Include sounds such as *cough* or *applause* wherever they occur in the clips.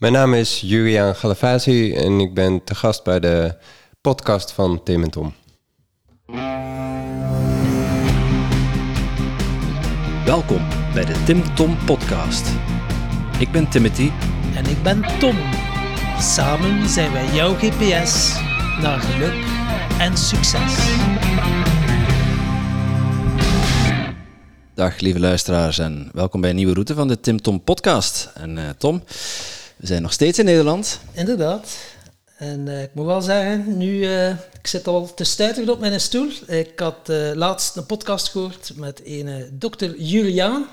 Mijn naam is Julian Galavasi en ik ben te gast bij de podcast van Tim en Tom. Welkom bij de Tim Tom Podcast. Ik ben Timothy. En ik ben Tom. Samen zijn wij jouw GPS naar geluk en succes. Dag lieve luisteraars en welkom bij een nieuwe route van de Tim Tom Podcast. En uh, Tom, we zijn nog steeds in Nederland. Inderdaad. En uh, ik moet wel zeggen, nu, uh, ik zit al te stuiteren op mijn stoel. Ik had uh, laatst een podcast gehoord met een dokter Juliaan.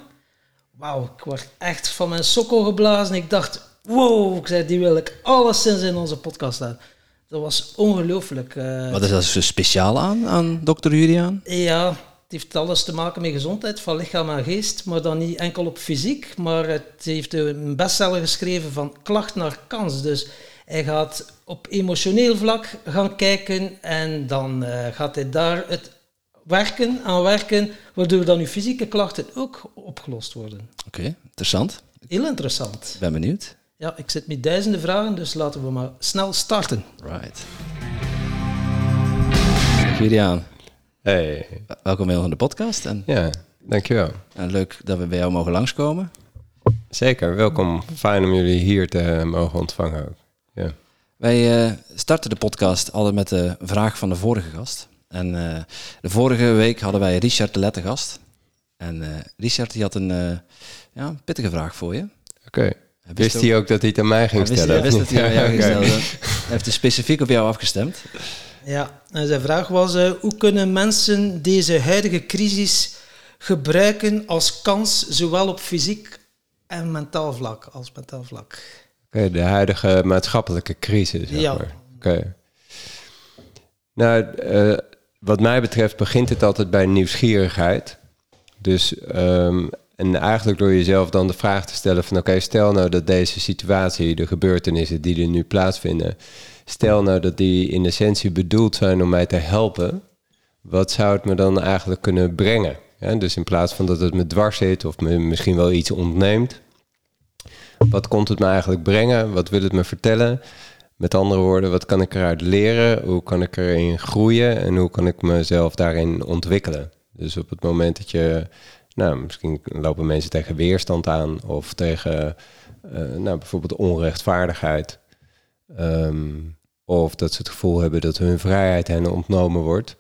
Wauw, ik word echt van mijn sokkel geblazen. Ik dacht, wow, ik zei, die wil ik alleszins in onze podcast hebben. Dat was ongelooflijk. Wat is dat zo speciaal aan, aan dokter Juliaan? Ja, het heeft alles te maken met gezondheid van lichaam en geest, maar dan niet enkel op fysiek, maar het heeft een bestseller geschreven van klacht naar kans. Dus hij gaat op emotioneel vlak gaan kijken en dan uh, gaat hij daar het werken aan werken, waardoor dan uw fysieke klachten ook opgelost worden. Oké, okay, interessant. Heel interessant. Ben benieuwd. Ja, ik zit met duizenden vragen, dus laten we maar snel starten. Right. Juliaan. Hey. Welkom bij de podcast. En, ja, dankjewel. En leuk dat we bij jou mogen langskomen. Zeker, welkom. Fijn om jullie hier te mogen ontvangen ook. Ja. Wij uh, starten de podcast altijd met de vraag van de vorige gast. En uh, de vorige week hadden wij Richard de Lette gast. En uh, Richard die had een ja, pittige vraag voor je. Oké. Okay. Wist hij ook dat hij het aan mij ging hij stellen? Hij wist dat hij aan jou *laughs* ging stellen. Hij heeft specifiek op jou afgestemd. Ja, en zijn vraag was: uh, hoe kunnen mensen deze huidige crisis gebruiken als kans, zowel op fysiek en mentaal vlak als mentaal vlak? Oké, okay, de huidige maatschappelijke crisis. Zeg ja. Oké. Okay. Nou, uh, wat mij betreft begint het altijd bij nieuwsgierigheid. Dus um, en eigenlijk door jezelf dan de vraag te stellen van oké, okay, stel nou dat deze situatie, de gebeurtenissen die er nu plaatsvinden, stel nou dat die in essentie bedoeld zijn om mij te helpen, wat zou het me dan eigenlijk kunnen brengen? Dus in plaats van dat het me dwars zit of me misschien wel iets ontneemt, wat komt het me eigenlijk brengen? Wat wil het me vertellen? Met andere woorden, wat kan ik eruit leren? Hoe kan ik erin groeien? En hoe kan ik mezelf daarin ontwikkelen? Dus op het moment dat je nou, misschien lopen mensen tegen weerstand aan of tegen uh, nou, bijvoorbeeld onrechtvaardigheid. Um, of dat ze het gevoel hebben dat hun vrijheid hen ontnomen wordt.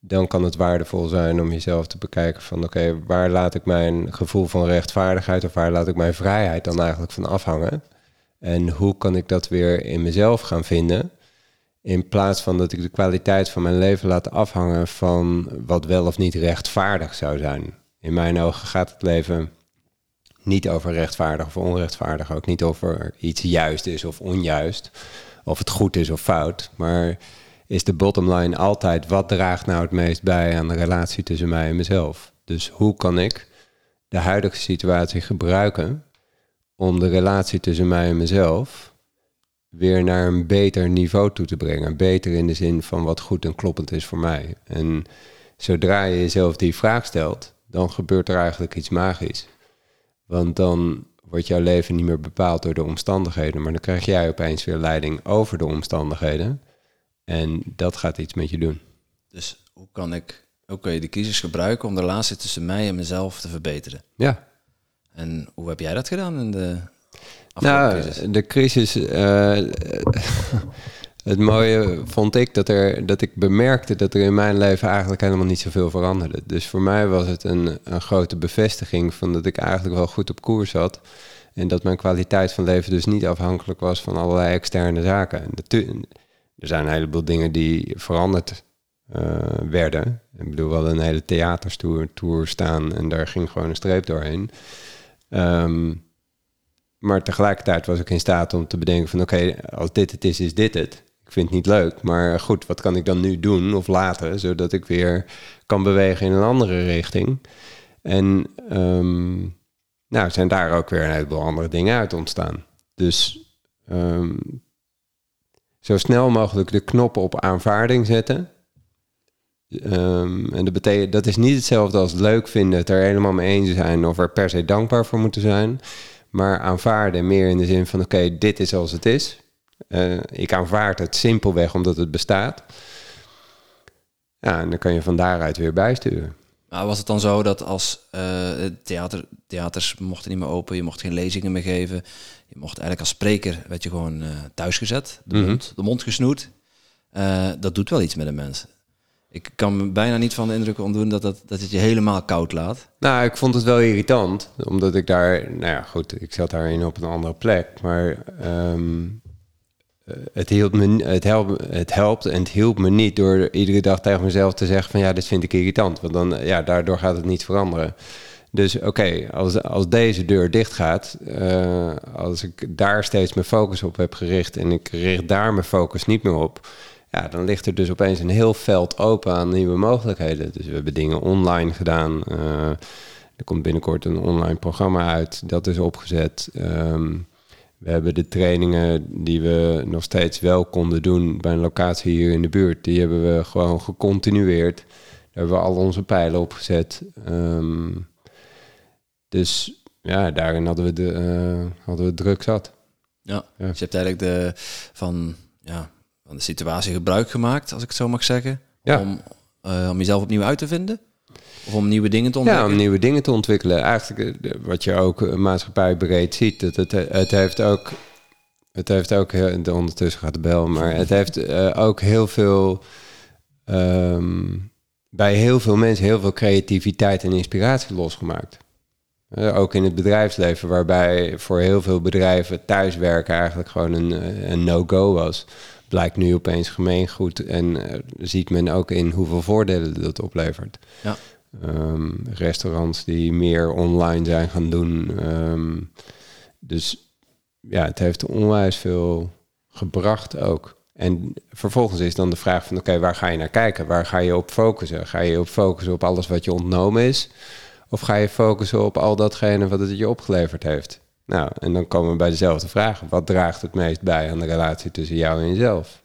Dan kan het waardevol zijn om jezelf te bekijken van oké, waar laat ik mijn gevoel van rechtvaardigheid of waar laat ik mijn vrijheid dan eigenlijk van afhangen? En hoe kan ik dat weer in mezelf gaan vinden? In plaats van dat ik de kwaliteit van mijn leven laat afhangen van wat wel of niet rechtvaardig zou zijn in mijn ogen gaat het leven niet over rechtvaardig of onrechtvaardig. Ook niet over iets juist is of onjuist. Of het goed is of fout. Maar is de bottom line altijd wat draagt nou het meest bij aan de relatie tussen mij en mezelf? Dus hoe kan ik de huidige situatie gebruiken om de relatie tussen mij en mezelf weer naar een beter niveau toe te brengen? Beter in de zin van wat goed en kloppend is voor mij. En zodra je jezelf die vraag stelt, dan gebeurt er eigenlijk iets magisch. Want dan wordt jouw leven niet meer bepaald door de omstandigheden, maar dan krijg jij opeens weer leiding over de omstandigheden. En dat gaat iets met je doen. Dus hoe kan ik ook de crisis gebruiken om de relatie tussen mij en mezelf te verbeteren? Ja. En hoe heb jij dat gedaan in de nou, crisis? de crisis. Uh, Het mooie vond ik dat, er, dat ik bemerkte dat er in mijn leven eigenlijk helemaal niet zoveel veranderde. Dus voor mij was het een, een grote bevestiging van dat ik eigenlijk wel goed op koers zat. En dat mijn kwaliteit van leven dus niet afhankelijk was van allerlei externe zaken. Er zijn een heleboel dingen die veranderd uh, werden. Ik bedoel, we hadden een hele theaterstour tour staan en daar ging gewoon een streep doorheen. Um, maar tegelijkertijd was ik in staat om te bedenken van oké, als dit het is, is dit het ik vind het niet leuk. Maar goed, wat kan ik dan nu doen of laten, zodat ik weer kan bewegen in een andere richting? En um, nou, zijn daar ook weer een heleboel andere dingen uit ontstaan. Dus um, zo snel mogelijk de knop op aanvaarding zetten. Um, en dat, dat is niet hetzelfde als leuk vinden, het er helemaal mee eens zijn of er per se dankbaar voor moeten zijn. maar aanvaarden meer in de zin van oké, dit is zoals het is. Uh, ik aanvaard het simpelweg omdat het bestaat. Ja, en dan kan je van daaruit weer bijsturen. Maar was het dan zo dat als uh, theater, theaters mochten niet meer open, je mocht geen lezingen meer geven, je mocht eigenlijk als spreker, werd je gewoon uh, thuisgezet, de, mm mond, de mond gesnoerd. Uh, dat doet wel iets met een mens. Ik kan me bijna niet van de indruk ontdoen dat, dat, dat het je helemaal koud laat. Nou, ik vond het wel irritant, omdat ik daar, nou ja, goed, ik zat daarin op een andere plek, maar um, het, hielp me, het, helpt, het helpt en het hielp me niet door iedere dag tegen mezelf te zeggen van ja, dit vind ik irritant, want dan, ja, daardoor gaat het niet veranderen. Dus oké, als, als deze deur dicht gaat, uh, als ik daar steeds mijn focus op heb gericht en ik richt daar mijn focus niet meer op, ja, dan ligt er dus opeens een heel veld open aan nieuwe mogelijkheden. Dus we hebben dingen online gedaan. Uh, er komt binnenkort een online programma uit, dat is opgezet. Um, we hebben de trainingen die we nog steeds wel konden doen bij een locatie hier in de buurt, die hebben we gewoon gecontinueerd. Daar hebben we al onze pijlen op gezet. Um, dus ja, daarin hadden we, de, uh, hadden we druk zat. Ja, ja. dus je hebt eigenlijk de, van, ja, van de situatie gebruik gemaakt, als ik het zo mag zeggen. Ja. Om, uh, om jezelf opnieuw uit te vinden? Of om nieuwe dingen te ontwikkelen? Ja, om nieuwe dingen te ontwikkelen. Eigenlijk eh, wat je ook maatschappijbreed ziet, dat het, het heeft ook... Het heeft ook, heel, ondertussen gaat de bel, maar het heeft uh, ook heel veel... Um, bij heel veel mensen heel veel creativiteit en inspiratie losgemaakt. Uh, ook in het bedrijfsleven, waarbij voor heel veel bedrijven thuiswerken eigenlijk gewoon een, een no-go was. Blijkt nu opeens gemeengoed en uh, ziet men ook in hoeveel voordelen dat oplevert. Ja. Um, restaurants die meer online zijn gaan doen. Um, dus ja, het heeft onwijs veel gebracht ook. En vervolgens is dan de vraag van oké, waar ga je naar kijken? Waar ga je op focussen? Ga je op focussen op alles wat je ontnomen is? Of ga je focussen op al datgene wat het je opgeleverd heeft? Nou, en dan komen we bij dezelfde vraag. Wat draagt het meest bij aan de relatie tussen jou en jezelf?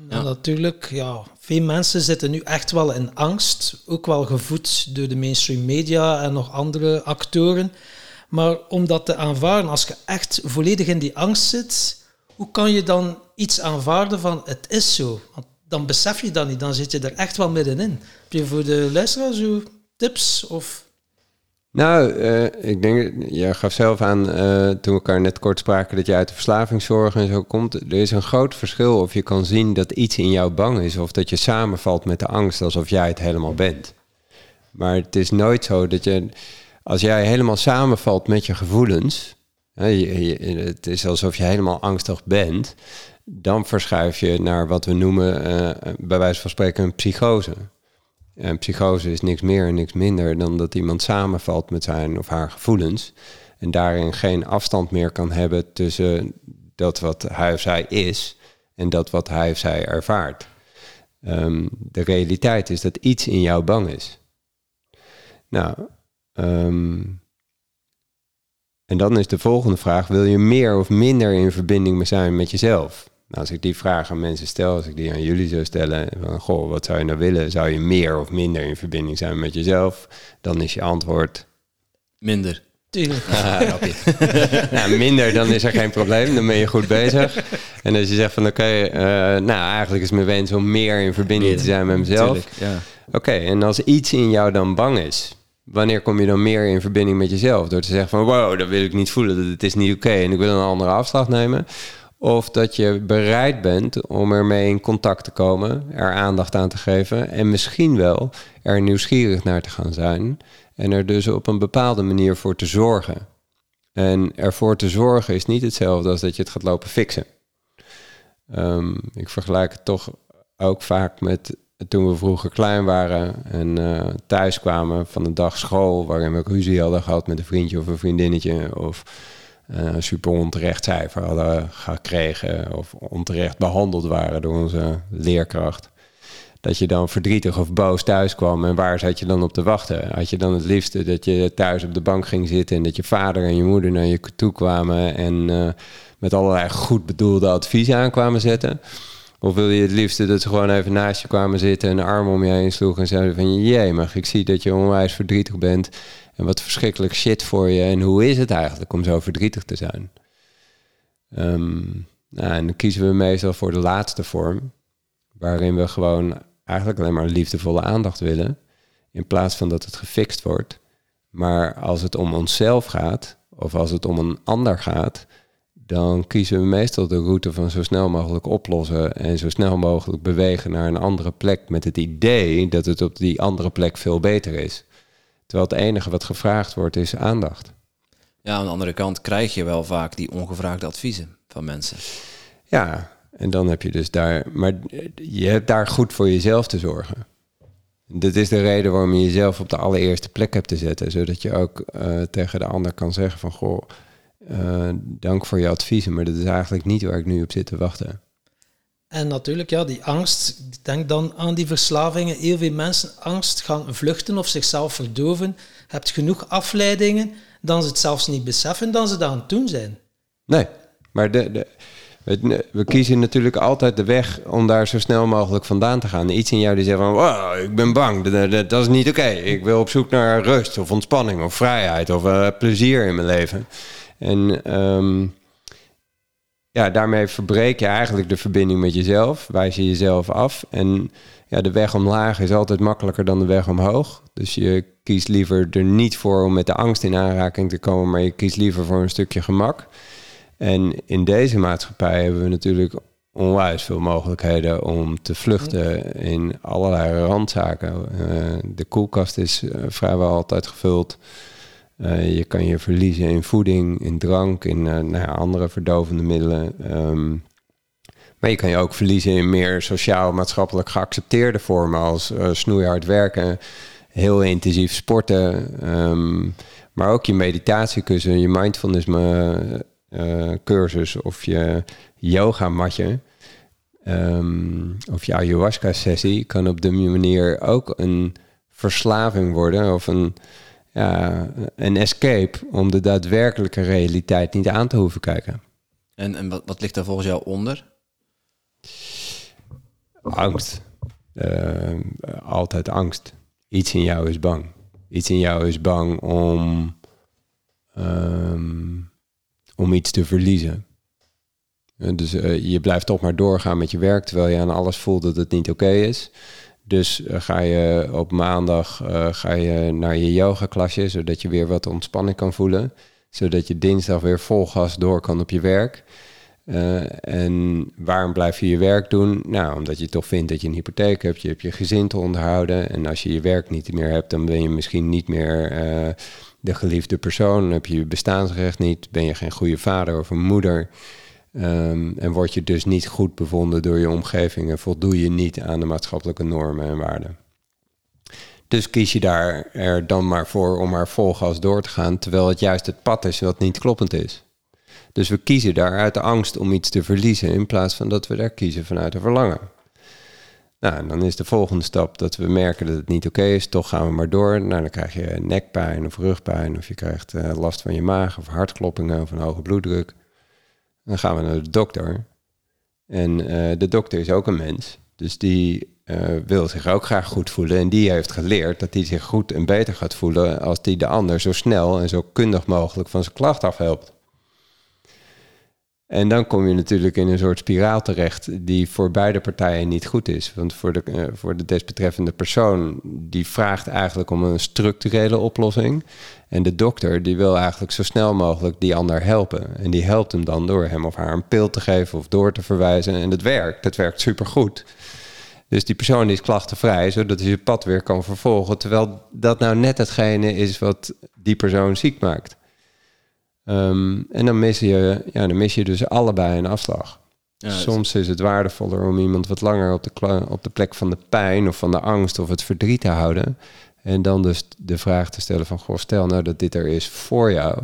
Nou, natuurlijk, ja. Veel mensen zitten nu echt wel in angst. Ook wel gevoed door de mainstream media en nog andere actoren. Maar om dat te aanvaarden, als je echt volledig in die angst zit, hoe kan je dan iets aanvaarden van het is zo? Want dan besef je dat niet, dan zit je er echt wel middenin. Heb je voor de luisteraars zo tips of nou, uh, ik denk, jij gaf zelf aan uh, toen we elkaar net kort spraken dat je uit de verslavingszorg en zo komt. Er is een groot verschil of je kan zien dat iets in jou bang is of dat je samenvalt met de angst alsof jij het helemaal bent. Maar het is nooit zo dat je, als jij helemaal samenvalt met je gevoelens, je, het is alsof je helemaal angstig bent, dan verschuif je naar wat we noemen, uh, bij wijze van spreken, een psychose. En psychose is niks meer en niks minder dan dat iemand samenvalt met zijn of haar gevoelens. En daarin geen afstand meer kan hebben tussen dat wat hij of zij is en dat wat hij of zij ervaart. Um, de realiteit is dat iets in jou bang is. Nou, um, en dan is de volgende vraag: wil je meer of minder in verbinding zijn met jezelf? Nou, als ik die vraag aan mensen stel, als ik die aan jullie zou stellen, van goh, wat zou je nou willen? Zou je meer of minder in verbinding zijn met jezelf? Dan is je antwoord minder. Tuurlijk. *laughs* Ah, *laughs* nou, minder, dan is er geen probleem. Dan ben je goed bezig. En als je zegt van oké, okay, uh, nou eigenlijk is mijn wens om meer in verbinding te zijn met mezelf. Ja. Oké, en als iets in jou dan bang is, wanneer kom je dan meer in verbinding met jezelf? Door te zeggen van wow, dat wil ik niet voelen, dat is niet oké okay, en ik wil een andere afslag nemen. Of dat je bereid bent om ermee in contact te komen, er aandacht aan te geven en misschien wel er nieuwsgierig naar te gaan zijn en er dus op een bepaalde manier voor te zorgen. En ervoor te zorgen is niet hetzelfde als dat je het gaat lopen fixen. Um, ik vergelijk het toch ook vaak met toen we vroeger klein waren en uh, thuis kwamen van een dag school waarin we ruzie hadden gehad met een vriendje of een vriendinnetje of uh, super onterecht cijfer hadden gekregen of onterecht behandeld waren door onze leerkracht. Dat je dan verdrietig of boos thuis kwam en waar zat je dan op te wachten? Had je dan het liefste dat je thuis op de bank ging zitten en dat je vader en je moeder naar je toe kwamen en uh, met allerlei goed bedoelde adviezen aankwamen zetten? Of wil je het liefste dat ze gewoon even naast je kwamen zitten en een arm om je heen sloegen en zeiden van jee, maar ik zie dat je onwijs verdrietig bent En wat verschrikkelijk shit voor je. En hoe is het eigenlijk om zo verdrietig te zijn? Ehm, nou, en dan kiezen we meestal voor de laatste vorm. Waarin we gewoon eigenlijk alleen maar liefdevolle aandacht willen. In plaats van dat het gefixt wordt. Maar als het om onszelf gaat, of als het om een ander gaat, dan kiezen we meestal de route van zo snel mogelijk oplossen en zo snel mogelijk bewegen naar een andere plek met het idee dat het op die andere plek veel beter is. Terwijl het enige wat gevraagd wordt is aandacht. Ja, aan de andere kant krijg je wel vaak die ongevraagde adviezen van mensen. Ja, en dan heb je dus daar, maar je hebt daar goed voor jezelf te zorgen. Dat is de reden waarom je jezelf op de allereerste plek hebt te zetten, zodat je ook uh, tegen de ander kan zeggen van goh, uh, dank voor je adviezen, maar dat is eigenlijk niet waar ik nu op zit te wachten. En natuurlijk, ja, die angst. Denk dan aan die verslavingen. Heel veel mensen angst gaan vluchten of zichzelf verdoven. Hebt genoeg afleidingen, dan ze het zelfs niet beseffen dan ze dat aan doen zijn. Nee, maar de, de, we kiezen natuurlijk altijd de weg om daar zo snel mogelijk vandaan te gaan. Iets in jou die zegt van, wow, ik ben bang, dat, dat is niet oké. Ik wil op zoek naar rust of ontspanning of vrijheid of uh, plezier in mijn leven. En um, ja, daarmee verbreek je eigenlijk de verbinding met jezelf, wijs je jezelf af. En ja, de weg omlaag is altijd makkelijker dan de weg omhoog. Dus je kiest liever er niet voor om met de angst in aanraking te komen, maar je kiest liever voor een stukje gemak. En in deze maatschappij hebben we natuurlijk onwijs veel mogelijkheden om te vluchten in allerlei randzaken. Uh, de koelkast is uh, vrijwel altijd gevuld. Uh, je kan je verliezen in voeding, in drank, in nou ja, andere verdovende middelen. Um, maar je kan je ook verliezen in meer sociaal-maatschappelijk geaccepteerde vormen als snoeihard werken, heel intensief sporten, um, maar ook je meditatiekussen, je mindfulness cursus of je yoga matje um, of je ayahuasca sessie kan op de manier ook een verslaving worden of een, een escape om de daadwerkelijke realiteit niet aan te hoeven kijken. En, en wat, wat ligt daar volgens jou onder? Angst. Uh, altijd angst. Iets in jou is bang. Iets in jou is bang om um, om iets te verliezen. Dus uh, je blijft toch maar doorgaan met je werk, terwijl je aan alles voelt dat het niet oké is. Dus uh, ga je op maandag uh, ga je naar je yoga klasje, zodat je weer wat ontspanning kan voelen. Zodat je dinsdag weer vol gas door kan op je werk. en waarom blijf je je werk doen? Nou, omdat je toch vindt dat je een hypotheek hebt, je hebt je gezin te onderhouden. En als je je werk niet meer hebt, dan ben je misschien niet meer de geliefde persoon, heb je je bestaansrecht niet, ben je geen goede vader of een moeder. Um, en word je dus niet goed bevonden door je omgeving en voldoe je niet aan de maatschappelijke normen en waarden. Dus kies je daar er dan maar voor om maar vol gas door te gaan, terwijl het juist het pad is wat niet kloppend is. Dus we kiezen daar uit de angst om iets te verliezen, in plaats van dat we daar kiezen vanuit een verlangen. Nou, en dan is de volgende stap dat we merken dat het niet oké is. Toch gaan we maar door. Nou, dan krijg je nekpijn of rugpijn. Of je krijgt uh, last van je maag of hartkloppingen of een hoge bloeddruk. Dan gaan we naar de dokter. En uh, de dokter is ook een mens. Dus die uh, wil zich ook graag goed voelen. En die heeft geleerd dat hij zich goed en beter gaat voelen als die de ander zo snel en zo kundig mogelijk van zijn klacht afhelpt. En dan kom je natuurlijk in een soort spiraal terecht die voor beide partijen niet goed is. Want voor de, uh, voor de desbetreffende persoon, die vraagt eigenlijk om een structurele oplossing. En de dokter, die wil eigenlijk zo snel mogelijk die ander helpen. En die helpt hem dan door hem of haar een pil te geven of door te verwijzen. En dat werkt, dat werkt supergoed. Dus die persoon is klachtenvrij, zodat hij zijn pad weer kan vervolgen. Terwijl dat nou net hetgene is wat die persoon ziek maakt. Um, en dan mis, je, ja, dan mis je dus allebei een afslag. Ja, Soms is het waardevoller om iemand wat langer op de, op de plek van de pijn of van de angst of het verdriet te houden. En dan dus de vraag te stellen van, goh, stel nou dat dit er is voor jou.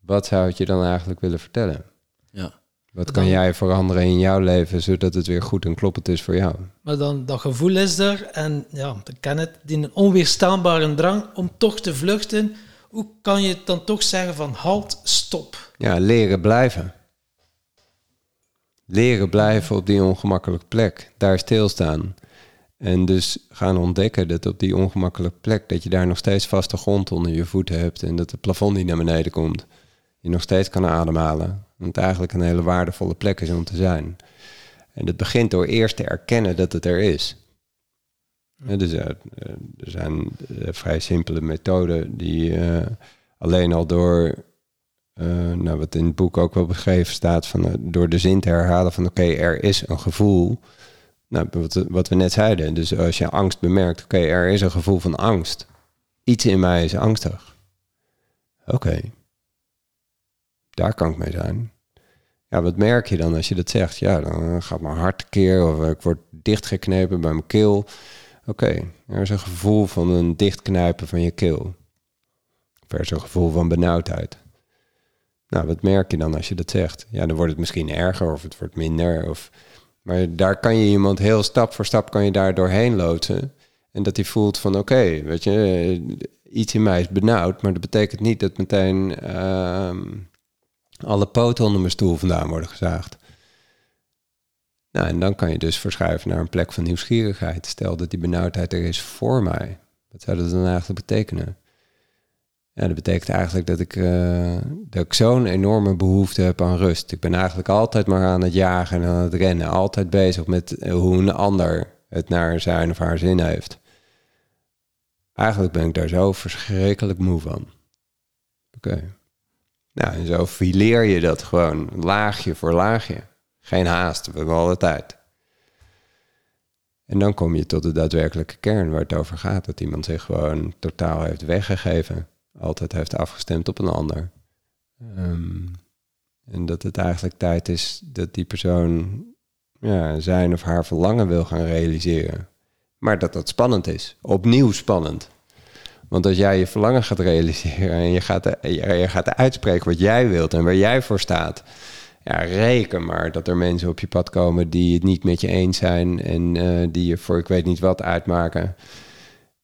Wat zou het je dan eigenlijk willen vertellen? Ja. Wat kan jij veranderen in jouw leven, zodat het weer goed en kloppend is voor jou? Maar dan, dat gevoel is er en ja, ik ken het, die een onweerstaanbare drang om toch te vluchten hoe kan je dan toch zeggen van halt, stop? Ja, leren blijven. Leren blijven op die ongemakkelijke plek. Daar stilstaan. En dus gaan ontdekken dat op die ongemakkelijke plek, dat je daar nog steeds vaste grond onder je voeten hebt en dat het plafond niet naar beneden komt. Je nog steeds kan ademhalen. Want het eigenlijk een hele waardevolle plek is om te zijn. En het begint door eerst te erkennen dat het er is. Dus, uh, er zijn uh, vrij simpele methoden die uh, alleen al door, nou, wat in het boek ook wel beschreven staat, van, door de zin te herhalen van oké, er is een gevoel. Nou, wat, wat, we net zeiden. Dus als je angst bemerkt, oké, er is een gevoel van angst. Iets in mij is angstig. Oké, daar kan ik mee zijn. Ja, wat merk je dan als je dat zegt? Ja, dan gaat mijn hart keer of ik word dichtgeknepen bij mijn keel. Oké, er is een gevoel van een dichtknijpen van je keel. Er is een gevoel van benauwdheid. Nou, wat merk je dan als je dat zegt? Ja, dan wordt het misschien erger of het wordt minder. Of... Maar daar kan je iemand heel stap voor stap kan je daar doorheen loodsen. En dat hij voelt van oké, weet je, iets in mij is benauwd, maar dat betekent niet dat meteen uh, alle poten onder mijn stoel vandaan worden gezaagd. Nou, en dan kan je dus verschuiven naar een plek van nieuwsgierigheid. Stel dat die benauwdheid er is voor mij. Wat zou dat dan eigenlijk betekenen? Ja, dat betekent eigenlijk dat ik, uh, dat ik zo'n enorme behoefte heb aan rust. Ik ben eigenlijk altijd maar aan het jagen en aan het rennen. Altijd bezig met hoe een ander het naar zijn of haar zin heeft. Eigenlijk ben ik daar zo verschrikkelijk moe van. Oké. Nou, en zo fileer je dat gewoon laagje voor laagje. Geen haast, we hebben alle tijd. En dan kom je tot de daadwerkelijke kern waar het over gaat. Dat iemand zich gewoon totaal heeft weggegeven. Altijd heeft afgestemd op een ander. Um, en dat het eigenlijk tijd is dat die persoon ja, zijn of haar verlangen wil gaan realiseren. Maar dat dat spannend is. Opnieuw spannend. Want als jij je verlangen gaat realiseren en je gaat, je gaat uitspreken wat jij wilt en waar jij voor staat. Ja, reken maar dat er mensen op je pad komen die het niet met je eens zijn en uh, die je voor ik weet niet wat uitmaken.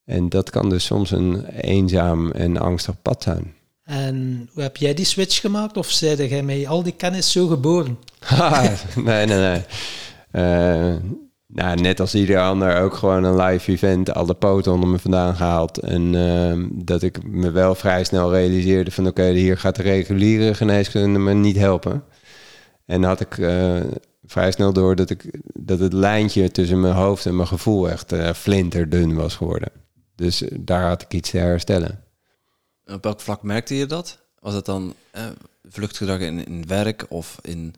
En dat kan dus soms een eenzaam en angstig pad zijn. En hoe heb jij die switch gemaakt of zei jij met al die kennis zo geboren? *laughs* nee, nee, nee. Uh, nou, net als ieder ander ook gewoon een live event, alle poten onder me vandaan gehaald. En uh, dat ik me wel vrij snel realiseerde van oké, okay, hier gaat de reguliere geneeskunde me niet helpen. En had ik uh, vrij snel door dat, ik, dat het lijntje tussen mijn hoofd en mijn gevoel echt uh, flinterdun was geworden. Dus daar had ik iets te herstellen. Op welk vlak merkte je dat? Was het dan vluchtgedrag in, in werk of in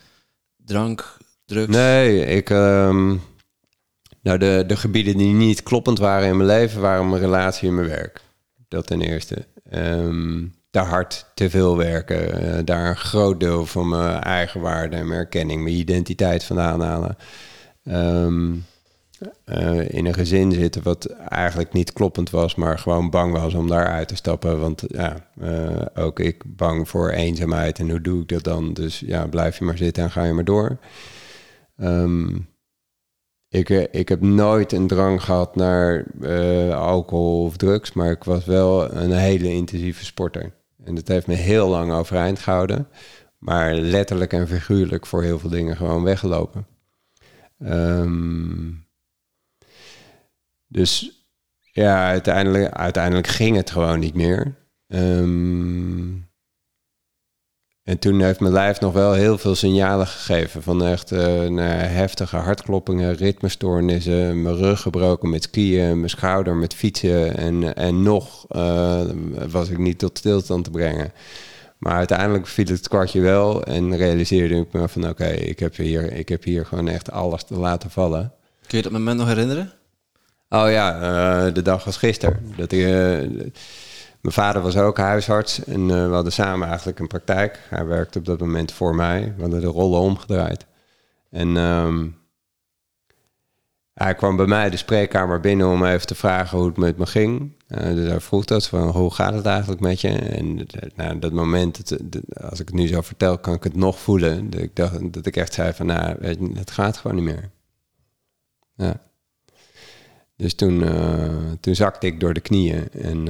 drank, drugs? Nee, ik... Um, nou, de, de gebieden die niet kloppend waren in mijn leven waren mijn relatie en mijn werk. Dat ten eerste. Um, daar hard te veel werken. Uh, daar een groot deel van mijn eigen waarde en mijn erkenning, mijn identiteit vandaan halen. Um, uh, in een gezin zitten wat eigenlijk niet kloppend was, maar gewoon bang was om daaruit te stappen. Want ja, uh, ook ik bang voor eenzaamheid. En hoe doe ik dat dan? Dus ja, blijf je maar zitten en ga je maar door. Um, ik, eh, ik heb nooit een drang gehad naar alcohol of drugs, maar ik was wel een hele intensieve sporter. En dat heeft me heel lang overeind gehouden, maar letterlijk en figuurlijk voor heel veel dingen gewoon weggelopen. Um, dus ja, uiteindelijk, uiteindelijk ging het gewoon niet meer. Um, en toen heeft mijn lijf nog wel heel veel signalen gegeven. Van echt uh, heftige hartkloppingen, ritmestoornissen, mijn rug gebroken met skiën, mijn schouder met fietsen. En, en nog uh, was ik niet tot stilstand te brengen. Maar uiteindelijk viel het kwartje wel en realiseerde ik me van oké, ik heb hier, ik heb hier gewoon echt alles te laten vallen. Kun je dat moment nog herinneren? Oh ja, uh, de dag was gisteren. Dat ik mijn vader was ook huisarts en uh, we hadden samen eigenlijk een praktijk. Hij werkte op dat moment voor mij. We hadden de rollen omgedraaid. En um, hij kwam bij mij de spreekkamer binnen om even te vragen hoe het met me ging. Uh, dus hij vroeg dat van hoe gaat het eigenlijk met je? En nou, dat moment, als ik het nu zo vertel, kan ik het nog voelen. Dat ik, dacht, dat ik echt zei van nou, het gaat gewoon niet meer. Ja. Dus toen, toen zakte ik door de knieën en...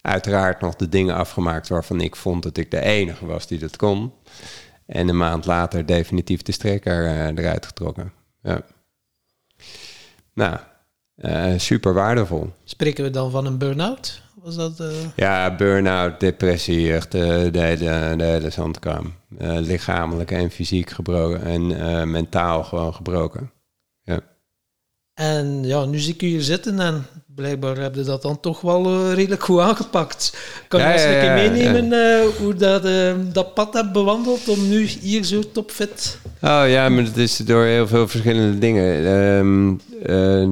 Uiteraard nog de dingen afgemaakt waarvan ik vond dat ik de enige was die dat kon. En een maand later definitief de strekker uh, eruit getrokken. Ja. Nou, eh, super waardevol. Spreken we dan van een burn-out? Was dat... eh, Ja, burn-out, depressie, echt eh, de, hele, de hele zandkam. Eh, lichamelijk en fysiek gebroken en eh, mentaal gewoon gebroken. En ja, nu zie ik u hier zitten en blijkbaar heb je dat dan toch wel eh, redelijk goed aangepakt. Kan je Ja, ja, een keer ja, meenemen eh, hoe dat, eh, dat pad hebt bewandeld om nu hier zo topfit... Oh ja, maar het is door heel veel verschillende dingen. Ehm, eh,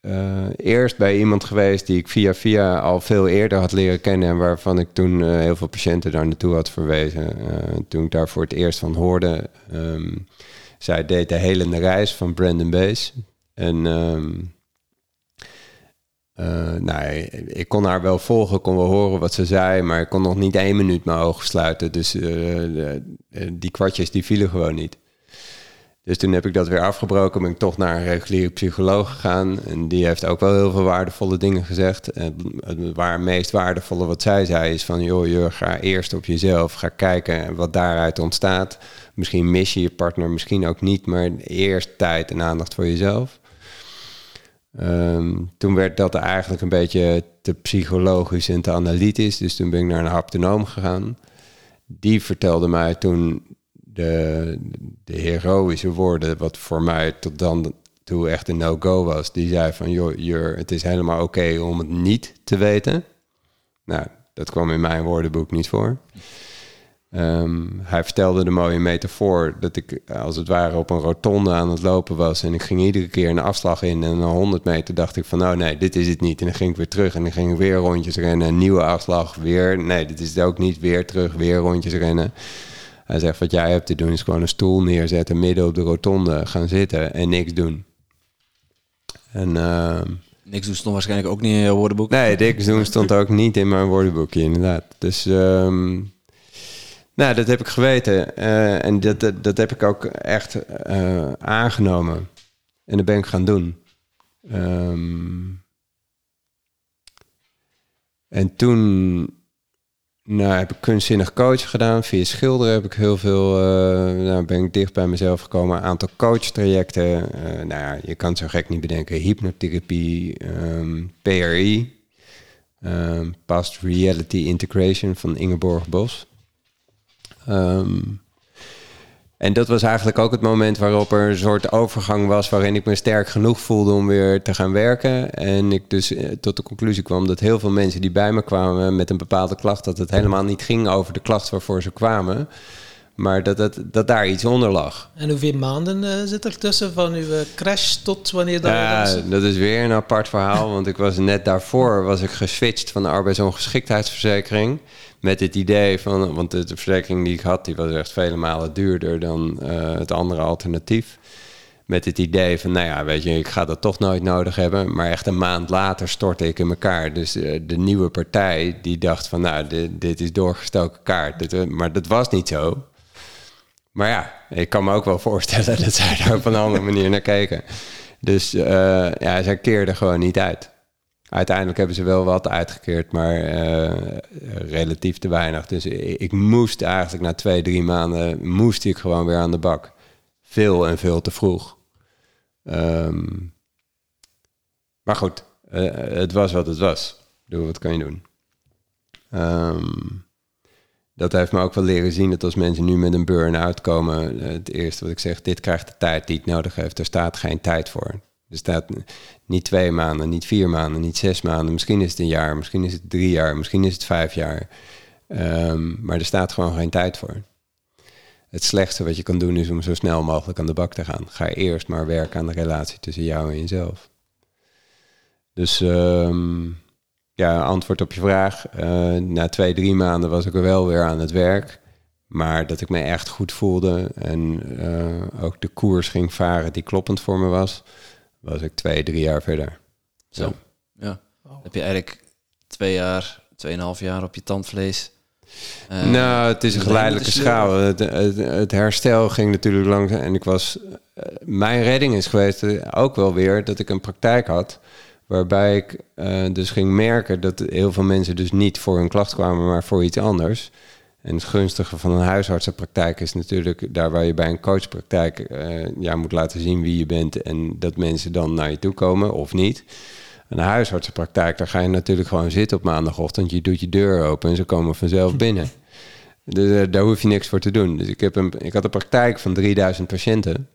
eh, eerst bij iemand geweest die ik via via al veel eerder had leren kennen... en waarvan ik toen heel veel patiënten daar naartoe had verwezen. Toen ik daar voor het eerst van hoorde... ehm, zij deed de helende reis van Brandon Bees. En ehm, eh, nou, ik kon haar wel volgen, kon wel horen wat ze zei... maar ik kon nog niet één minuut mijn ogen sluiten. Dus eh, de- die kwartjes die vielen gewoon niet. Dus toen heb ik dat weer afgebroken, ben ik toch naar een reguliere psycholoog gegaan. En die heeft ook wel heel veel waardevolle dingen gezegd. En het waar meest waardevolle wat zij zei is van... joh, joh, ga eerst op jezelf, ga kijken wat daaruit ontstaat. Misschien mis je je partner, misschien ook niet... maar eerst tijd en aandacht voor jezelf. Ehm, toen werd dat eigenlijk een beetje te psychologisch en te analytisch. Dus toen ben ik naar een haptonoom gegaan. Die vertelde mij toen de, de heroïsche woorden, wat voor mij tot dan toe echt een no-go was. Die zei van, joh, het is helemaal oké om het niet te weten. Nou, dat kwam in mijn woordenboek niet voor. Ehm, hij vertelde de mooie metafoor dat ik als het ware op een rotonde aan het lopen was. En ik ging iedere keer een afslag in. En na 100 meter dacht ik van, oh nee, dit is het niet. En dan ging ik weer terug en dan ging ik weer rondjes rennen. Een nieuwe afslag, weer. Nee, dit is het ook niet. Weer terug, weer rondjes rennen. Hij zegt, wat jij hebt te doen is gewoon een stoel neerzetten, midden op de rotonde gaan zitten en niks doen. En ehm, Niks doen stond waarschijnlijk ook niet in je woordenboek. nee, niks doen stond ook niet in mijn woordenboekje, inderdaad. Dus ehm, nou, dat heb ik geweten eh, en dat, dat, dat heb ik ook echt eh, aangenomen. En dat ben ik gaan doen. Ehm, en toen nou, heb ik kunstzinnig coach gedaan. Via schilderen heb ik heel veel. eh, nou, ben ik dicht bij mezelf gekomen. Een aantal coachtrajecten. Nou ja, je kan het zo gek niet bedenken. Hypnotherapie, ehm, PRI. ehm, Past Reality Integration van Ingeborg Bos. Ehm, en dat was eigenlijk ook het moment waarop er een soort overgang was waarin ik me sterk genoeg voelde om weer te gaan werken. En ik dus eh, tot de conclusie kwam dat heel veel mensen die bij me kwamen met een bepaalde klacht, dat het helemaal niet ging over de klacht waarvoor ze kwamen. Maar dat, het, dat daar iets onder lag. En hoeveel maanden eh, zit er tussen van uw eh, crash tot wanneer dat... Ja, dat is? dat is weer een apart verhaal. Want ik was net daarvoor was ik geswitcht van de arbeidsongeschiktheidsverzekering. Met het idee van, want de, verzekering die ik had, die was echt vele malen duurder dan eh, het andere alternatief. Met het idee van, nou ja, weet je, ik ga dat toch nooit nodig hebben. Maar echt een maand later stortte ik in elkaar. Dus eh, de nieuwe partij die dacht van, nou, dit, is doorgestoken kaart. Eh, maar dat was niet zo. Maar ja, ik kan me ook wel voorstellen *laughs* dat zij daar op een andere manier naar keken. Dus ja, zij keerden gewoon niet uit. Uiteindelijk hebben ze wel wat uitgekeerd, maar eh, relatief te weinig. Dus ik, moest eigenlijk na twee, drie maanden, moest ik gewoon weer aan de bak. Veel en veel te vroeg. Ehm, maar goed, eh, het was wat het was. Doe, wat kan je doen? Ehm, dat heeft me ook wel leren zien dat als mensen nu met een burn-out komen, eh, het eerste wat ik zeg, dit krijgt de tijd die het nodig heeft. Er staat geen tijd voor. Er staat niet twee maanden, niet vier maanden, niet zes maanden. Misschien is het een jaar, misschien is het drie jaar, misschien is het vijf jaar. Ehm, maar er staat gewoon geen tijd voor. Het slechtste wat je kan doen is om zo snel mogelijk aan de bak te gaan. Ga eerst maar werken aan de relatie tussen jou en jezelf. Dus ehm, ja, antwoord op je vraag. Eh, na twee, drie maanden was ik er wel weer aan het werk. Maar dat ik me echt goed voelde en eh, ook de koers ging varen die kloppend voor me was, was ik twee, drie jaar verder. Zo. Ja. Heb je eigenlijk twee jaar, tweeënhalf jaar op je tandvlees? eh, nou, het is een geleidelijke schaal. Het, het, het herstel ging natuurlijk langzaam. En ik was. eh, mijn redding is geweest ook wel weer dat ik een praktijk had. Waarbij ik eh, dus ging merken dat heel veel mensen dus niet voor hun klacht kwamen, maar voor iets anders. En het gunstige van een huisartsenpraktijk is natuurlijk daar waar je bij een coachpraktijk eh, ja, moet laten zien wie je bent en dat mensen dan naar je toe komen of niet. Een huisartsenpraktijk, daar ga je natuurlijk gewoon zitten op maandagochtend. Je doet je deur open en ze komen vanzelf *laughs* binnen. Dus eh, daar hoef je niks voor te doen. Dus ik, heb een, ik had een praktijk van 3000 patiënten.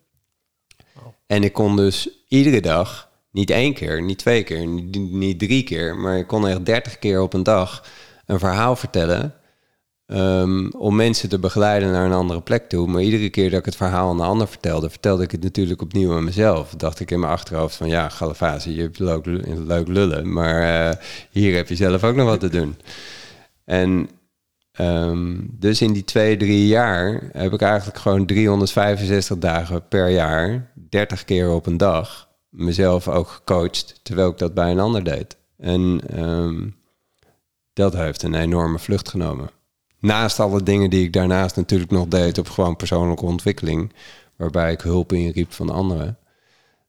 En ik kon dus iedere dag, niet één keer, niet twee keer, niet, niet drie keer, maar ik kon echt 30 keer op een dag een verhaal vertellen. Ehm, om mensen te begeleiden naar een andere plek toe. Maar iedere keer dat ik het verhaal aan een ander vertelde, vertelde ik het natuurlijk opnieuw aan mezelf. Dacht ik in mijn achterhoofd van ja, Galavazi, je hebt leuk, leuk lullen, maar eh, hier heb je zelf ook nog wat te doen. *laughs* En Ehm, dus in die twee, drie jaar heb ik eigenlijk gewoon 365 dagen per jaar, 30 keer op een dag, mezelf ook gecoacht, terwijl ik dat bij een ander deed. En ehm, dat heeft een enorme vlucht genomen. Naast alle dingen die ik daarnaast natuurlijk nog deed op gewoon persoonlijke ontwikkeling, waarbij ik hulp inriep van anderen.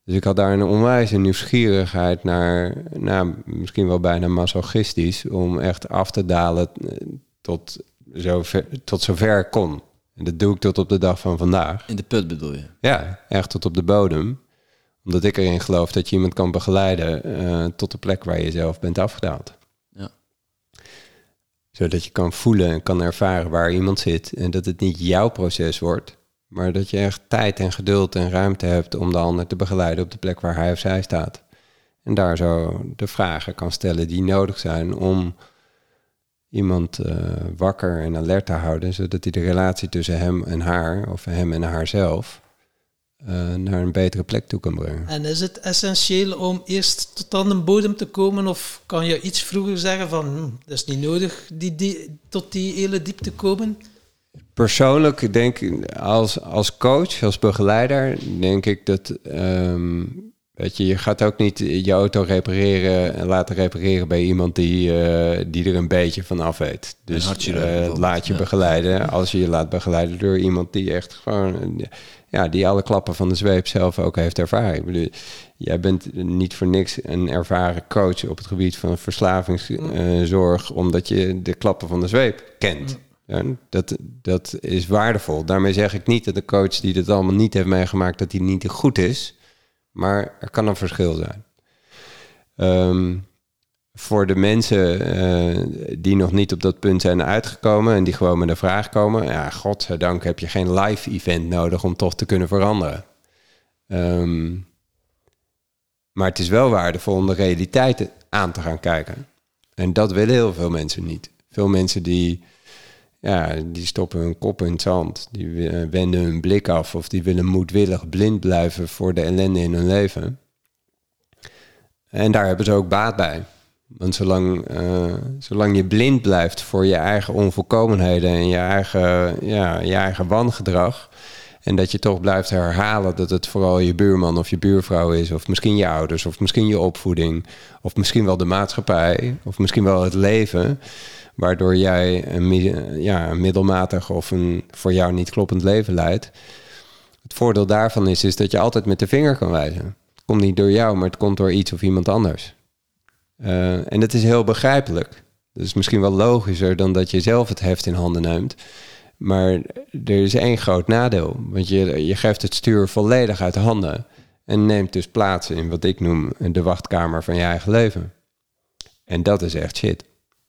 Dus ik had daar een onwijze nieuwsgierigheid naar, nou, misschien wel bijna masochistisch, om echt af te dalen eh, tot zover, tot zover ik kon. En dat doe ik tot op de dag van vandaag. In de put bedoel je? Ja, echt tot op de bodem. Omdat ik erin geloof dat je iemand kan begeleiden eh, tot de plek waar je zelf bent afgedaald. Zodat je kan voelen en kan ervaren waar iemand zit. En dat het niet jouw proces wordt. Maar dat je echt tijd en geduld en ruimte hebt om de ander te begeleiden op de plek waar hij of zij staat. En daar zo de vragen kan stellen die nodig zijn om iemand uh, wakker en alert te houden, zodat hij de relatie tussen hem en haar, of hem en haarzelf, uh, naar een betere plek toe kan brengen. En is het essentieel om eerst tot aan de bodem te komen, of kan je iets vroeger zeggen van, hm, dat is niet nodig die, die, tot die hele diep te komen? Persoonlijk denk ik, als, als coach, als begeleider, denk ik dat um, Weet je, je gaat ook niet je auto repareren en laten repareren bij iemand die, uh, die er een beetje van af weet. Dus uh, laat je ja. begeleiden als je je laat begeleiden door iemand die echt gewoon, ja, die alle klappen van de zweep zelf ook heeft ervaren. Ik bedoel, jij bent niet voor niks een ervaren coach op het gebied van verslavingszorg, uh, omdat je de klappen van de zweep kent. Ja, dat, dat is waardevol. Daarmee zeg ik niet dat de coach die dit allemaal niet heeft meegemaakt, dat hij niet goed is. Maar er kan een verschil zijn. Um, voor de mensen uh, die nog niet op dat punt zijn uitgekomen en die gewoon met een vraag komen, ja, godzijdank heb je geen live event nodig om toch te kunnen veranderen. Um, maar het is wel waardevol om de realiteit aan te gaan kijken. En dat willen heel veel mensen niet. Veel mensen die ja, die stoppen hun kop in het zand. Die wenden hun blik af of die willen moedwillig blind blijven voor de ellende in hun leven. En daar hebben ze ook baat bij. Want zolang, uh, zolang je blind blijft voor je eigen onvolkomenheden en je eigen, ja, je eigen wangedrag. En dat je toch blijft herhalen dat het vooral je buurman of je buurvrouw is, of misschien je ouders, of misschien je opvoeding, of misschien wel de maatschappij, of misschien wel het leven waardoor jij een, ja, een middelmatig of een voor jou niet kloppend leven leidt. Het voordeel daarvan is, is dat je altijd met de vinger kan wijzen. Het komt niet door jou, maar het komt door iets of iemand anders. Uh, en dat is heel begrijpelijk. Dat is misschien wel logischer dan dat je zelf het heft in handen neemt. Maar er is één groot nadeel. Want je, je geeft het stuur volledig uit handen. En neemt dus plaats in wat ik noem de wachtkamer van je eigen leven. En dat is echt shit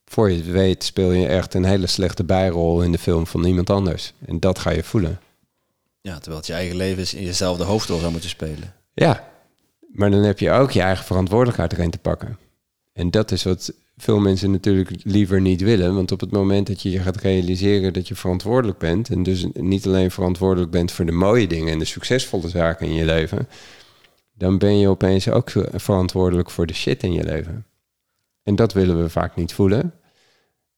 voor je het weet speel je echt een hele slechte bijrol in de film van iemand anders. En dat ga je voelen. Ja, terwijl het je eigen leven is in jezelf de hoofdrol zou moeten spelen. Ja, maar dan heb je ook je eigen verantwoordelijkheid erin te pakken. En dat is wat veel mensen natuurlijk liever niet willen. Want op het moment dat je je gaat realiseren dat je verantwoordelijk bent... en dus niet alleen verantwoordelijk bent voor de mooie dingen... en de succesvolle zaken in je leven... dan ben je opeens ook verantwoordelijk voor de shit in je leven. En dat willen we vaak niet voelen.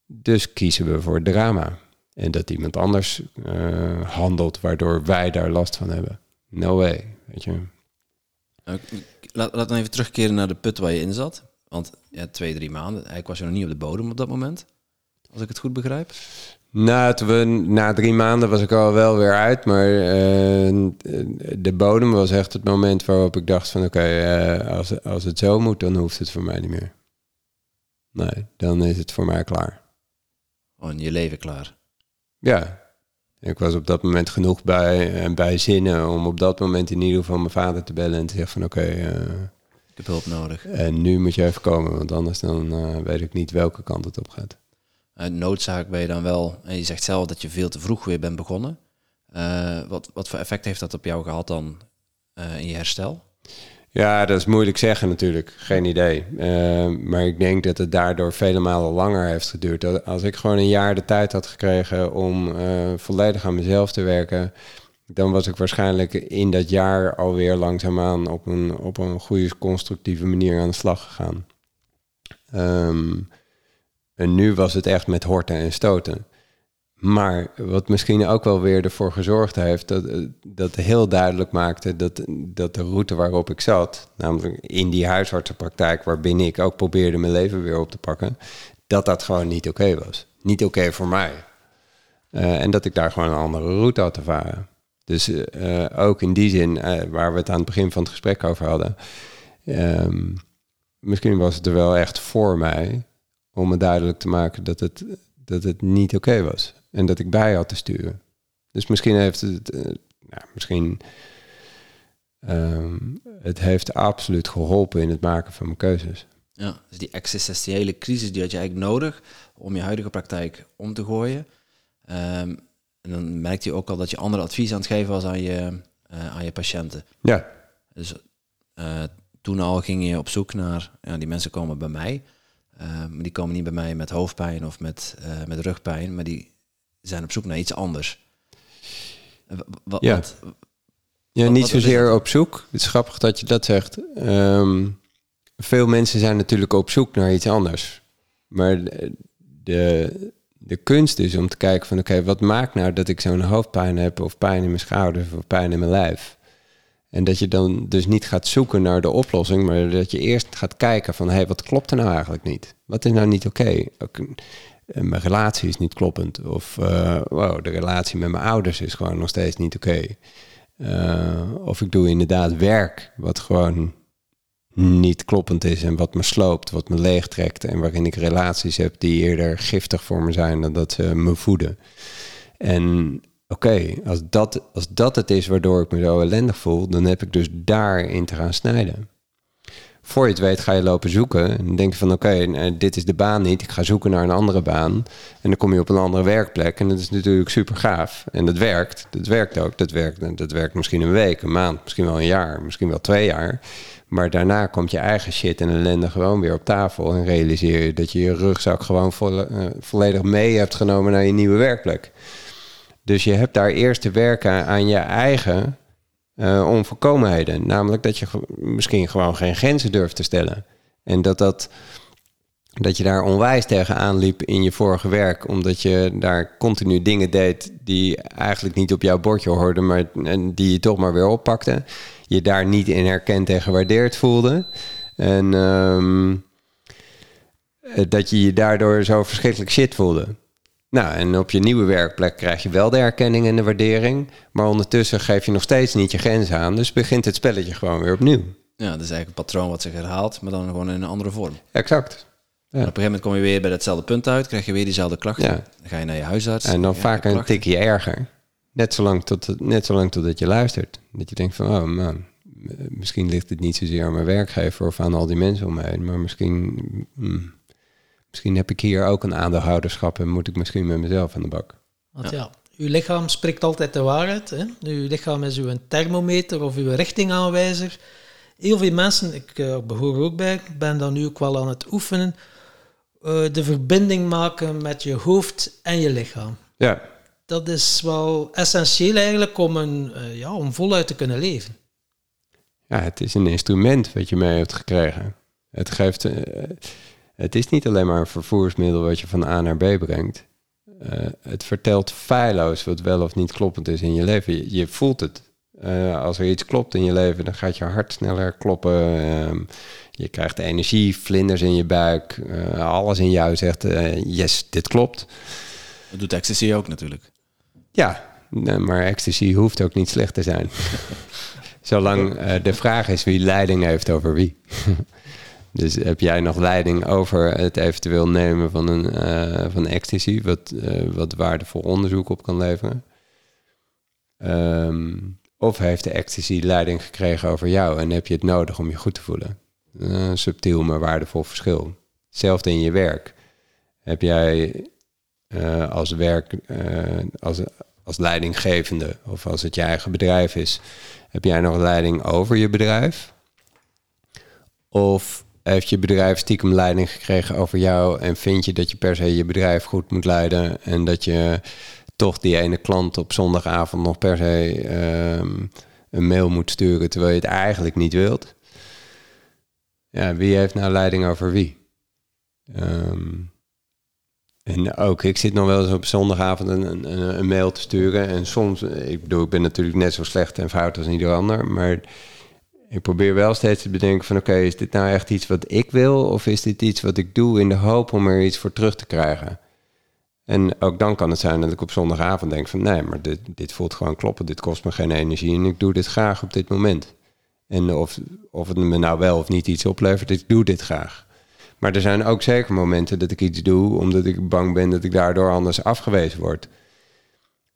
Dus kiezen we voor drama. En dat iemand anders uh, handelt waardoor wij daar last van hebben. No way, weet je. Laat, laat dan even terugkeren naar de put waar je in zat. Want ja, twee, drie maanden, eigenlijk was je nog niet op de bodem op dat moment. Als ik het goed begrijp. Nou, we, na drie maanden was ik al wel weer uit. Maar uh, de bodem was echt het moment waarop ik dacht van... oké, okay, uh, als, als het zo moet, dan hoeft het voor mij niet meer. Nee, dan is het voor mij klaar. Oh, je leven klaar. Ja, ik was op dat moment genoeg bij, uh, bij zinnen om op dat moment in ieder geval mijn vader te bellen en te zeggen van oké, okay, uh, heb hulp nodig. En nu moet je even komen, want anders dan uh, weet ik niet welke kant het op gaat. noodzaak ben je dan wel, en je zegt zelf dat je veel te vroeg weer bent begonnen. wat, wat voor effect heeft dat op jou gehad dan in je herstel? Ja, dat is moeilijk zeggen natuurlijk. Geen idee. Uh, maar ik denk dat het daardoor vele malen langer heeft geduurd. Als ik gewoon een jaar de tijd had gekregen om volledig aan mezelf te werken, dan was ik waarschijnlijk in dat jaar alweer langzaamaan op een, op een goede, constructieve manier aan de slag gegaan. Um, en nu was het echt met horten en stoten. Maar wat misschien ook wel weer ervoor gezorgd heeft, dat, dat heel duidelijk maakte dat, dat de route waarop ik zat, namelijk in die huisartsenpraktijk waarbinnen ik ook probeerde mijn leven weer op te pakken, dat dat gewoon niet oké was. Niet oké voor mij. Uh, en dat ik daar gewoon een andere route had te varen. Dus uh, ook in die zin, uh, waar we het aan het begin van het gesprek over hadden, um, misschien was het er wel echt voor mij om me duidelijk te maken dat het, dat het niet oké was. En dat ik bij had te sturen. Dus misschien heeft het, nou, misschien, um, het heeft absoluut geholpen in het maken van mijn keuzes. Ja, dus die existentiële crisis die had je eigenlijk nodig om je huidige praktijk om te gooien. Um, en dan merkte je ook al dat je andere advies aan het geven was aan je, uh, aan je patiënten. Ja. Dus uh, toen al ging je op zoek naar, ja, die mensen komen bij mij. maar die komen niet bij mij met hoofdpijn of met, met rugpijn, maar die zijn op zoek naar iets anders. Wat, ja, wat, ja wat- niet zozeer op zoek. Het is grappig dat je dat zegt. Ehm, veel mensen zijn natuurlijk op zoek naar iets anders. Maar de, de, de kunst is om te kijken van... oké, wat maakt nou dat ik zo'n hoofdpijn heb... of pijn in mijn schouders of pijn in mijn lijf? En dat je dan dus niet gaat zoeken naar de oplossing... maar dat je eerst gaat kijken van... hé, hey, wat klopt er nou eigenlijk niet? Wat is nou niet oké? Eh, mijn relatie is niet kloppend. Of eh, wow, de relatie met mijn ouders is gewoon nog steeds niet oké. Eh, of ik doe inderdaad werk wat gewoon niet kloppend is en wat me sloopt, wat me leegtrekt en waarin ik relaties heb die eerder giftig voor me zijn dan dat ze me voeden. En oké, als, dat, als dat het is waardoor ik me zo ellendig voel, dan heb ik dus daarin te gaan snijden. Voor je het weet ga je lopen zoeken en denk je van oké, nou, dit is de baan niet, ik ga zoeken naar een andere baan. En dan kom je op een andere werkplek en dat is natuurlijk super gaaf. En dat werkt, dat werkt ook, dat werkt, dat werkt misschien een week, een maand, misschien wel een jaar, misschien wel twee jaar. Maar daarna komt je eigen shit en ellende gewoon weer op tafel en realiseer je dat je je rugzak gewoon eh, volledig mee hebt genomen naar je nieuwe werkplek. Dus je hebt daar eerst te werken aan je eigen eh, onvolkomenheden. Namelijk dat je misschien gewoon geen grenzen durft te stellen. En dat, dat, dat je daar onwijs tegenaan liep in je vorige werk. Omdat je daar continu dingen deed die eigenlijk niet op jouw bordje hoorden. Maar en die je toch maar weer oppakte. Je daar niet in herkend en gewaardeerd voelde. En ehm, eh, dat je je daardoor zo verschrikkelijk shit voelde. Nou, en op je nieuwe werkplek krijg je wel de erkenning en de waardering. Maar ondertussen geef je nog steeds niet je grenzen aan. Dus begint het spelletje gewoon weer opnieuw. Ja, dat is eigenlijk een patroon wat zich herhaalt, maar dan gewoon in een andere vorm. Exact. En op een gegeven moment kom je weer bij hetzelfde punt uit, krijg je weer diezelfde klachten. Ja. Dan ga je naar je huisarts. En dan ja, vaak een tikje erger. Net zolang, tot, net zolang totdat je luistert. Dat je denkt van, oh man, misschien ligt het niet zozeer aan mijn werkgever of aan al die mensen om me heen. Maar misschien, mm, misschien heb ik hier ook een aandeelhouderschap en moet ik misschien met mezelf aan de bak. Want ja, uw lichaam spreekt altijd de waarheid. Hè? Uw lichaam is uw thermometer of uw richtingaanwijzer. Heel veel mensen, ik eh, behoor ook bij, ik ben dan nu ook wel aan het oefenen, eh, de verbinding maken met je hoofd en je lichaam. Ja, Dat is wel essentieel eigenlijk om, een, eh, ja, om voluit te kunnen leven. ja, het is een instrument wat je mee hebt gekregen. Het geeft, eh, het is niet alleen maar een vervoersmiddel wat je van A naar B brengt. Eh, het vertelt feilloos wat wel of niet kloppend is in je leven. Je, je voelt het. Eh, als er iets klopt in je leven, dan gaat je hart sneller kloppen. Ehm, je krijgt energie, vlinders in je buik. eh, alles in jou zegt, eh, yes, dit klopt. Dat doet ecstasy ook natuurlijk. Ja, maar ecstasy hoeft ook niet slecht te zijn. *laughs* Zolang eh, de vraag is wie leiding heeft over wie. *laughs* Dus heb jij nog leiding over het eventueel nemen van een eh, van ecstasy, wat, eh, wat waardevol onderzoek op kan leveren? Ehm, of heeft de ecstasy leiding gekregen over jou en heb je het nodig om je goed te voelen? Een subtiel maar waardevol verschil. Hetzelfde in je werk. Heb jij als werk, als, als leidinggevende of als het je eigen bedrijf is, heb jij nog leiding over je bedrijf? Of heeft je bedrijf stiekem leiding gekregen over jou en vind je dat je per se je bedrijf goed moet leiden en dat je toch die ene klant op zondagavond nog per se ehm, een mail moet sturen terwijl je het eigenlijk niet wilt? Ja, wie heeft nou leiding over wie? Um, en ook, ik zit nog wel eens op zondagavond een, een, een, mail te sturen. En soms, ik bedoel, ik ben natuurlijk net zo slecht en fout als ieder ander. Maar ik probeer wel steeds te bedenken van... oké, is dit nou echt iets wat ik wil? Of is dit iets wat ik doe in de hoop om er iets voor terug te krijgen? En ook dan kan het zijn dat ik op zondagavond denk van... nee, maar dit, dit voelt gewoon kloppen. Dit kost me geen energie en ik doe dit graag op dit moment. En of, of het me nou wel of niet iets oplevert, ik doe dit graag. Maar er zijn ook zeker momenten dat ik iets doe omdat ik bang ben dat ik daardoor anders afgewezen word.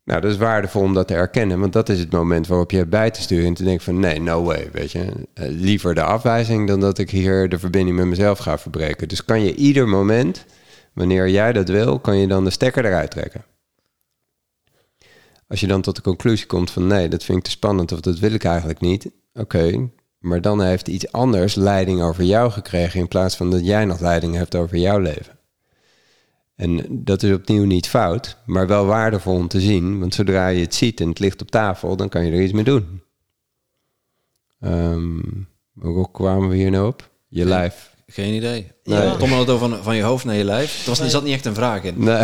Nou, dat is waardevol om dat te erkennen, want dat is het moment waarop je bij te sturen en te denken van nee, no way, weet je. Eh, liever de afwijzing dan dat ik hier de verbinding met mezelf ga verbreken. Dus kan je ieder moment, wanneer jij dat wil, kan je dan de stekker eruit trekken. Als je dan tot de conclusie komt van nee, dat vind ik te spannend of dat wil ik eigenlijk niet. Oké, maar dan heeft iets anders leiding over jou gekregen in plaats van dat jij nog leiding hebt over jouw leven. En dat is opnieuw niet fout, maar wel waardevol om te zien. Want zodra je het ziet en het ligt op tafel, dan kan je er iets mee doen. Um, hoe kwamen we hier nou op? Je lijf. Geen idee. Nee. Tom had het over van, van je hoofd naar je lijf. Er was, nee. zat niet echt een vraag in. Nee. *laughs*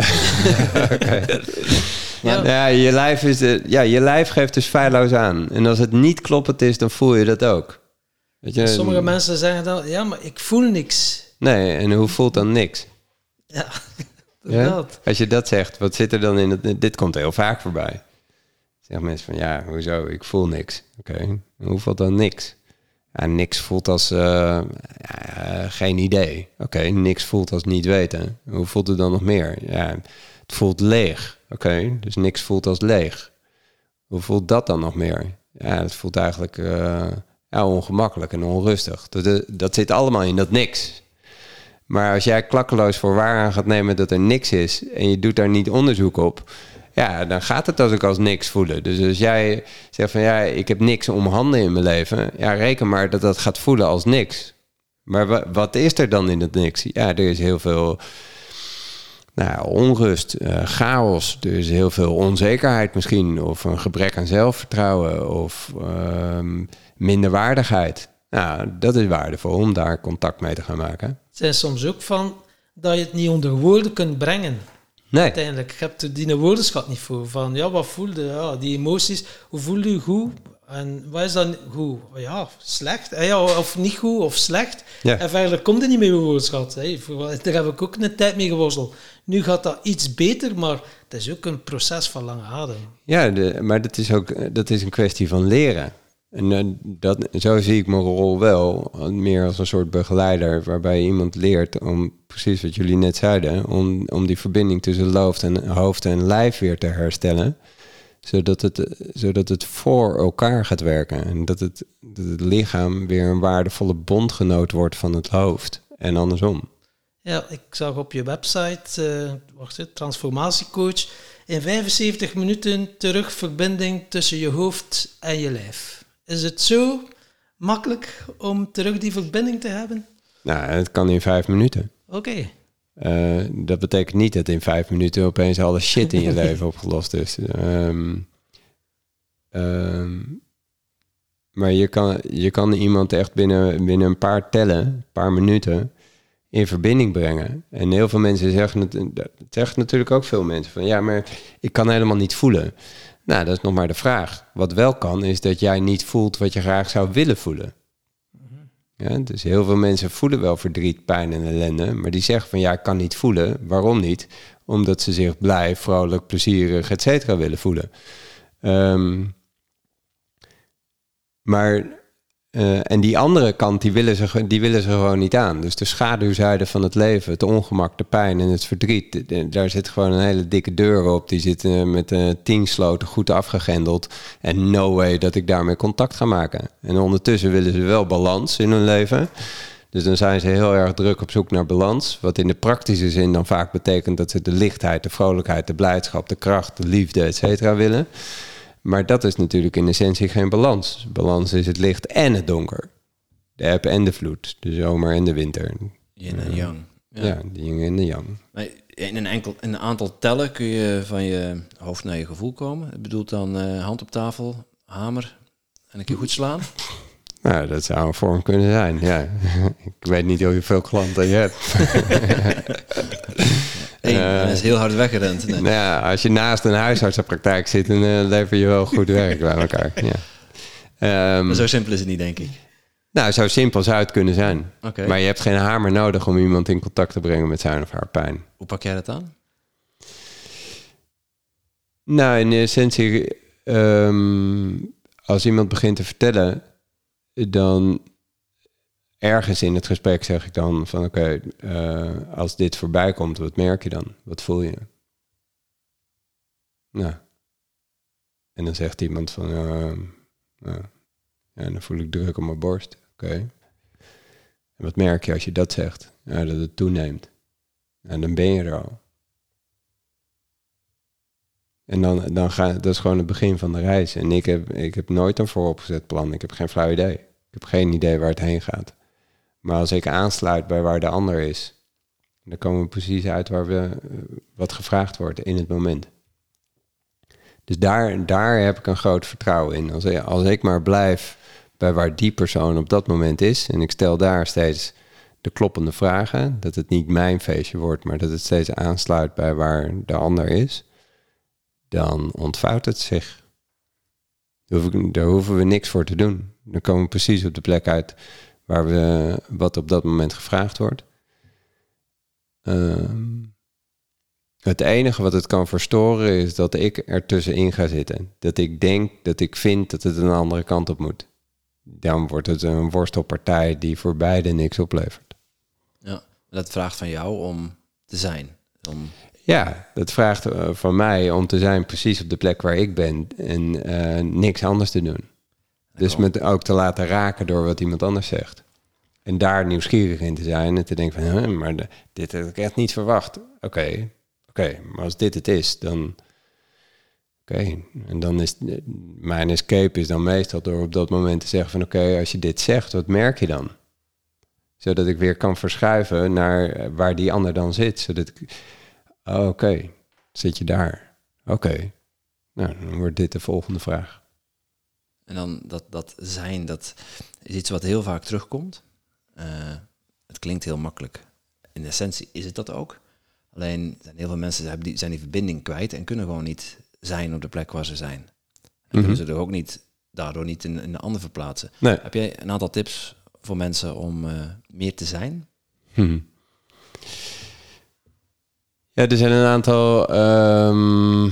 ja. ja. je lijf is de, ja, je lijf geeft dus feilloos aan. En als het niet kloppend is, dan voel je dat ook. Weet je, Sommige mensen zeggen dan, ja, maar ik voel niks. Nee, en hoe voelt dan niks? Ja, *laughs* ja? Als je dat zegt, wat zit er dan in het... Dit komt heel vaak voorbij. Zeggen mensen van, ja, hoezo? Ik voel niks. Oké, hoe voelt dan niks? Ja, niks voelt als uh, ja, geen idee. Oké, niks voelt als niet weten. Hoe voelt het dan nog meer? Ja, het voelt leeg. Oké, dus niks voelt als leeg. Hoe voelt dat dan nog meer? Ja, het voelt eigenlijk... Uh, ja, ongemakkelijk en onrustig. Dat, dat zit allemaal in dat niks. Maar als jij klakkeloos voor waar aan gaat nemen dat er niks is en je doet daar niet onderzoek op, ja, dan gaat het als ik als niks voelen. Dus als jij zegt van ja, ik heb niks om handen in mijn leven, ja, reken maar dat dat gaat voelen als niks. Maar wat is er dan in het niks? Ja, er is heel veel nou, onrust, uh, chaos. Er is heel veel onzekerheid misschien, of een gebrek aan zelfvertrouwen, of. Uh, minderwaardigheid. Nou, dat is waardevol om daar contact mee te gaan maken. Het zijn soms ook van dat je het niet onder woorden kunt brengen. Nee. Uiteindelijk, je hebt die woordenschat niet voor. Van, ja, wat voelde ja, die emoties, hoe voelde je goed? En wat is dan goed? Ja, slecht. Ja, of niet goed of slecht. Ja. En verder komt er niet meer woordenschat. Daar heb ik ook een tijd mee geworsteld. Nu gaat dat iets beter, maar het is ook een proces van lange adem. Ja, de, maar dat is ook dat is een kwestie van leren. En uh, dat, zo zie ik mijn rol wel, meer als een soort begeleider, waarbij iemand leert om, precies wat jullie net zeiden, om, om die verbinding tussen hoofd en, hoofd en lijf weer te herstellen. Zodat het, zodat het voor elkaar gaat werken. En dat het, het lichaam weer een waardevolle bondgenoot wordt van het hoofd. En andersom. Ja, ik zag op je website, uh, wacht, transformatiecoach, in 75 minuten terug verbinding tussen je hoofd en je lijf. Is het zo makkelijk om terug die verbinding te hebben? Nou, het kan in vijf minuten. Oké. Eh, dat betekent niet dat in vijf minuten opeens alle shit in je *laughs* leven opgelost is. Ehm, ehm, maar je kan, je kan iemand echt binnen, binnen een paar tellen, een paar minuten, in verbinding brengen. En heel veel mensen zeggen, het, het zeggen natuurlijk ook veel mensen van ja, maar ik kan helemaal niet voelen. Nou, dat is nog maar de vraag. Wat wel kan, is dat jij niet voelt wat je graag zou willen voelen. Ja, dus heel veel mensen voelen wel verdriet, pijn en ellende, maar die zeggen van ja, ik kan niet voelen. Waarom niet? Omdat ze zich blij, vrolijk, plezierig, et cetera willen voelen. Um, maar Eh, en die andere kant, die willen, ze, die willen ze gewoon niet aan. Dus de schaduwzijde van het leven, het ongemak, de pijn en het verdriet... daar zit gewoon een hele dikke deur op. Die zit eh, met eh, tien sloten goed afgegrendeld. En no way dat ik daarmee contact ga maken. En ondertussen willen ze wel balans in hun leven... Dus dan zijn ze heel erg druk op zoek naar balans. Wat in de praktische zin dan vaak betekent dat ze de lichtheid, de vrolijkheid, de blijdschap, de kracht, de liefde, et cetera willen. Maar dat is natuurlijk in essentie geen balans. Balans is het licht en het donker. De eb en de vloed. De zomer en de winter. Yin en yang. Ja, de yin en de yang. Maar in een, enkel, in een aantal tellen kun je van je hoofd naar je gevoel komen. Dat bedoelt dan eh, hand op tafel, hamer en een keer goed slaan. *laughs* Nou, dat zou een vorm kunnen zijn, ja. *laughs* Ik weet niet hoeveel klanten je hebt. *laughs* Eh. dat is heel hard weggerend. Nee. Nou ja, als je naast een huisartsenpraktijk zit, dan eh, lever je wel goed werk bij elkaar. Ja. Ehm, zo simpel is het niet, denk ik. nou, zo simpel zou het kunnen zijn. Maar je hebt geen hamer nodig om iemand in contact te brengen met zijn of haar pijn. Hoe pak jij dat aan? Nou, in essentie, ehm, als iemand begint te vertellen, dan ergens in het gesprek zeg ik dan van oké, eh, als dit voorbij komt, wat merk je dan? Wat voel je? Nou, en dan zegt iemand van, ehm, nou, ja, dan voel ik druk op mijn borst. Oké. En wat merk je als je dat zegt? Ja, dat het toeneemt. En dan ben je er al. En dan, dan ga, dat is gewoon het begin van de reis. En ik heb, ik heb nooit een vooropgezet plan. Ik heb geen flauw idee. Ik heb geen idee waar het heen gaat. Maar als ik aansluit bij waar de ander is, dan komen we precies uit waar we, eh, wat gevraagd wordt in het moment. Dus daar, daar heb ik een groot vertrouwen in. Als, als ik maar blijf bij waar die persoon op dat moment is, en ik stel daar steeds de kloppende vragen, dat het niet mijn feestje wordt, maar dat het steeds aansluit bij waar de ander is, dan ontvouwt het zich. Ik- daar hoeven we niks voor te doen. Dan komen we precies op de plek uit waar we wat op dat moment gevraagd wordt. Ehm, het enige wat het kan verstoren is dat ik ertussenin ga zitten. Dat ik denk, dat ik vind dat het een andere kant op moet. Dan wordt het een worstelpartij die voor beide niks oplevert. Ja. Dat vraagt van jou om te zijn. Om, Ja, dat vraagt eh, van mij om te zijn precies op de plek waar ik ben en eh, niks anders te doen. Dus met ook te laten raken door wat iemand anders zegt. En daar nieuwsgierig in te zijn en te denken van, huh, maar de- dit heb ik echt niet verwacht. Oké, oké, maar als dit het is, dan... Oké, en dan is mijn escape is dan meestal door op dat moment te zeggen van, oké, als je dit zegt, wat merk je dan? Zodat ik weer kan verschuiven naar eh, waar die ander dan zit. Zodat ik, oh, oké, zit je daar? Oké, nou, dan wordt dit de volgende vraag. En dan dat, dat zijn, dat is iets wat heel vaak terugkomt. Eh, het klinkt heel makkelijk. In essentie is het dat ook. Alleen zijn heel veel mensen die, zijn die verbinding kwijt en kunnen gewoon niet zijn op de plek waar ze zijn. En Mhm. kunnen ze er ook niet, daardoor niet in, in de ander verplaatsen. Nee. Heb jij een aantal tips voor mensen om eh, meer te zijn? Hm. Ja, er zijn een aantal. ehm,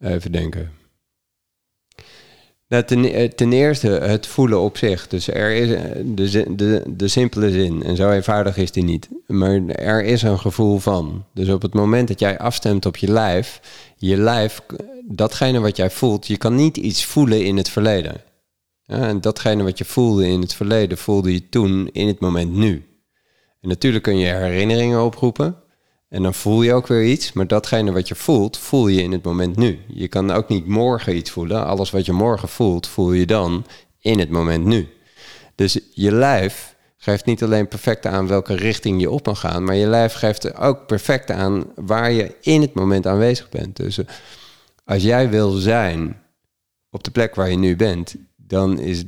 even denken. Nou, ten, eh, ten eerste het voelen op zich. Dus er is eh, de, de, de simpele zin, en zo eenvoudig is die niet. Maar er is een gevoel van. Dus op het moment dat jij afstemt op je lijf, je lijf, datgene wat jij voelt, je kan niet iets voelen in het verleden. En datgene wat je voelde in het verleden, voelde je toen in het moment nu. En natuurlijk kun je herinneringen oproepen. En dan voel je ook weer iets. Maar datgene wat je voelt, voel je in het moment nu. Je kan ook niet morgen iets voelen. Alles wat je morgen voelt, voel je dan in het moment nu. Dus je lijf geeft niet alleen perfect aan welke richting je op kan gaan. Maar je lijf geeft ook perfect aan waar je in het moment aanwezig bent. Dus eh, als jij wil zijn op de plek waar je nu bent, dan is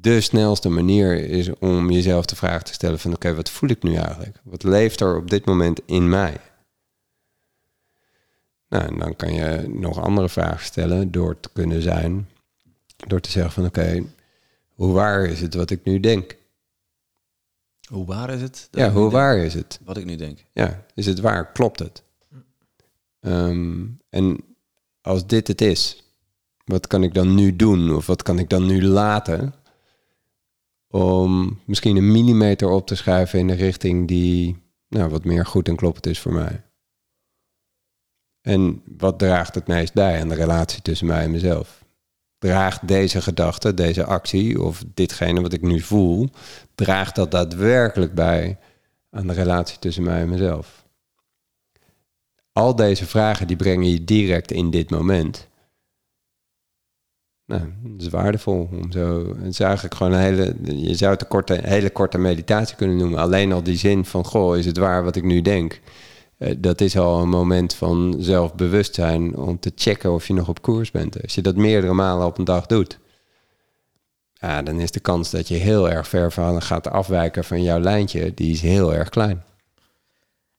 de snelste manier is om jezelf de vraag te stellen van oké, wat voel ik nu eigenlijk? Wat leeft er op dit moment in mij? Nou, en dan kan je nog andere vragen stellen door te kunnen zijn, door te zeggen van oké, hoe waar is het wat ik nu denk? Hoe waar is het? Ja, hoe denk? waar is het? Wat ik nu denk. Ja, is het waar? Klopt het? Ehm, en als dit het is, Wat kan ik dan nu doen? Of wat kan ik dan nu laten? Om misschien een millimeter op te schuiven in de richting die nou, wat meer goed en kloppend is voor mij. En wat draagt het meest bij aan de relatie tussen mij en mezelf? Draagt deze gedachte, deze actie of ditgene wat ik nu voel, draagt dat daadwerkelijk bij aan de relatie tussen mij en mezelf? Al deze vragen die brengen je direct in dit moment. Nou, dat is waardevol om zo. Het is eigenlijk gewoon een hele. Je zou het een korte, hele korte meditatie kunnen noemen. Alleen al die zin van: Goh, is het waar wat ik nu denk? Uh, dat is al een moment van zelfbewustzijn om te checken of je nog op koers bent. Als je dat meerdere malen op een dag doet, ja, dan is de kans dat je heel erg ver van gaat afwijken van jouw lijntje, die is heel erg klein.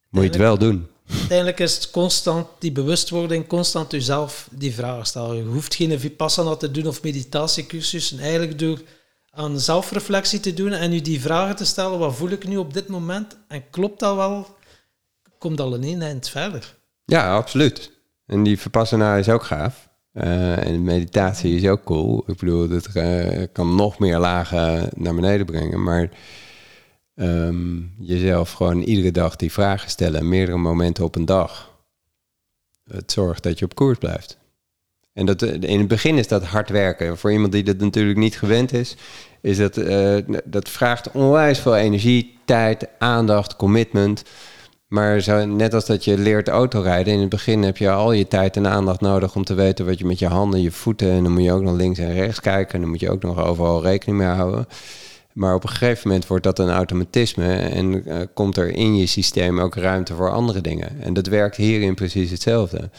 Moet je het wel doen. Uiteindelijk is het constant die bewustwording, constant jezelf die vragen stellen. Je hoeft geen vipassana te doen of meditatiecursussen. Eigenlijk door aan zelfreflectie te doen en je die vragen te stellen. Wat voel ik nu op dit moment? En klopt dat wel? Komt al een eind verder. Ja, absoluut. En die vipassana is ook gaaf. Uh, en meditatie is ook cool. Ik bedoel, dat uh, kan nog meer lagen naar beneden brengen. Maar um, jezelf gewoon iedere dag die vragen stellen, meerdere momenten op een dag. Het zorgt dat je op koers blijft. En dat, in het begin is dat hard werken. Voor iemand die dat natuurlijk niet gewend is, is dat, uh, dat vraagt onwijs veel energie, tijd, aandacht, commitment. Maar zo, net als dat je leert autorijden, in het begin heb je al je tijd en aandacht nodig om te weten wat je met je handen, je voeten, en dan moet je ook nog links en rechts kijken, en dan moet je ook nog overal rekening mee houden. Maar op een gegeven moment wordt dat een automatisme en uh, komt er in je systeem ook ruimte voor andere dingen. En dat werkt hierin precies hetzelfde.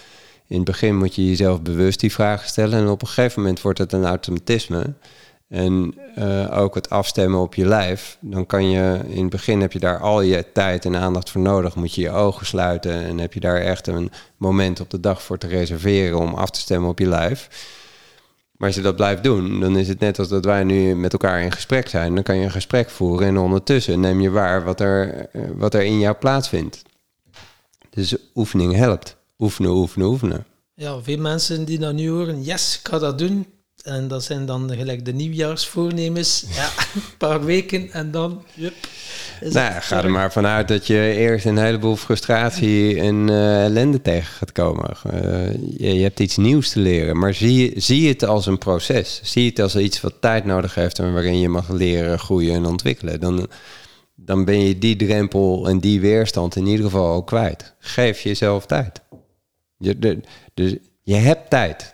In het begin moet je jezelf bewust die vragen stellen en op een gegeven moment wordt het een automatisme. En uh, ook het afstemmen op je lijf. Dan kan je, in het begin heb je daar al je tijd en aandacht voor nodig. Moet je je ogen sluiten en heb je daar echt een moment op de dag voor te reserveren om af te stemmen op je lijf. Maar als je dat blijft doen, dan is het net als dat wij nu met elkaar in gesprek zijn. Dan kan je een gesprek voeren en ondertussen neem je waar wat er, wat er in jou plaatsvindt. Dus oefening helpt. Oefenen, oefenen, oefenen. Ja, veel mensen die dat nu horen, yes, ik ga dat doen. En dat zijn dan gelijk de nieuwjaarsvoornemens. Ja, *laughs* een paar weken en dan... Yep, nou, ga er maar vanuit dat je eerst een heleboel frustratie en uh, ellende tegen gaat komen. Uh, je, je, hebt iets nieuws te leren, maar zie, zie het als een proces. Zie het als iets wat tijd nodig heeft en waarin je mag leren, groeien en ontwikkelen. Dan, dan ben je die drempel en die weerstand in ieder geval al kwijt. Geef jezelf tijd. Je, de, dus je hebt tijd.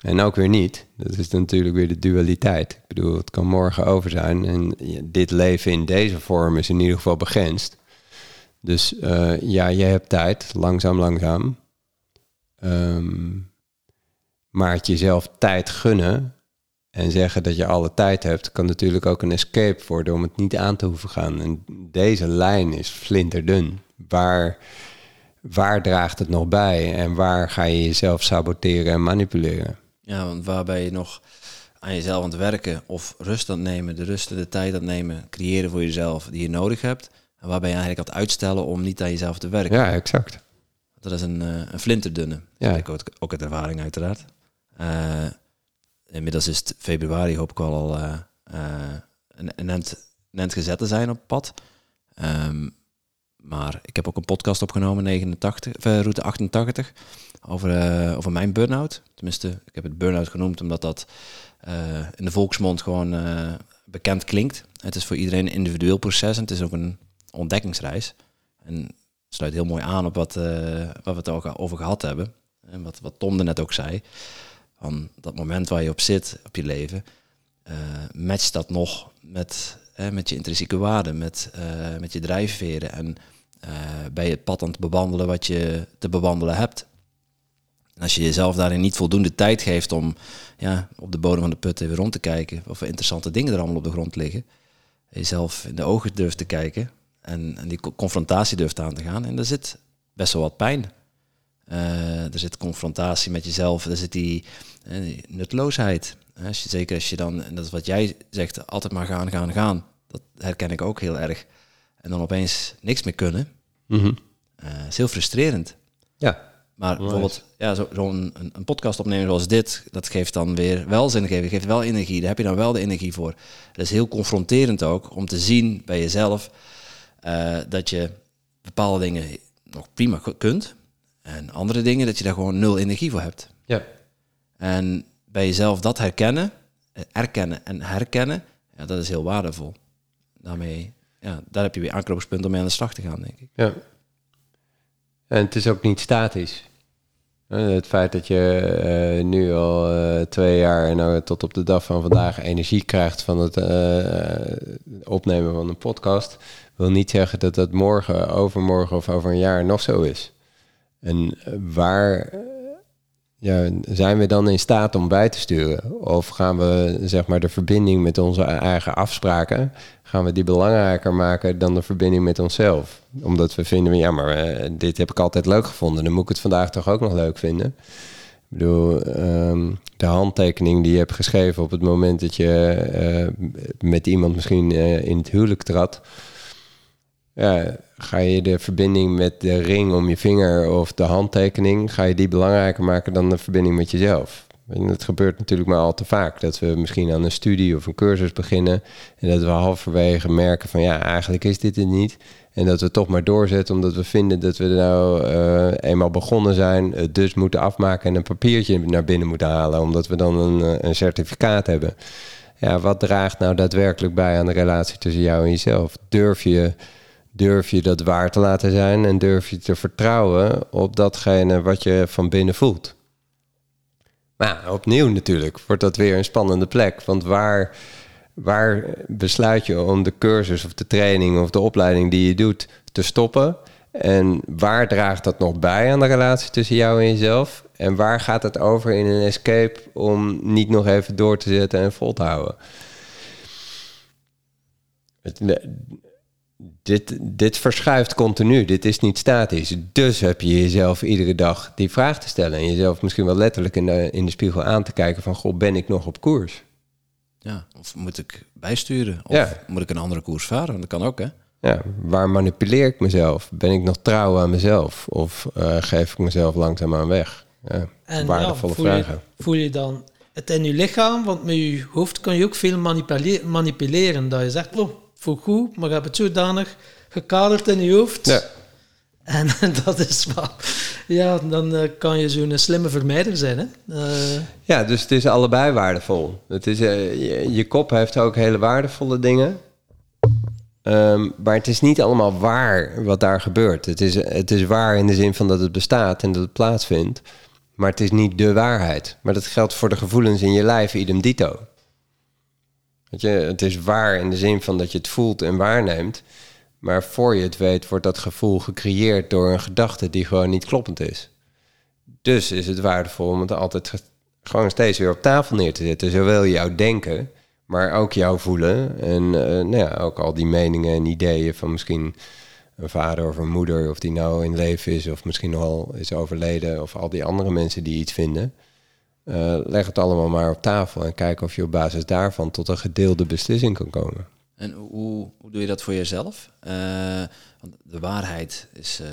En ook weer niet. Dat is natuurlijk weer de dualiteit. Ik bedoel, het kan morgen over zijn. En dit leven in deze vorm is in ieder geval begrensd. Dus uh, ja, je hebt tijd, langzaam, langzaam. Um, maar het jezelf tijd gunnen en zeggen dat je alle tijd hebt, kan natuurlijk ook een escape worden om het niet aan te hoeven gaan. En deze lijn is flinterdun. Waar, waar draagt het nog bij en waar ga je jezelf saboteren en manipuleren? Ja, want waarbij je nog aan jezelf aan het werken of rust aan het nemen, de rust en de tijd aan het nemen, creëren voor jezelf die je nodig hebt. En waarbij je eigenlijk aan het uitstellen om niet aan jezelf te werken. Ja, exact. Dat is een, uh, een flinterdunne. Ja. Ik ook, ook uit ervaring uiteraard. Uh, inmiddels is het februari, hoop ik al uh, een, een, end, een end gezet te zijn op pad. Um, maar ik heb ook een podcast opgenomen, 89, route 88 over, uh, over mijn burn-out. Tenminste, ik heb het burn-out genoemd omdat dat uh, in de volksmond gewoon uh, bekend klinkt. Het is voor iedereen een individueel proces en het is ook een ontdekkingsreis. En sluit heel mooi aan op wat, wat we het ook over gehad hebben. En wat, wat Tom er net ook zei. Van dat moment waar je op zit, op je leven, matcht dat nog met, met je intrinsieke waarden, met, met je drijfveren. En bij het pad aan het bewandelen wat je te bewandelen hebt als je jezelf daarin niet voldoende tijd geeft om ja, op de bodem van de put even rond te kijken of er interessante dingen er allemaal op de grond liggen, jezelf in de ogen durft te kijken en, en die confrontatie durft aan te gaan. En er zit best wel wat pijn. Uh, er zit confrontatie met jezelf, er zit die, uh, die nutloosheid. Als je, zeker als je dan, en dat is wat jij zegt, altijd maar gaan, gaan, gaan. Dat herken ik ook heel erg. En dan opeens niks meer kunnen. Mm -hmm. is heel frustrerend. Ja. Maar bijvoorbeeld ja, zo'n zo een, een podcast opnemen zoals dit, dat geeft dan weer wel zingeving, geeft wel energie. Daar heb je dan wel de energie voor. Het is heel confronterend ook om te zien bij jezelf eh, dat je bepaalde dingen nog prima kunt. En andere dingen dat je daar gewoon nul energie voor hebt. Ja. En bij jezelf dat herkennen, eh, erkennen en herkennen, ja, dat is heel waardevol. Daarmee, ja, daar heb je weer aanknopingspunt om mee aan de slag te gaan, denk ik. Ja. En het is ook niet statisch. Eh, Het feit dat je eh, nu al eh, twee jaar en nou tot op de dag van vandaag energie krijgt van het opnemen van een podcast, wil niet zeggen dat dat morgen, overmorgen of over een jaar nog zo is. En waar ja, zijn we dan in staat om bij te sturen? Of gaan we zeg maar de verbinding met onze eigen afspraken, gaan we die belangrijker maken dan de verbinding met onszelf? Omdat we vinden, ja, maar eh, dit heb ik altijd leuk gevonden, dan moet ik het vandaag toch ook nog leuk vinden. Ik bedoel, ehm, de handtekening die je hebt geschreven op het moment dat je eh, met iemand misschien eh, in het huwelijk trad. Ja, ga je de verbinding met de ring om je vinger of de handtekening, ga je die belangrijker maken dan de verbinding met jezelf? En dat gebeurt natuurlijk maar al te vaak. Dat we misschien aan een studie of een cursus beginnen. En dat we halverwege merken van ja, eigenlijk is dit het niet. En dat we toch maar doorzetten omdat we vinden dat we nou eh, eenmaal begonnen zijn. Het dus moeten afmaken en een papiertje naar binnen moeten halen. Omdat we dan een, eh, een certificaat hebben. Ja, wat draagt nou daadwerkelijk bij aan de relatie tussen jou en jezelf? Durf je, durf je dat waar te laten zijn en durf je te vertrouwen op datgene wat je van binnen voelt? Ja, opnieuw natuurlijk wordt dat weer een spannende plek. Want waar, waar besluit je om de cursus of de training of de opleiding die je doet te stoppen? En waar draagt dat nog bij aan de relatie tussen jou en jezelf? En waar gaat het over in een escape om niet nog even door te zetten en vol te houden? Het, dit, dit verschuift continu. Dit is niet statisch. Dus heb je jezelf iedere dag die vraag te stellen. En jezelf misschien wel letterlijk in de, in de spiegel aan te kijken van... Goh, ben ik nog op koers? Ja, of moet ik bijsturen? Of Ja. moet ik een andere koers varen? Dat kan ook, hè? Ja, waar manipuleer ik mezelf? Ben ik nog trouw aan mezelf? Of eh, geef ik mezelf langzaamaan weg? Ja, En waardevolle ja, voel, je, vragen. voel je dan het in je lichaam? Want met je hoofd kan je ook veel manipule- manipuleren. Dat je zegt, oh, voel goed, maar je hebt het zodanig gekaderd in je hoofd. Ja. En *laughs* dat is wel... Ja, dan eh, kan je zo'n slimme vermijder zijn, hè. Eh, Ja, dus het is allebei waardevol. Het is, eh, je, je kop heeft ook hele waardevolle dingen. Ehm, maar het is niet allemaal waar wat daar gebeurt. Het is, het is waar in de zin van dat het bestaat en dat het plaatsvindt. Maar het is niet de waarheid. Maar dat geldt voor de gevoelens in je lijf, idem dito. Weet je, het is waar in de zin van dat je het voelt en waarneemt. Maar voor je het weet, wordt dat gevoel gecreëerd door een gedachte die gewoon niet kloppend is. Dus is het waardevol om het altijd ge- gewoon steeds weer op tafel neer te zetten. Zowel jouw denken, maar ook jouw voelen. En eh, nou ja, ook al die meningen en ideeën van misschien een vader of een moeder, of die nou in leven is, of misschien al is overleden, of al die andere mensen die iets vinden. Eh, leg het allemaal maar op tafel en kijk of je op basis daarvan tot een gedeelde beslissing kan komen. En hoe, hoe doe je dat voor jezelf? Eh, want de waarheid is, eh,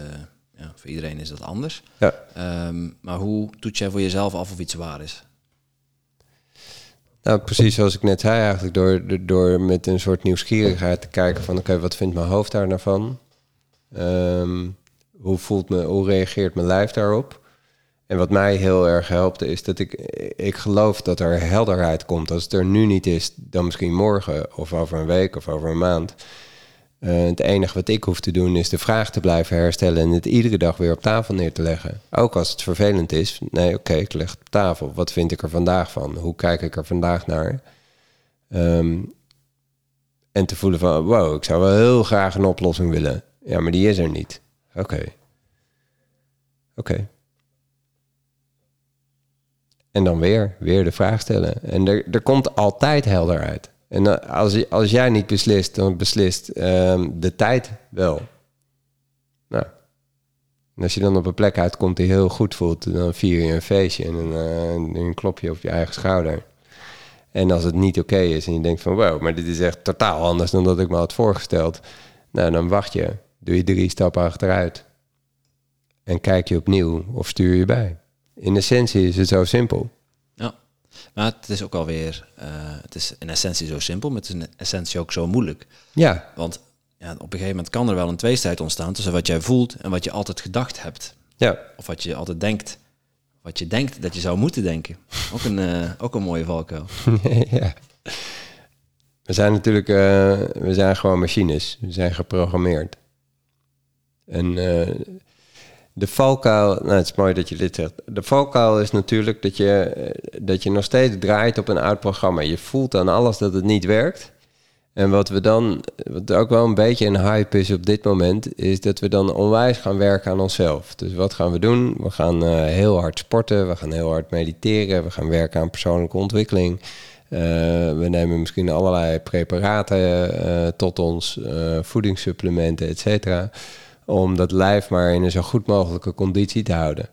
ja, voor iedereen is dat anders. Ja. Ehm, maar hoe toets jij voor jezelf af of iets waar is? Nou, precies zoals ik net zei, eigenlijk door, door- door met een soort nieuwsgierigheid te kijken van oké, wat vindt mijn hoofd daar nou van? Ehm, hoe, voelt me, hoe reageert mijn lijf daarop? En wat mij heel erg helpt, is dat ik, ik geloof dat er helderheid komt. Als het er nu niet is, dan misschien morgen of over een week of over een maand. Eh, het enige wat ik hoef te doen is de vraag te blijven herstellen en het iedere dag weer op tafel neer te leggen. Ook als het vervelend is. Nee, oké, ik leg het op tafel. Wat vind ik er vandaag van? Hoe kijk ik er vandaag naar? Ehm, en te voelen van, wow, ik zou wel heel graag een oplossing willen. Ja, maar die is er niet. Oké. Oké. En dan weer, weer de vraag stellen. En er, er komt altijd helderheid. En eh, als, als jij niet beslist, dan beslist ehm, de tijd wel. Nou. En als je dan op een plek uitkomt die heel goed voelt, dan vier je een feestje en een, eh, een klopje op je eigen schouder. En als het niet oké is en je denkt van wow, maar dit is echt totaal anders dan dat ik me had voorgesteld. Nou, dan wacht je. Doe je drie stappen achteruit. En kijk je opnieuw of stuur je bij. In essentie is het zo simpel. Ja, maar het is ook alweer, uh, het is in essentie zo simpel, maar het is in essentie ook zo moeilijk. Ja. Want ja, op een gegeven moment kan er wel een tweestrijd ontstaan tussen wat jij voelt en wat je altijd gedacht hebt. Ja. Of wat je altijd denkt. Wat je denkt dat je zou moeten denken. Ook een, uh, ook een mooie valkuil. *laughs* ja. We zijn natuurlijk, uh, we zijn gewoon machines. We zijn geprogrammeerd. En uh, de valkuil, nou het is mooi dat je dit zegt. De valkuil is natuurlijk dat je, dat je nog steeds draait op een oud programma. Je voelt aan alles dat het niet werkt. En wat we dan, wat ook wel een beetje een hype is op dit moment, is dat we dan onwijs gaan werken aan onszelf. Dus wat gaan we doen? We gaan uh, heel hard sporten, we gaan heel hard mediteren, we gaan werken aan persoonlijke ontwikkeling. Uh, we nemen misschien allerlei preparaten tot ons, voedingssupplementen, et cetera, om dat lijf maar in een zo goed mogelijke conditie te houden.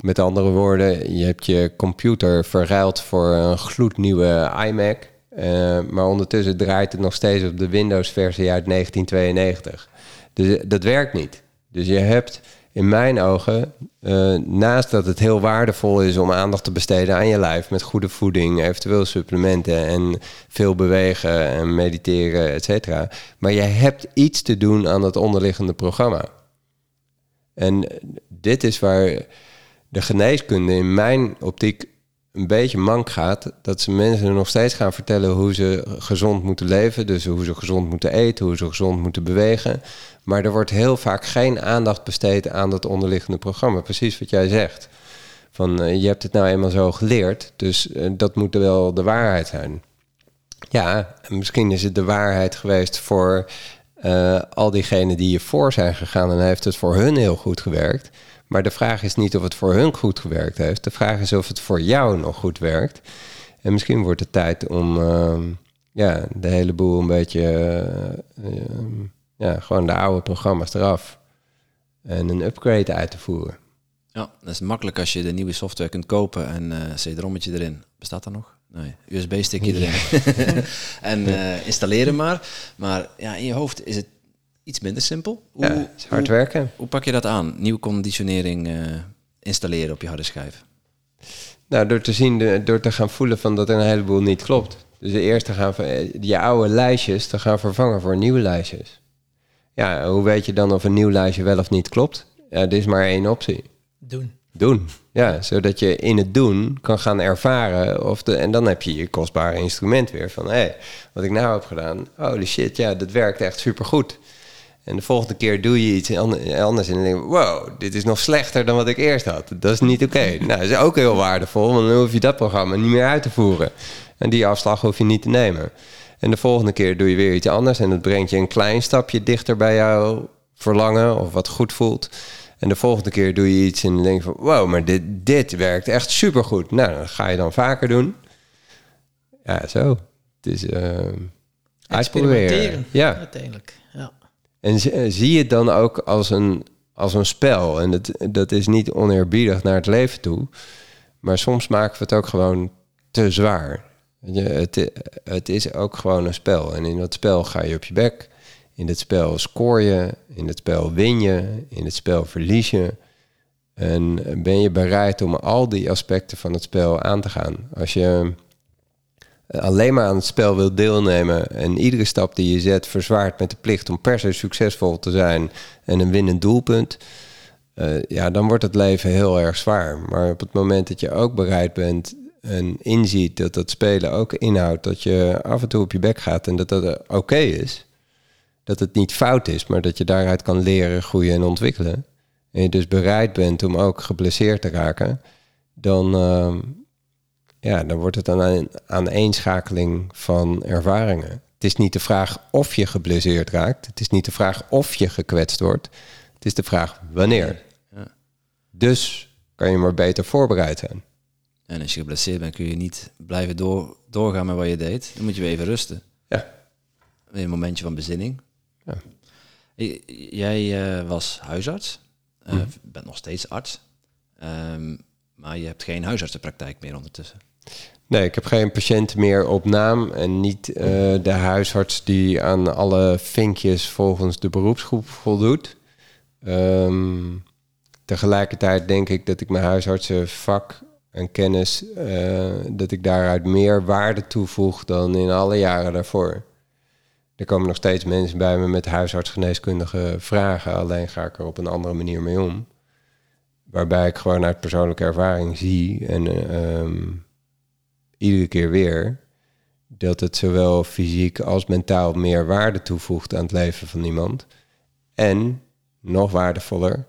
Met andere woorden, je hebt je computer verruild voor een gloednieuwe iMac. Uh, maar ondertussen draait het nog steeds op de Windows-versie uit 1992. Dus dat werkt niet. Dus je hebt in mijn ogen, uh, naast dat het heel waardevol is om aandacht te besteden aan je lijf met goede voeding, eventueel supplementen en veel bewegen en mediteren, et cetera. Maar je hebt iets te doen aan dat onderliggende programma. En dit is waar de geneeskunde in mijn optiek een beetje mank gaat, dat ze mensen nog steeds gaan vertellen hoe ze gezond moeten leven, dus hoe ze gezond moeten eten, hoe ze gezond moeten bewegen. Maar er wordt heel vaak geen aandacht besteed aan dat onderliggende programma. Precies wat jij zegt. Van uh, je hebt het nou eenmaal zo geleerd, dus uh, dat moet wel de waarheid zijn. Ja, misschien is het de waarheid geweest voor uh, al diegenen die je voor zijn gegaan en heeft het voor hun heel goed gewerkt. Maar de vraag is niet of het voor hun goed gewerkt heeft. De vraag is of het voor jou nog goed werkt. En misschien wordt het tijd om uh, ja, de hele boel een beetje... Uh, uh, ja, gewoon de oude programma's eraf. En een upgrade uit te voeren. Ja, dat is makkelijk als je de nieuwe software kunt kopen en uh, CD-rommetje erin. Bestaat dat nog? Nee, USB-stickje erin. *laughs* en uh, installeren maar. Maar ja, in je hoofd is het iets minder simpel. Hoe, ja, hard werken. Hoe, hoe, pak je dat aan? Nieuwe conditionering uh, installeren op je harde schijf? Nou, door te zien, de, door te gaan voelen van dat er een heleboel niet klopt. Dus eerst te gaan je oude lijstjes te gaan vervangen voor nieuwe lijstjes. Ja, hoe weet je dan of een nieuw lijstje wel of niet klopt? Ja, er is maar één optie. Doen. Doen. Ja, zodat je in het doen kan gaan ervaren. Of de, en dan heb je je kostbare instrument weer van... hé, hey, wat ik nou heb gedaan, holy shit, ja, dat werkt echt supergoed. En de volgende keer doe je iets anders en dan denk je... wow, dit is nog slechter dan wat ik eerst had. Dat is niet oké. Okay. *laughs* nou, dat is ook heel waardevol, want dan hoef je dat programma niet meer uit te voeren. En die afslag hoef je niet te nemen. En de volgende keer doe je weer iets anders... en dat brengt je een klein stapje dichter bij jouw verlangen... of wat goed voelt... En de volgende keer doe je iets en dan denk je van... wow, maar dit, dit werkt echt supergoed. Nou, dat ga je dan vaker doen. Ja, zo. Het is... Uh, Experimenteren, ja. uiteindelijk. Ja. En zie je het dan ook als een, als een spel. En dat, dat is niet oneerbiedig naar het leven toe. Maar soms maken we het ook gewoon te zwaar. Het, het is ook gewoon een spel. En in dat spel ga je op je bek... In het spel scoor je, in het spel win je, in het spel verlies je. En ben je bereid om al die aspecten van het spel aan te gaan? Als je alleen maar aan het spel wilt deelnemen en iedere stap die je zet verzwaart met de plicht om per se succesvol te zijn en een winnend doelpunt, uh, ja, dan wordt het leven heel erg zwaar. Maar op het moment dat je ook bereid bent en inziet dat dat spelen ook inhoudt dat je af en toe op je bek gaat en dat dat oké okay is, dat het niet fout is, maar dat je daaruit kan leren, groeien en ontwikkelen. En je dus bereid bent om ook geblesseerd te raken, dan, uh, ja, dan wordt het een aaneenschakeling van ervaringen. Het is niet de vraag of je geblesseerd raakt. Het is niet de vraag of je gekwetst wordt. Het is de vraag wanneer. Ja. Dus kan je maar beter voorbereid zijn. En als je geblesseerd bent, kun je niet blijven door, doorgaan met wat je deed. Dan moet je weer even rusten. Ja. Een momentje van bezinning. Ja. Jij uh, was huisarts, uh, mm. bent nog steeds arts, um, maar je hebt geen huisartsenpraktijk meer ondertussen. Nee, ik heb geen patiënten meer op naam en niet uh, de huisarts die aan alle vinkjes volgens de beroepsgroep voldoet. Um, tegelijkertijd denk ik dat ik mijn huisartsenvak en kennis, uh, dat ik daaruit meer waarde toevoeg dan in alle jaren daarvoor. Er komen nog steeds mensen bij me met huisartsgeneeskundige vragen, alleen ga ik er op een andere manier mee om. Waarbij ik gewoon uit persoonlijke ervaring zie en uh, iedere keer weer dat het zowel fysiek als mentaal meer waarde toevoegt aan het leven van iemand. En, nog waardevoller,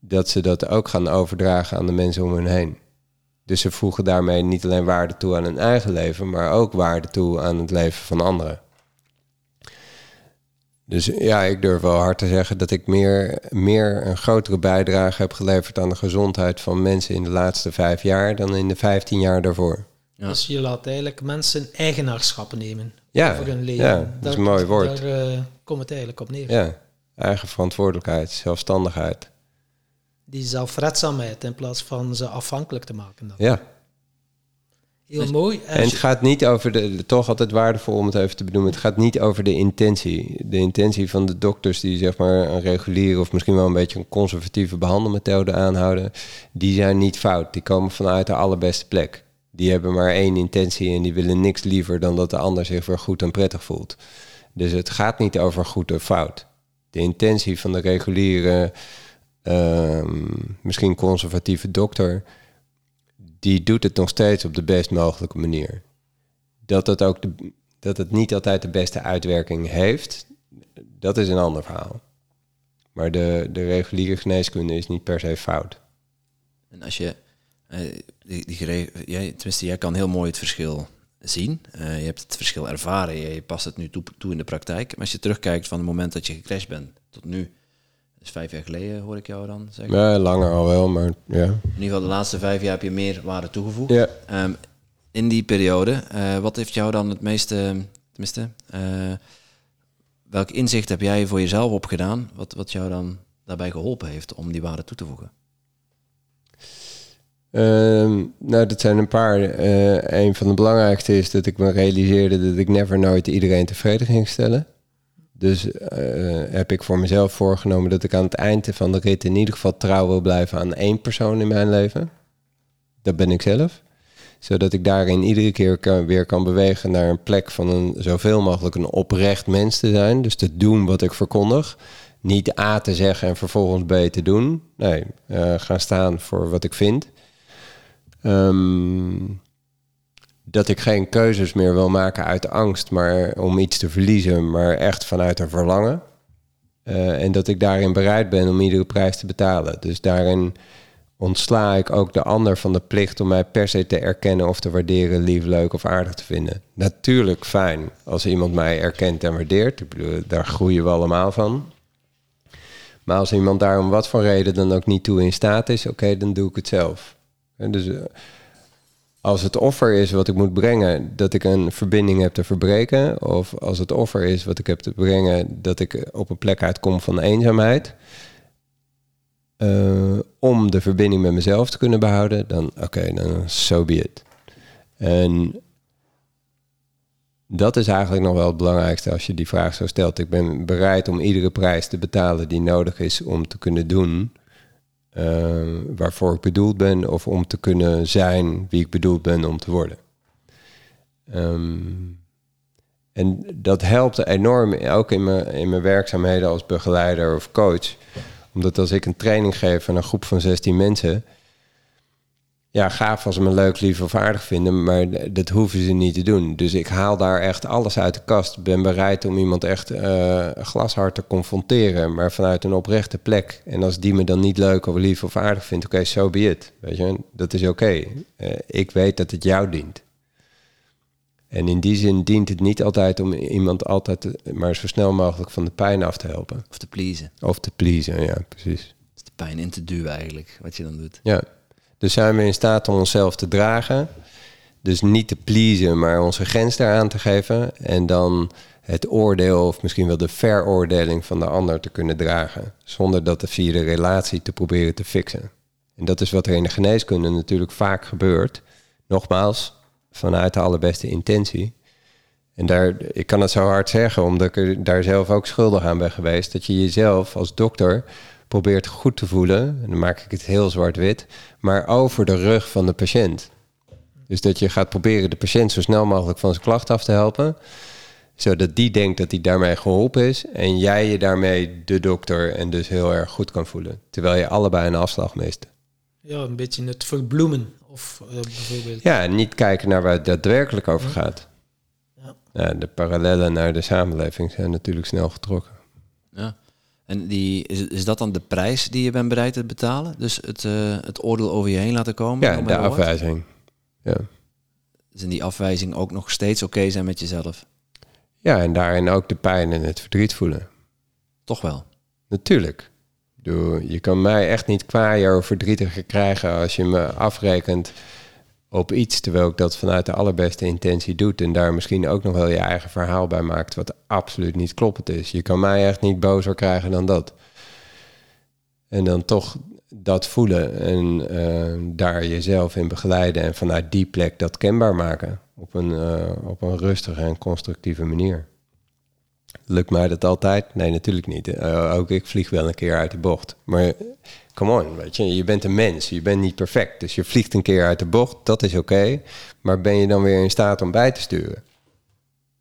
dat ze dat ook gaan overdragen aan de mensen om hen heen. Dus ze voegen daarmee niet alleen waarde toe aan hun eigen leven, maar ook waarde toe aan het leven van anderen. Dus ja, ik durf wel hard te zeggen dat ik meer, meer een grotere bijdrage heb geleverd aan de gezondheid van mensen in de laatste vijf jaar dan in de vijftien jaar daarvoor. Ja. Dus je laat eigenlijk mensen eigenaarschap nemen ja, over hun leven. Ja, dat is een mooi woord. Daar uh, komt het eigenlijk op neer. Ja, eigen verantwoordelijkheid, zelfstandigheid. Die zelfredzaamheid in plaats van ze afhankelijk te maken. Dan. Ja. Heel dus- mooi. En, het gaat niet over de, toch altijd waardevol om het even te benoemen. Het gaat niet over de intentie. De intentie van de dokters die zeg maar een reguliere of misschien wel een beetje een conservatieve behandelmethode aanhouden, die zijn niet fout. Die komen vanuit de allerbeste plek die hebben maar één intentie en die willen niks liever dan dat de ander zich weer goed en prettig voelt. Dus het gaat niet over goed of fout. De intentie van de reguliere, ehm, misschien conservatieve dokter, die doet het nog steeds op de best mogelijke manier. Dat het, ook dat het niet altijd de beste uitwerking heeft, dat is een ander verhaal. Maar de, de reguliere geneeskunde is niet per se fout. En als je die, die jij, tenminste, jij kan heel mooi het verschil zien. Uh, je hebt het verschil ervaren, je, past het nu toe, toe, in de praktijk. Maar als je terugkijkt van het moment dat je gecrashed bent tot nu, dat is vijf jaar geleden hoor ik jou dan zeggen. Ja, langer al wel, maar ja. In ieder geval de laatste vijf jaar heb je meer waarde toegevoegd. Ja. Um, in die periode, uh, wat heeft jou dan het meeste, tenminste, uh, welk inzicht heb jij voor jezelf opgedaan, wat, wat jou dan daarbij geholpen heeft om die waarde toe te voegen? Ehm, nou, dat zijn een paar. Uh, een van de belangrijkste is dat ik me realiseerde dat ik never nooit iedereen tevreden ging stellen. Dus uh, heb ik voor mezelf voorgenomen dat ik aan het eind van de rit in ieder geval trouw wil blijven aan één persoon in mijn leven. Dat ben ik zelf. Zodat ik daarin iedere keer weer kan bewegen naar een plek van een zoveel mogelijk een oprecht mens te zijn. Dus te doen wat ik verkondig. Niet A te zeggen en vervolgens B te doen. Nee, uh, gaan staan voor wat ik vind. Ehm, dat ik geen keuzes meer wil maken uit angst, maar om iets te verliezen, maar echt vanuit een verlangen. Uh, en dat ik daarin bereid ben om iedere prijs te betalen. Dus daarin ontsla ik ook de ander van de plicht om mij per se te erkennen of te waarderen, lief, leuk of aardig te vinden. Natuurlijk fijn als iemand mij erkent en waardeert. Ik bedoel, daar groeien we allemaal van. Maar als iemand daar om wat voor reden dan ook niet toe in staat is, oké, dan doe ik het zelf. En dus eh, als het offer is wat ik moet brengen, dat ik een verbinding heb te verbreken. Of als het offer is wat ik heb te brengen, dat ik op een plek uitkom van eenzaamheid. Uh, om de verbinding met mezelf te kunnen behouden, dan oké, dan so be it. En dat is eigenlijk nog wel het belangrijkste als je die vraag zo stelt. Ik ben bereid om iedere prijs te betalen die nodig is om te kunnen doen uh, waarvoor ik bedoeld ben of om te kunnen zijn wie ik bedoeld ben om te worden. Um, en dat helpt enorm, ook in mijn, in mijn werkzaamheden als begeleider of coach. Omdat als ik een training geef aan een groep van 16 mensen, ja, gaaf als ze me leuk, lief of aardig vinden, maar dat hoeven ze niet te doen. Dus ik haal daar echt alles uit de kast. Ben bereid om iemand echt uh, glashard te confronteren, maar vanuit een oprechte plek. En als die me dan niet leuk of lief of aardig vindt, oké, okay, so be it. Weet je, dat is oké. Okay. Uh, ik weet dat het jou dient. En in die zin dient het niet altijd om iemand altijd, maar zo snel mogelijk van de pijn af te helpen. Of te pleasen. Of te pleasen, ja, precies. Dus de pijn in te duwen eigenlijk, wat je dan doet. Ja. Dus zijn we in staat om onszelf te dragen. Dus niet te pleasen, maar onze grens daaraan te geven. En dan het oordeel of misschien wel de veroordeling van de ander te kunnen dragen. Zonder dat via de relatie te proberen te fixen. En dat is wat er in de geneeskunde natuurlijk vaak gebeurt. Nogmaals, vanuit de allerbeste intentie. En daar, ik kan het zo hard zeggen, omdat ik er daar zelf ook schuldig aan ben geweest. Dat je jezelf als dokter probeert goed te voelen, en dan maak ik het heel zwart-wit, maar over de rug van de patiënt. Dus dat je gaat proberen de patiënt zo snel mogelijk van zijn klacht af te helpen, zodat die denkt dat hij daarmee geholpen is en jij je daarmee de dokter en dus heel erg goed kan voelen, terwijl je allebei een afslag mist. Ja, een beetje het verbloemen of uh, bijvoorbeeld. Ja, en niet kijken naar waar het daadwerkelijk over gaat. Ja. Ja, de parallellen naar de samenleving zijn natuurlijk snel getrokken. Ja. En die, is, is dat dan de prijs die je bent bereid te betalen? Dus het, uh, het oordeel over je heen laten komen? Ja, de afwijzing. Ja. Dus in die afwijzing ook nog steeds oké okay zijn met jezelf? Ja, en daarin ook de pijn en het verdriet voelen. Toch wel? Natuurlijk. Je kan mij echt niet kwaaien of verdrietiger krijgen als je me afrekent op iets, terwijl ik dat vanuit de allerbeste intentie doe en daar misschien ook nog wel je eigen verhaal bij maakt, wat absoluut niet kloppend is. Je kan mij echt niet bozer krijgen dan dat. En dan toch dat voelen en uh, daar jezelf in begeleiden en vanuit die plek dat kenbaar maken op een, uh, op een rustige en constructieve manier. Lukt mij dat altijd? Nee, natuurlijk niet. Uh, ook ik vlieg wel een keer uit de bocht. Maar come on, weet je, je bent een mens, je bent niet perfect. Dus je vliegt een keer uit de bocht, dat is oké. maar ben je dan weer in staat om bij te sturen?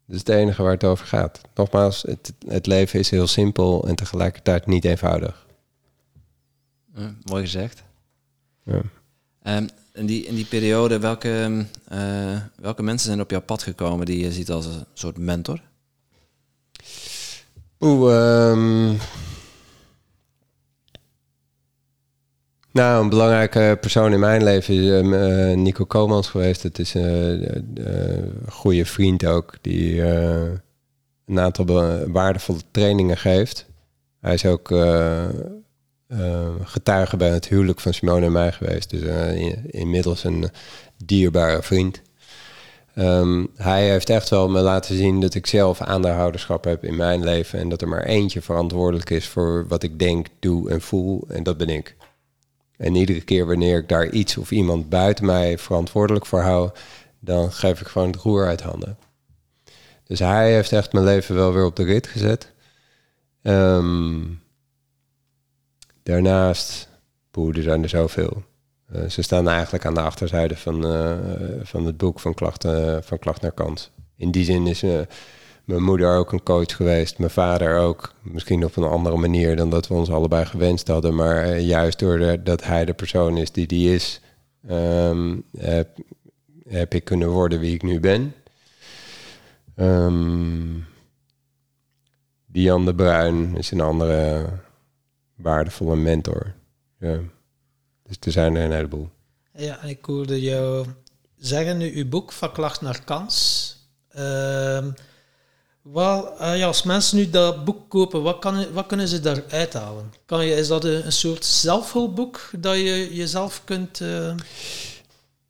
Dat is het enige waar het over gaat. Nogmaals, het, het leven is heel simpel en tegelijkertijd niet eenvoudig. Ja, mooi gezegd. Ja. Um, in, die, in die periode, welke, uh, welke mensen zijn op jouw pad gekomen die je ziet als een soort mentor? Oeh, um, Nou, een belangrijke persoon in mijn leven is uh, Nico Komans geweest. Het is een goede vriend ook, die een aantal waardevolle trainingen geeft. Hij is ook getuige bij het huwelijk van Simone en mij geweest. Dus inmiddels een dierbare vriend. Um, hij heeft echt wel me laten zien dat ik zelf aandeelhouderschap heb in mijn leven. En dat er maar eentje verantwoordelijk is voor wat ik denk, doe en voel. En dat ben ik. En iedere keer wanneer ik daar iets of iemand buiten mij verantwoordelijk voor hou, dan geef ik gewoon het roer uit handen. Dus hij heeft echt mijn leven wel weer op de rit gezet. Um, daarnaast, poeh, zijn er zoveel. Uh, ze staan eigenlijk aan de achterzijde van, uh, van het boek van Klacht, van klacht naar Kant. In die zin is mijn moeder ook een coach geweest, mijn vader ook. Misschien op een andere manier dan dat we ons allebei gewenst hadden. Maar uh, juist doordat hij de persoon is die die is, um, heb, ik kunnen worden wie ik nu ben. Um, Diane de Bruin is een andere waardevolle mentor. Ja. Dus er zijn er een heleboel. Ja, ik hoorde jou zeggen nu, uw boek van klacht naar kans. Uh, wel, uh, ja, als mensen nu dat boek kopen, wat, kan, wat kunnen ze daaruit halen? Kan je, is dat een, soort zelfhulpboek dat je jezelf kunt... Uh...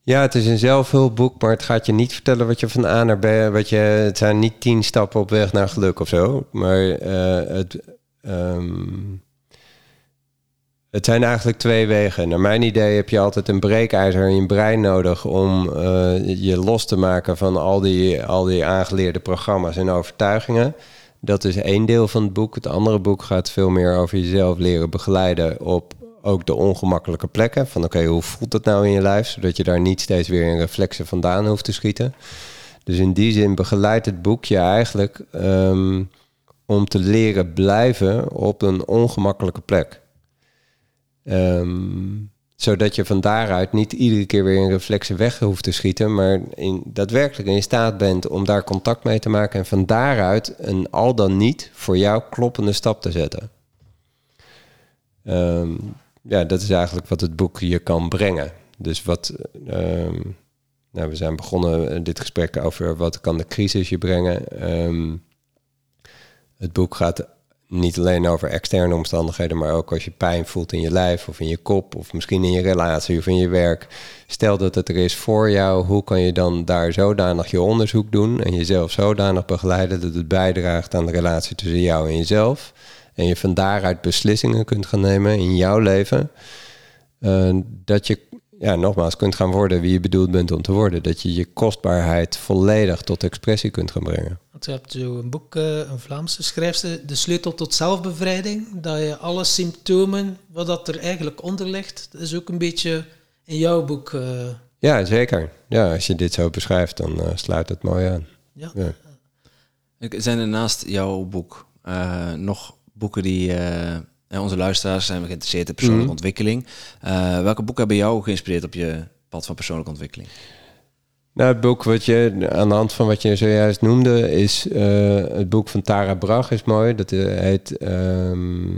Ja, het is een zelfhulpboek, maar het gaat je niet vertellen wat je van A naar B... Wat je, het zijn niet tien stappen op weg naar geluk of zo. Maar uh, het... Um, het zijn eigenlijk twee wegen. Naar mijn idee heb je altijd een breekijzer in je brein nodig om uh, je los te maken van al die, al die aangeleerde programma's en overtuigingen. Dat is één deel van het boek. Het andere boek gaat veel meer over jezelf leren begeleiden op ook de ongemakkelijke plekken. Van oké, hoe voelt het nou in je lijf? Zodat je daar niet steeds weer in reflexen vandaan hoeft te schieten. Dus in die zin begeleidt het boek je eigenlijk um, om te leren blijven op een ongemakkelijke plek. Um, zodat je van daaruit niet iedere keer weer een reflexen weg hoeft te schieten, maar in, daadwerkelijk in staat bent om daar contact mee te maken en van daaruit een al dan niet voor jou kloppende stap te zetten. Um, ja, dat is eigenlijk wat het boek je kan brengen. Dus wat, um, nou, we zijn begonnen dit gesprek over wat kan de crisis je brengen. het boek gaat niet alleen over externe omstandigheden, maar ook als je pijn voelt in je lijf of in je kop of misschien in je relatie of in je werk. Stel dat het er is voor jou, hoe kan je dan daar zodanig je onderzoek doen en jezelf zodanig begeleiden dat het bijdraagt aan de relatie tussen jou en jezelf. En je van daaruit beslissingen kunt gaan nemen in jouw leven. Uh, dat je, ja, nogmaals, kunt gaan worden wie je bedoeld bent om te worden. Dat je je kostbaarheid volledig tot expressie kunt gaan brengen. Want je hebt zo een boek, eh, een Vlaamse schrijfster, De Sleutel tot Zelfbevrijding, dat je alle symptomen, wat dat er eigenlijk onder ligt, dat is ook een beetje in jouw boek. eh, Ja, zeker. Ja, als je dit zo beschrijft, dan eh, sluit het mooi aan. ja. Ja. Zijn er naast jouw boek eh, nog boeken die... eh, eh, onze luisteraars zijn geïnteresseerd in persoonlijke Mhm. ontwikkeling. Eh, welke boeken hebben jou geïnspireerd op je pad van persoonlijke ontwikkeling? Nou, het boek wat je aan de hand van wat je zojuist noemde, is eh, het boek van Tara Brach is mooi. Dat heet ehm,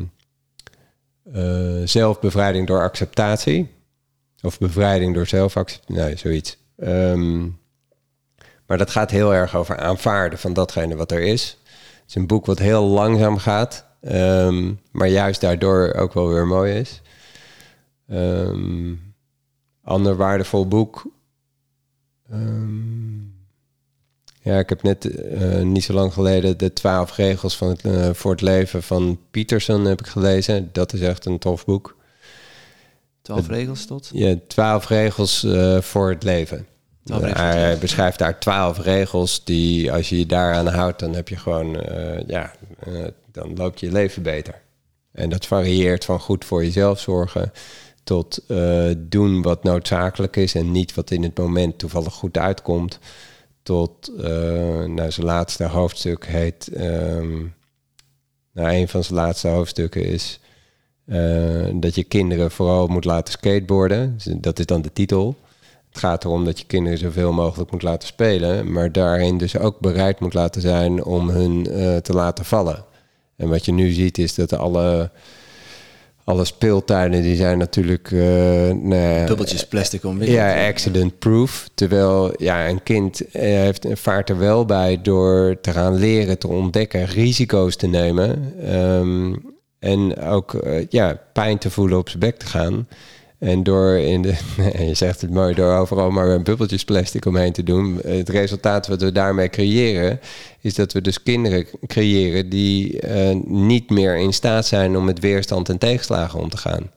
eh, Zelfbevrijding door acceptatie. Of bevrijding door zelfacceptatie. Nee, zoiets. Ehm, maar dat gaat heel erg over aanvaarden van datgene wat er is. Het is een boek wat heel langzaam gaat, ehm, maar juist daardoor ook wel weer mooi is. Ehm ander waardevol boek. Ehm, ja, ik heb net eh, niet zo lang geleden de twaalf regels van het, eh, voor het leven van Peterson heb ik gelezen. Dat is echt een tof boek. Twaalf regels tot? Ja, twaalf regels eh, voor het leven. Hij beschrijft daar twaalf regels die, als je je daaraan houdt, dan heb je gewoon, ja, dan loopt je leven beter. En dat varieert van goed voor jezelf zorgen tot eh, doen wat noodzakelijk is en niet wat in het moment toevallig goed uitkomt. Tot, eh, nou, zijn laatste hoofdstuk heet, ehm, nou, een van zijn laatste hoofdstukken is eh, dat je kinderen vooral moet laten skateboarden. Dus Dat is dan de titel. Het gaat erom dat je kinderen zoveel mogelijk moet laten spelen, maar daarin dus ook bereid moet laten zijn om hun te laten vallen. En wat je nu ziet is dat alle, alle speeltuinen die zijn natuurlijk... eh, nou Dubbeltjes plastic omwikkeld. ja, accident proof. Terwijl ja, een kind eh, heeft, vaart er wel bij door te gaan leren, te ontdekken, risico's te nemen. ehm, en ook eh, ja, pijn te voelen op zijn bek te gaan. En door in de, *laughs* je zegt het mooi, door overal maar bubbeltjes plastic omheen te doen. Het resultaat wat we daarmee creëren, is dat we dus kinderen creëren die eh, niet meer in staat zijn om met weerstand en tegenslagen om te gaan.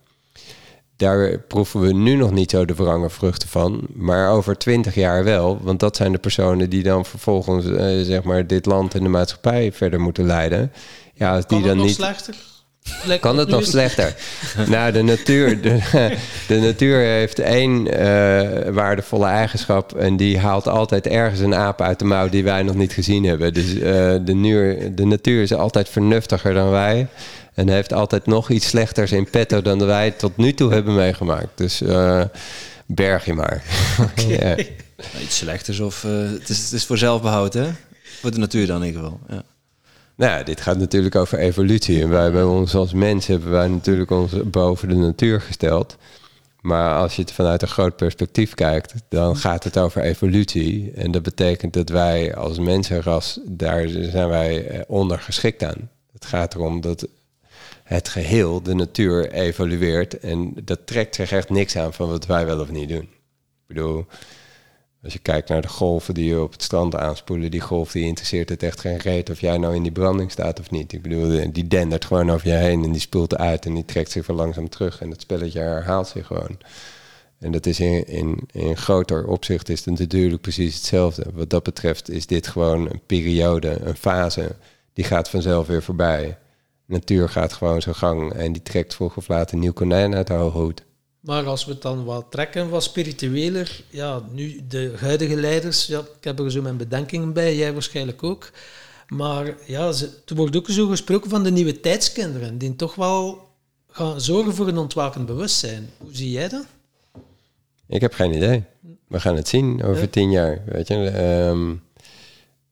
Daar proeven we nu nog niet zo de wrange vruchten van, maar over twintig jaar wel. Want dat zijn de personen die dan vervolgens eh, zeg maar dit land en de maatschappij verder moeten leiden. Ja, als die Kan dan niet. slechter? Kan het nog slechter? *laughs* nou, de natuur, de, de natuur heeft één eh, waardevolle eigenschap. En die haalt altijd ergens een aap uit de mouw die wij nog niet gezien hebben. Dus eh, de, nuur, de natuur is altijd vernuftiger dan wij. En heeft altijd nog iets slechters in petto dan wij tot nu toe hebben meegemaakt. Dus eh, berg je maar. *laughs* ja. Iets slechters of... eh, het, is, het is voor zelfbehoud, hè? Voor de natuur dan in ieder geval. Ja. Nou, ja, dit gaat natuurlijk over evolutie. En wij ons als mens hebben wij natuurlijk ons boven de natuur gesteld. Maar als je het vanuit een groot perspectief kijkt, dan gaat het over evolutie. En dat betekent dat wij als mensenras, daar zijn wij eh, ondergeschikt aan. Het gaat erom dat het geheel, de natuur, evolueert. En dat trekt zich echt niks aan van wat wij wel of niet doen. Ik bedoel, als je kijkt naar de golven die je op het strand aanspoelen, die golf die interesseert het echt geen reet of jij nou in die branding staat of niet. Ik bedoel, die dendert gewoon over je heen en die spoelt uit en die trekt zich weer langzaam terug en het spelletje herhaalt zich gewoon. En dat is in, in, in groter opzicht is het natuurlijk precies hetzelfde. Wat dat betreft is dit gewoon een periode, een fase, die gaat vanzelf weer voorbij. Natuur gaat gewoon zijn gang en die trekt vroeg of laat een nieuw konijn uit hoge hoed. Maar als we het dan wat trekken, wat spiritueler, ja, nu de huidige leiders, ja, ik heb er zo mijn bedenkingen bij, jij waarschijnlijk ook. Maar ja, ze, er wordt ook zo gesproken van de nieuwe tijdskinderen, die toch wel gaan zorgen voor een ontwakend bewustzijn. Hoe zie jij dat? Ik heb geen idee. We gaan het zien over Ja. tien jaar. Weet je, Ehm,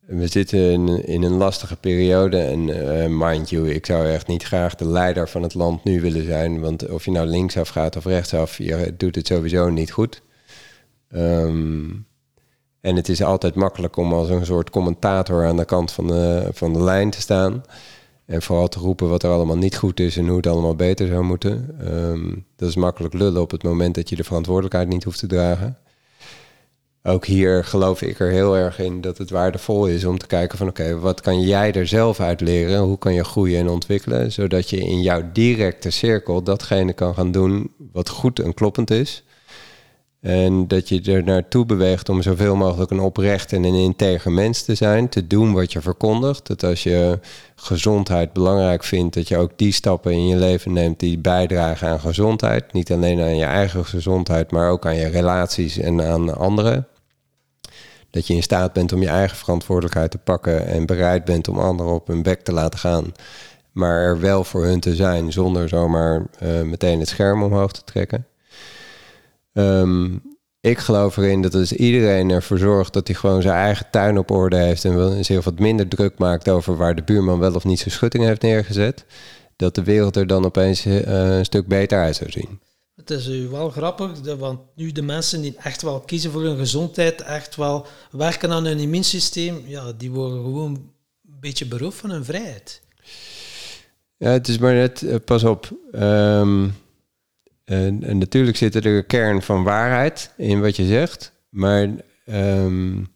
we zitten in, in een lastige periode. En eh, mind you, ik zou echt niet graag de leider van het land nu willen zijn. Want of je nou linksaf gaat of rechtsaf, je doet het sowieso niet goed. Ehm, en het is altijd makkelijk om als een soort commentator aan de kant van de, van de lijn te staan. En vooral te roepen wat er allemaal niet goed is en hoe het allemaal beter zou moeten. Ehm, dat is makkelijk lullen op het moment dat je de verantwoordelijkheid niet hoeft te dragen. Ook hier geloof ik er heel erg in dat het waardevol is om te kijken van oké, wat kan jij er zelf uit leren? Hoe kan je groeien en ontwikkelen? Zodat je in jouw directe cirkel datgene kan gaan doen wat goed en kloppend is. En dat je er naartoe beweegt om zoveel mogelijk een oprecht en een integer mens te zijn. Te doen wat je verkondigt. Dat als je gezondheid belangrijk vindt, dat je ook die stappen in je leven neemt die bijdragen aan gezondheid. Niet alleen aan je eigen gezondheid, maar ook aan je relaties en aan anderen. Dat je in staat bent om je eigen verantwoordelijkheid te pakken en bereid bent om anderen op hun bek te laten gaan. Maar er wel voor hun te zijn zonder zomaar uh, meteen het scherm omhoog te trekken. Um, ik geloof erin dat als iedereen ervoor zorgt dat hij gewoon zijn eigen tuin op orde heeft en zich wat minder druk maakt over waar de buurman wel of niet zijn schutting heeft neergezet, dat de wereld er dan opeens uh, een stuk beter uit zou zien. Het is wel grappig, want nu de mensen die echt wel kiezen voor hun gezondheid, echt wel werken aan hun immuunsysteem, ja, die worden gewoon een beetje beroofd van hun vrijheid. Ja, het is maar net, uh, pas op. Um, en, en, natuurlijk zit er een kern van waarheid in wat je zegt. Maar um,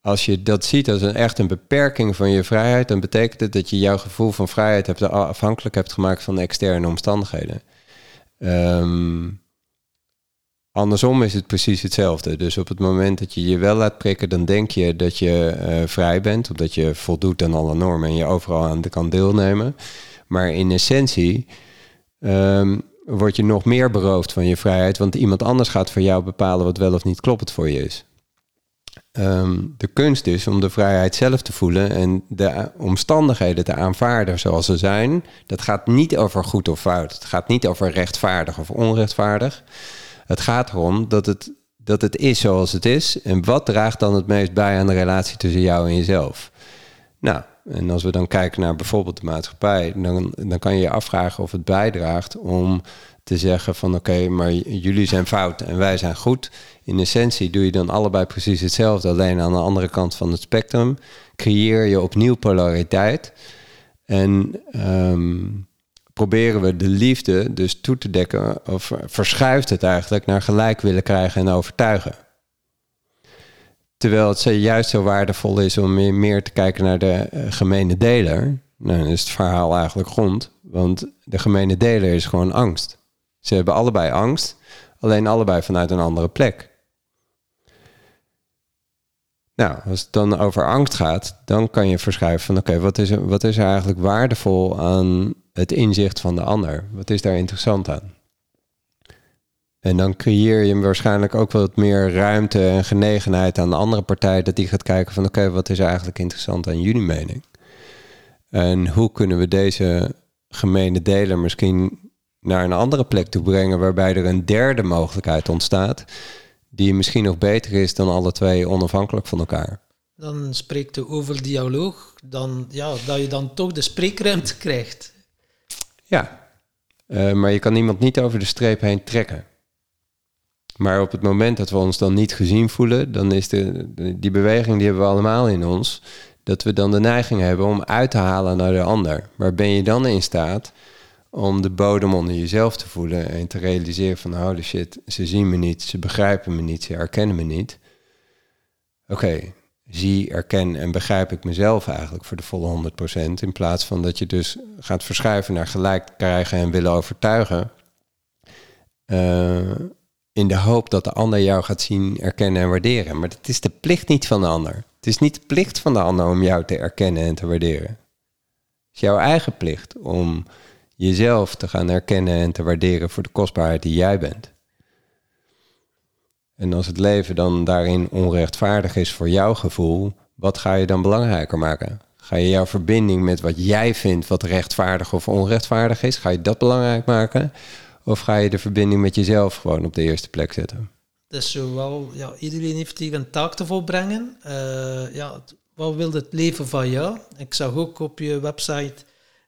als je dat ziet als een echt een beperking van je vrijheid, dan betekent het dat je jouw gevoel van vrijheid hebt, afhankelijk hebt gemaakt van externe omstandigheden. Um, andersom is het precies hetzelfde. Dus op het moment dat je je wel laat prikken, dan denk je dat je uh, vrij bent, omdat je voldoet aan alle normen en je overal aan de kan deelnemen. Maar in essentie um, word je nog meer beroofd van je vrijheid, want iemand anders gaat voor jou bepalen wat wel of niet kloppend voor je is. Um, de kunst is om de vrijheid zelf te voelen en de omstandigheden te aanvaarden zoals ze zijn. Dat gaat niet over goed of fout. Het gaat niet over rechtvaardig of onrechtvaardig. Het gaat erom dat het, dat het is zoals het is. En wat draagt dan het meest bij aan de relatie tussen jou en jezelf? Nou, en als we dan kijken naar bijvoorbeeld de maatschappij, dan, dan kan je je afvragen of het bijdraagt om te zeggen van oké, maar jullie zijn fout en wij zijn goed. In essentie doe je dan allebei precies hetzelfde, alleen aan de andere kant van het spectrum. Creëer je opnieuw polariteit. En um, proberen we de liefde dus toe te dekken, of verschuift het eigenlijk naar gelijk willen krijgen en overtuigen. Terwijl het juist zo waardevol is om meer, te kijken naar de uh, gemene deler. Nou, dan is het verhaal eigenlijk grond. Want de gemene deler is gewoon angst. Ze hebben allebei angst, alleen allebei vanuit een andere plek. Nou, als het dan over angst gaat, dan kan je verschuiven van oké, wat, is er, wat is er eigenlijk waardevol aan het inzicht van de ander? Wat is daar interessant aan? En dan creëer je waarschijnlijk ook wat meer ruimte en genegenheid aan de andere partij, dat die gaat kijken van oké, wat is er eigenlijk interessant aan jullie mening? En hoe kunnen we deze gemene deler misschien naar een andere plek toe brengen, waarbij er een derde mogelijkheid ontstaat, die misschien nog beter is dan alle twee onafhankelijk van elkaar. Dan spreekt u over dialoog, dan, ja, dat je dan toch de spreekruimte krijgt. Ja, uh, maar je kan iemand niet over de streep heen trekken. Maar op het moment dat we ons dan niet gezien voelen, dan is de, die beweging die hebben we allemaal in ons, dat we dan de neiging hebben om uit te halen naar de ander. Maar ben je dan in staat om de bodem onder jezelf te voelen en te realiseren van holy shit, ze zien me niet, ze begrijpen me niet, ze herkennen me niet. Oké, zie, erken en begrijp ik mezelf eigenlijk voor de volle 100%. In plaats van dat je dus gaat verschuiven naar gelijk krijgen en willen overtuigen. Uh, in de hoop dat de ander jou gaat zien, erkennen en waarderen. Maar het is de plicht niet van de ander. Het is niet de plicht van de ander om jou te erkennen en te waarderen. Het is jouw eigen plicht om jezelf te gaan erkennen en te waarderen voor de kostbaarheid die jij bent. En als het leven dan daarin onrechtvaardig is voor jouw gevoel, wat ga je dan belangrijker maken? Ga je jouw verbinding met wat jij vindt wat rechtvaardig of onrechtvaardig is, ga je dat belangrijk maken? Of ga je de verbinding met jezelf gewoon op de eerste plek zetten? Dus zowel, ja, iedereen heeft hier een taak te volbrengen. Uh, ja, wat wil het leven van jou? Ik zag ook op je website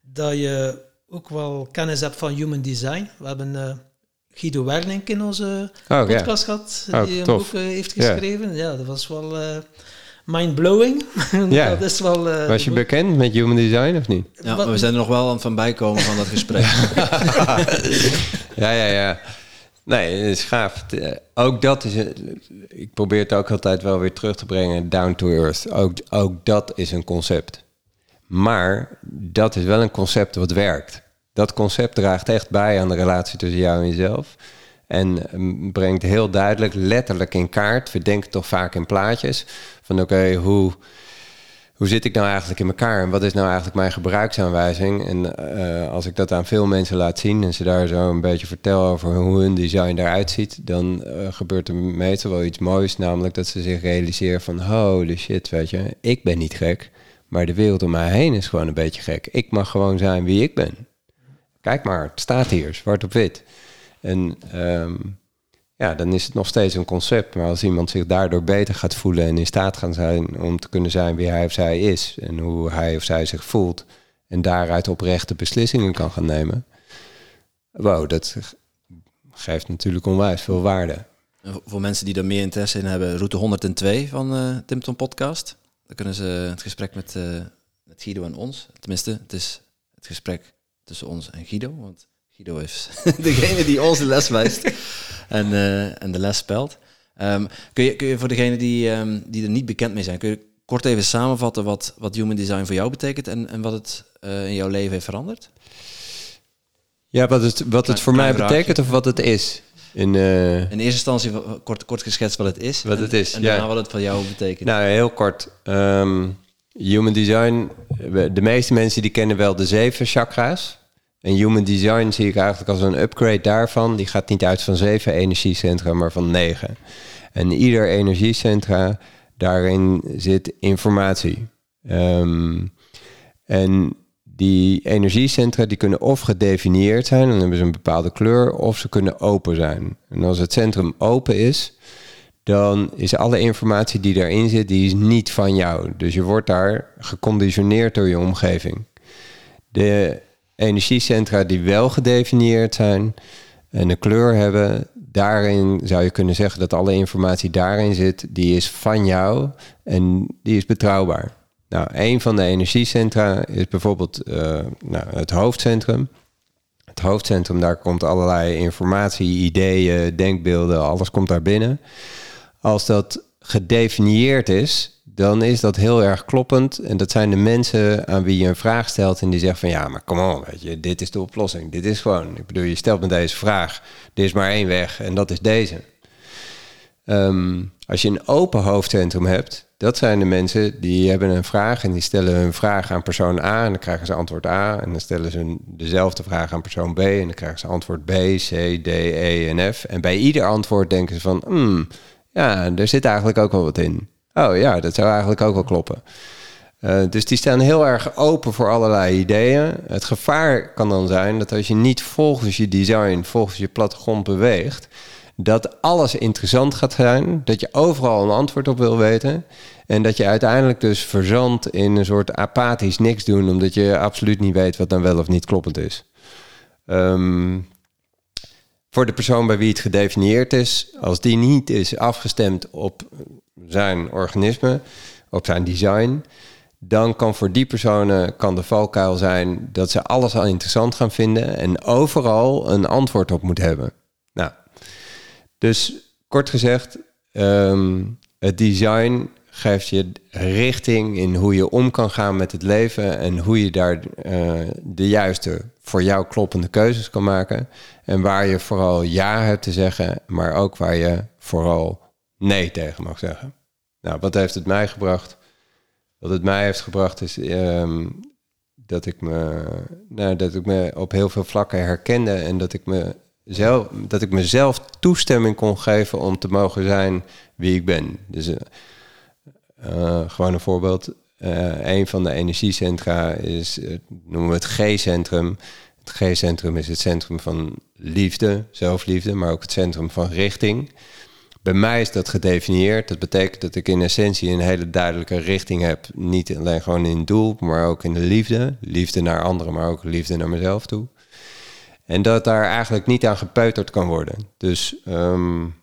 dat je ook wel kennis hebt van human design. We hebben uh, Guido Werning in onze oh, podcast gehad, oh, die een boek uh, heeft geschreven. Yeah. Ja, dat was wel mind-blowing. *laughs* Ja. dat is wel, uh, Was je bekend met human design of niet? Ja, we zijn er nog wel aan van bijkomen van dat gesprek. *laughs* *laughs* ja, ja, ja. Nee, het is gaaf. Eh, ook dat is... Ik probeer het ook altijd wel weer terug te brengen. Down to earth. Ook, ook dat is een concept. Maar dat is wel een concept wat werkt. Dat concept draagt echt bij aan de relatie tussen jou en jezelf. En mm, brengt heel duidelijk, letterlijk in kaart. We denken toch vaak in plaatjes. Van oké, hoe, hoe zit ik nou eigenlijk in elkaar? En wat is nou eigenlijk mijn gebruiksaanwijzing? En eh, als ik dat aan veel mensen laat zien en ze daar zo een beetje vertel over hoe hun design eruit ziet, dan eh, gebeurt er meestal wel iets moois. Namelijk dat ze zich realiseren van holy shit, weet je, ik ben niet gek. Maar de wereld om mij heen is gewoon een beetje gek. Ik mag gewoon zijn wie ik ben. Kijk maar, het staat hier, zwart op wit. En ehm, ja, dan is het nog steeds een concept. Maar als iemand zich daardoor beter gaat voelen en in staat gaan zijn om te kunnen zijn wie hij of zij is en hoe hij of zij zich voelt en daaruit oprechte beslissingen kan gaan nemen. Wow, dat geeft natuurlijk onwijs veel waarde. Voor mensen die er meer interesse in hebben, route 102 van uh, Tim Tom Podcast. Dan kunnen ze het gesprek met, uh, met Guido en ons. Tenminste, het is het gesprek tussen ons en Guido. Want Guido is *laughs* degene die ons de les wijst en, uh, en de les spelt. Um, kun, je, kun je voor degenen die, um, die er niet bekend mee zijn, kun je kort even samenvatten wat, wat human design voor jou betekent en, en wat het uh, in jouw leven heeft veranderd? Ja, wat het, wat het voor mij betekent of wat het is? In, uh, in eerste instantie kort, kort geschetst wat het is. Wat en, het is, en ja. daarna wat het voor jou betekent. Nou, heel kort. Um, human design, de meeste mensen die kennen wel de zeven chakra's. En human design zie ik eigenlijk als een upgrade daarvan. Die gaat niet uit van zeven energiecentra, maar van negen. En ieder energiecentra, daarin zit informatie. Um, en die energiecentra die kunnen of gedefinieerd zijn, dan hebben ze een bepaalde kleur, of ze kunnen open zijn. En als het centrum open is, dan is alle informatie die daarin zit, die is niet van jou. Dus je wordt daar geconditioneerd door je omgeving. De energiecentra die wel gedefinieerd zijn en een kleur hebben, daarin zou je kunnen zeggen dat alle informatie daarin zit, die is van jou en die is betrouwbaar. Nou, een van de energiecentra is bijvoorbeeld uh, nou, het hoofdcentrum. Het hoofdcentrum, daar komt allerlei informatie, ideeën, denkbeelden, alles komt daar binnen. Als dat gedefinieerd is, dan is dat heel erg kloppend. En dat zijn de mensen aan wie je een vraag stelt en die zeggen van ja, maar kom on, weet je, dit is de oplossing. Dit is gewoon, ik bedoel, je stelt me deze vraag. Er is maar één weg en dat is deze. Um, als je een open hoofdcentrum hebt, dat zijn de mensen die hebben een vraag en die stellen hun vraag aan persoon A en dan krijgen ze antwoord A. En dan stellen ze dezelfde vraag aan persoon B en dan krijgen ze antwoord B, C, D, E en F. En bij ieder antwoord denken ze van, hmm, ja, er zit eigenlijk ook wel wat in. Oh ja, dat zou eigenlijk ook wel kloppen. Uh, dus die staan heel erg open voor allerlei ideeën. Het gevaar kan dan zijn dat als je niet volgens je design, volgens je plattegrond beweegt, dat alles interessant gaat zijn, dat je overal een antwoord op wil weten en dat je uiteindelijk dus verzandt in een soort apathisch niks doen, omdat je absoluut niet weet wat dan wel of niet kloppend is. Um, voor de persoon bij wie het gedefinieerd is, als die niet is afgestemd op zijn organisme, op zijn design, dan kan voor die personen kan de valkuil zijn dat ze alles al interessant gaan vinden en overal een antwoord op moet hebben. Dus kort gezegd, um, het design geeft je richting in hoe je om kan gaan met het leven en hoe je daar uh, de juiste voor jou kloppende keuzes kan maken. En waar je vooral ja hebt te zeggen, maar ook waar je vooral nee tegen mag zeggen. Nou, wat heeft het mij gebracht? Wat het mij heeft gebracht is um, dat, ik me, nou, dat ik me op heel veel vlakken herkende en dat ik, me dat ik mezelf toestemming kon geven om te mogen zijn wie ik ben. Dus uh, uh, gewoon een voorbeeld. Uh, een van de energiecentra is, noemen we het G-centrum. Het G-centrum is het centrum van liefde, zelfliefde, maar ook het centrum van richting. Bij mij is dat gedefinieerd. Dat betekent dat ik in essentie een hele duidelijke richting heb. Niet alleen gewoon in doel, maar ook in de liefde. Liefde naar anderen, maar ook liefde naar mezelf toe. En dat daar eigenlijk niet aan gepeuterd kan worden. Dus um,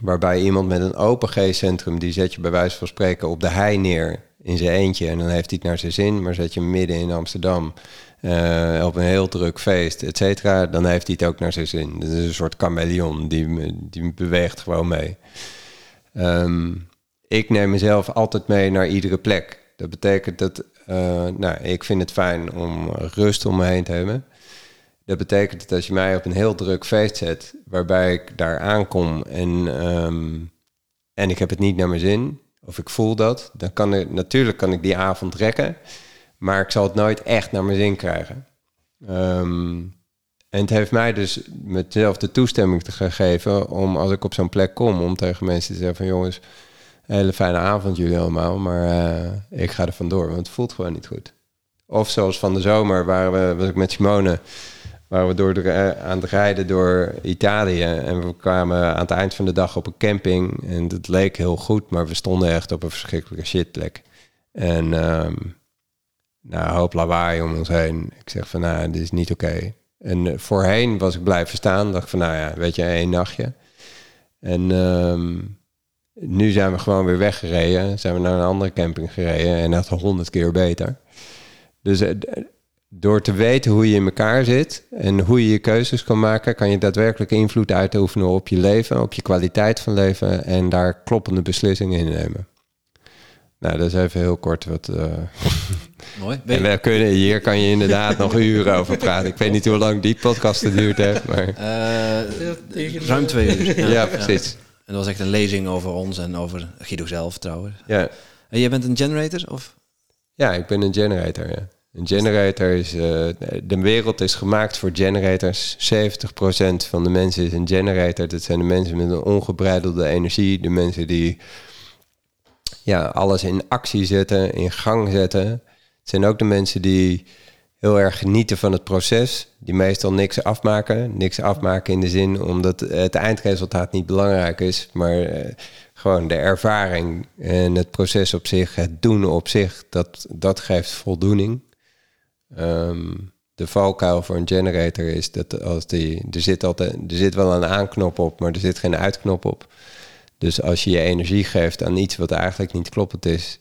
waarbij iemand met een open G-centrum, die zet je bij wijze van spreken op de hei neer in zijn eentje. En dan heeft hij het naar zijn zin, maar zet je midden in Amsterdam uh, op een heel druk feest, et cetera, dan heeft hij het ook naar zijn zin. Dat is een soort chameleon, die, die beweegt gewoon mee. Um, ik neem mezelf altijd mee naar iedere plek. Dat betekent dat, uh, nou, ik vind het fijn om rust om me heen te hebben. Dat betekent dat als je mij op een heel druk feest zet, waarbij ik daar aankom en, ehm, en ik heb het niet naar mijn zin, of ik voel dat, dan kan ik natuurlijk kan ik die avond rekken, maar ik zal het nooit echt naar mijn zin krijgen. Ehm, en het heeft mij dus mezelf de toestemming te gegeven om als ik op zo'n plek kom, om tegen mensen te zeggen van jongens, hele fijne avond jullie allemaal, maar eh, ik ga er vandoor, want het voelt gewoon niet goed. Of zoals van de zomer, waar we, was ik met Simone, waar we door eh, aan het rijden door Italië. En we kwamen aan het eind van de dag op een camping. En het leek heel goed, maar we stonden echt op een verschrikkelijke shitplek. En um, nou, een hoop lawaai om ons heen. Ik zeg van, nou, dit is niet oké. En uh, voorheen was ik blijven staan. Dacht van, nou ja, weet je, één nachtje. En um, nu zijn we gewoon weer weggereden. Zijn we naar een andere camping gereden. En dat honderd keer beter. Dus uh, door te weten hoe je in elkaar zit en hoe je je keuzes kan maken, kan je daadwerkelijk invloed uitoefenen op je leven, op je kwaliteit van leven en daar kloppende beslissingen in nemen. Nou, dat is even heel kort wat. Uh... *laughs* Mooi. En we kunnen, hier kan je inderdaad nog uren over praten. Ik weet niet hoe lang die podcast geduurd heeft, maar. Uh, ruim twee uur. *laughs* Ja, ja precies. En dat was echt een lezing over ons en over Guido zelf trouwens. Ja. En jij bent een generator? Of? Ja, ik ben een generator, ja. Een generator is. Uh, de wereld is gemaakt voor generators. 70% van de mensen is een generator. Dat zijn de mensen met een ongebreidelde energie. De mensen die ja, alles in actie zetten, in gang zetten. Het zijn ook de mensen die heel erg genieten van het proces. Die meestal niks afmaken. Niks afmaken in de zin omdat het eindresultaat niet belangrijk is. Maar uh, gewoon de ervaring en het proces op zich, het doen op zich, dat, dat geeft voldoening. Um, de valkuil voor een generator is dat als die, er zit altijd, er zit wel een aanknop op, maar er zit geen uitknop op. Dus als je je energie geeft aan iets wat eigenlijk niet kloppend is,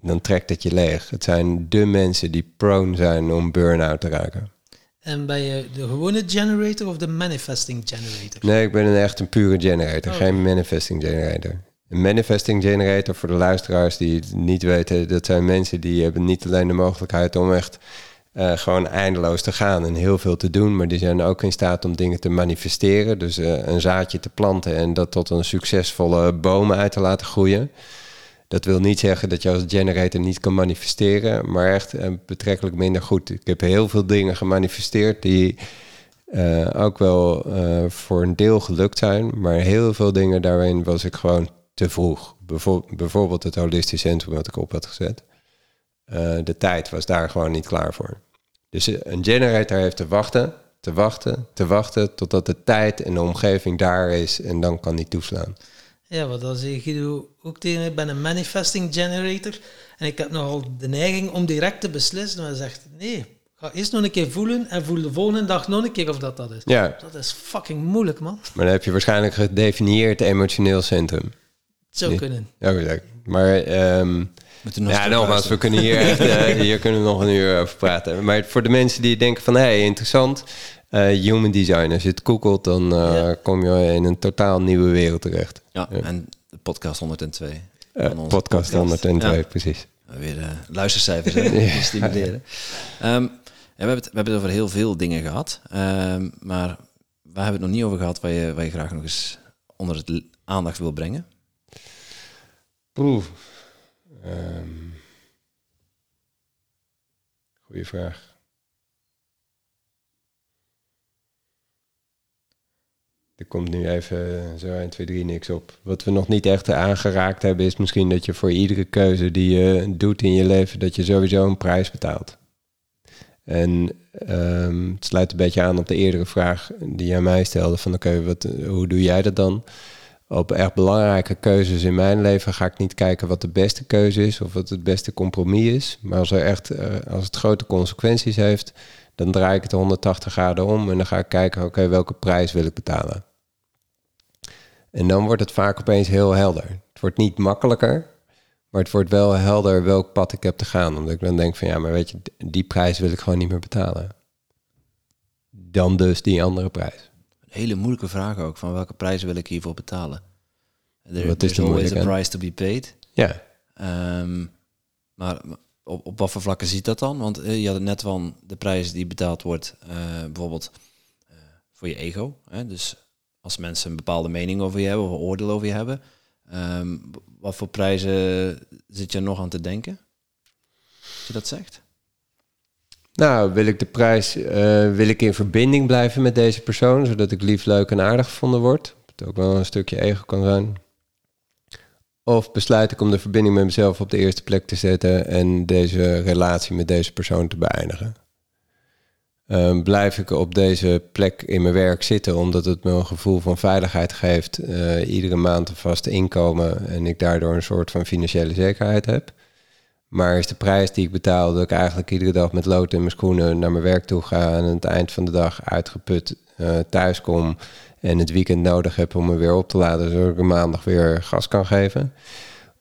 dan trekt het je leeg. Het zijn de mensen die prone zijn om burn-out te raken. En ben je de gewone generator of de manifesting generator? Nee, ik ben een echt een pure generator, oh. geen manifesting generator. Een manifesting generator, voor de luisteraars die het niet weten, dat zijn mensen die hebben niet alleen de mogelijkheid om echt uh, gewoon eindeloos te gaan en heel veel te doen, maar die zijn ook in staat om dingen te manifesteren. Dus uh, een zaadje te planten en dat tot een succesvolle boom uit te laten groeien. Dat wil niet zeggen dat je als generator niet kan manifesteren, maar echt uh, betrekkelijk minder goed. Ik heb heel veel dingen gemanifesteerd die ook wel voor een deel gelukt zijn, maar heel veel dingen daarin was ik gewoon te vroeg. bijvoorbeeld het holistisch centrum wat ik op had gezet. Uh, de tijd was daar gewoon niet klaar voor. Dus een generator heeft te wachten, te wachten, te wachten totdat de tijd en de omgeving daar is en dan kan die toeslaan. Ja, wat dan zeg je ook tegen ik ben een manifesting generator en ik heb nogal de neiging om direct te beslissen. Maar zegt nee, ga eerst nog een keer voelen en voel de volgende dag nog een keer of dat dat is. Ja. Dat is fucking moeilijk, man. Maar dan heb je waarschijnlijk gedefinieerd emotioneel centrum. Zou kunnen. Ja, maar um, ja, nogmaals, we kunnen hier, echt, uh, *laughs* hier kunnen we nog een uur over praten. Maar voor de mensen die denken van, hé, hey, interessant, uh, human design, als je het googelt, dan uh, ja. kom je in een totaal nieuwe wereld terecht. Ja, ja. en de podcast 102. podcast, podcast 102, ja. precies. Weer luistercijfers hè, *laughs* stimuleren. Um, we, hebben het, we hebben het over heel veel dingen gehad, um, maar we hebben het nog niet over gehad waar je, waar je graag nog eens onder het aandacht wil brengen. Oeh. Um, goeie vraag. Er komt nu even zo 1, 2, 3 niks op. Wat we nog niet echt aangeraakt hebben, is misschien dat je voor iedere keuze die je doet in je leven, dat je sowieso een prijs betaalt. En um, het sluit een beetje aan op de eerdere vraag die jij mij stelde: van oké, okay, hoe doe jij dat dan? Op echt belangrijke keuzes in mijn leven ga ik niet kijken wat de beste keuze is of wat het beste compromis is. Maar als, er echt, uh, als het grote consequenties heeft, dan draai ik het 180 graden om en dan ga ik kijken, oké, welke prijs wil ik betalen? En dan wordt het vaak opeens heel helder. Het wordt niet makkelijker, maar het wordt wel helder welk pad ik heb te gaan. Omdat ik dan denk van ja, maar weet je, die prijs wil ik gewoon niet meer betalen. Dan dus die andere prijs hele moeilijke vraag ook. Van welke prijzen wil ik hiervoor betalen? There, Wat is always a price to be paid. Ja. Um, maar op, op wat voor vlakken ziet dat dan? Want eh, je had het net van de prijs die betaald wordt, eh, bijvoorbeeld eh, voor je ego. Hè? Dus als mensen een bepaalde mening over je hebben of een oordeel over je hebben, ehm, wat voor prijzen zit je nog aan te denken? Als je dat zegt? Nou, wil ik de prijs, eh, wil ik in verbinding blijven met deze persoon, zodat ik lief, leuk en aardig gevonden word. Dat ook wel een stukje ego kan zijn. Of besluit ik om de verbinding met mezelf op de eerste plek te zetten en deze relatie met deze persoon te beëindigen. Ehm, blijf ik op deze plek in mijn werk zitten omdat het me een gevoel van veiligheid geeft, eh, iedere maand een vast inkomen en ik daardoor een soort van financiële zekerheid heb. Maar is de prijs die ik betaal dat ik eigenlijk iedere dag met lood in mijn schoenen naar mijn werk toe ga en aan het eind van de dag uitgeput uh, thuis kom en het weekend nodig heb om me weer op te laden zodat ik maandag weer gas kan geven?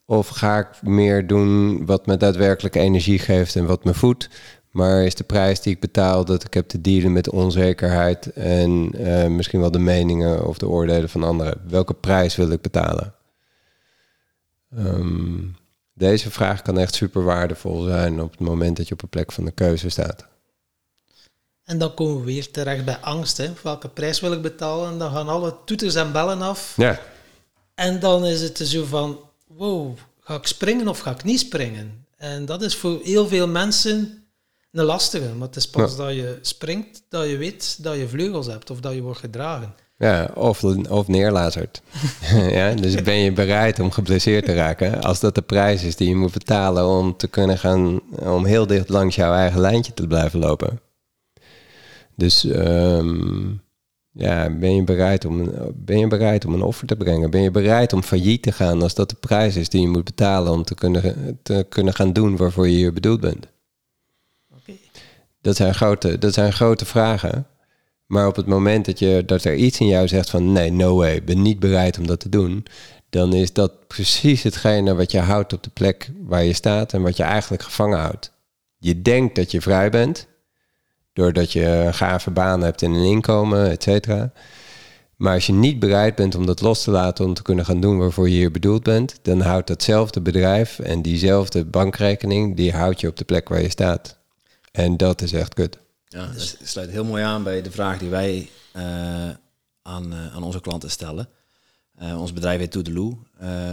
Of ga ik meer doen wat me daadwerkelijk energie geeft en wat me voedt? Maar is de prijs die ik betaal dat ik heb te dealen met onzekerheid en uh, misschien wel de meningen of de oordelen van anderen? Welke prijs wil ik betalen? Um, deze vraag kan echt super waardevol zijn op het moment dat je op een plek van de keuze staat. En dan komen we weer terecht bij angst. Hè. Welke prijs wil ik betalen? En dan gaan alle toeters en bellen af. Ja. En dan is het zo van, wow, ga ik springen of ga ik niet springen? En dat is voor heel veel mensen een lastige. Maar het is pas ja. dat je springt, dat je weet dat je vleugels hebt of dat je wordt gedragen. Ja, of, of neerlazert. *laughs* ja, dus ben je bereid om geblesseerd te raken als dat de prijs is die je moet betalen om te kunnen gaan, om heel dicht langs jouw eigen lijntje te blijven lopen. Dus um, ja, ben je, bereid om, ben je bereid om een offer te brengen? Ben je bereid om failliet te gaan als dat de prijs is die je moet betalen om te kunnen, te kunnen gaan doen waarvoor je hier bedoeld bent? Okay. Dat, zijn grote, dat zijn grote vragen. Maar op het moment dat, je, dat er iets in jou zegt van nee, no way, ben niet bereid om dat te doen, dan is dat precies hetgene wat je houdt op de plek waar je staat en wat je eigenlijk gevangen houdt. Je denkt dat je vrij bent, doordat je een gave baan hebt en een inkomen, et cetera. Maar als je niet bereid bent om dat los te laten om te kunnen gaan doen waarvoor je hier bedoeld bent, dan houdt datzelfde bedrijf en diezelfde bankrekening, die houdt je op de plek waar je staat. En dat is echt kut. Ja, dat sluit heel mooi aan bij de vraag die wij uh, aan, uh, aan onze klanten stellen. Uh, ons bedrijf heet Toedeloe.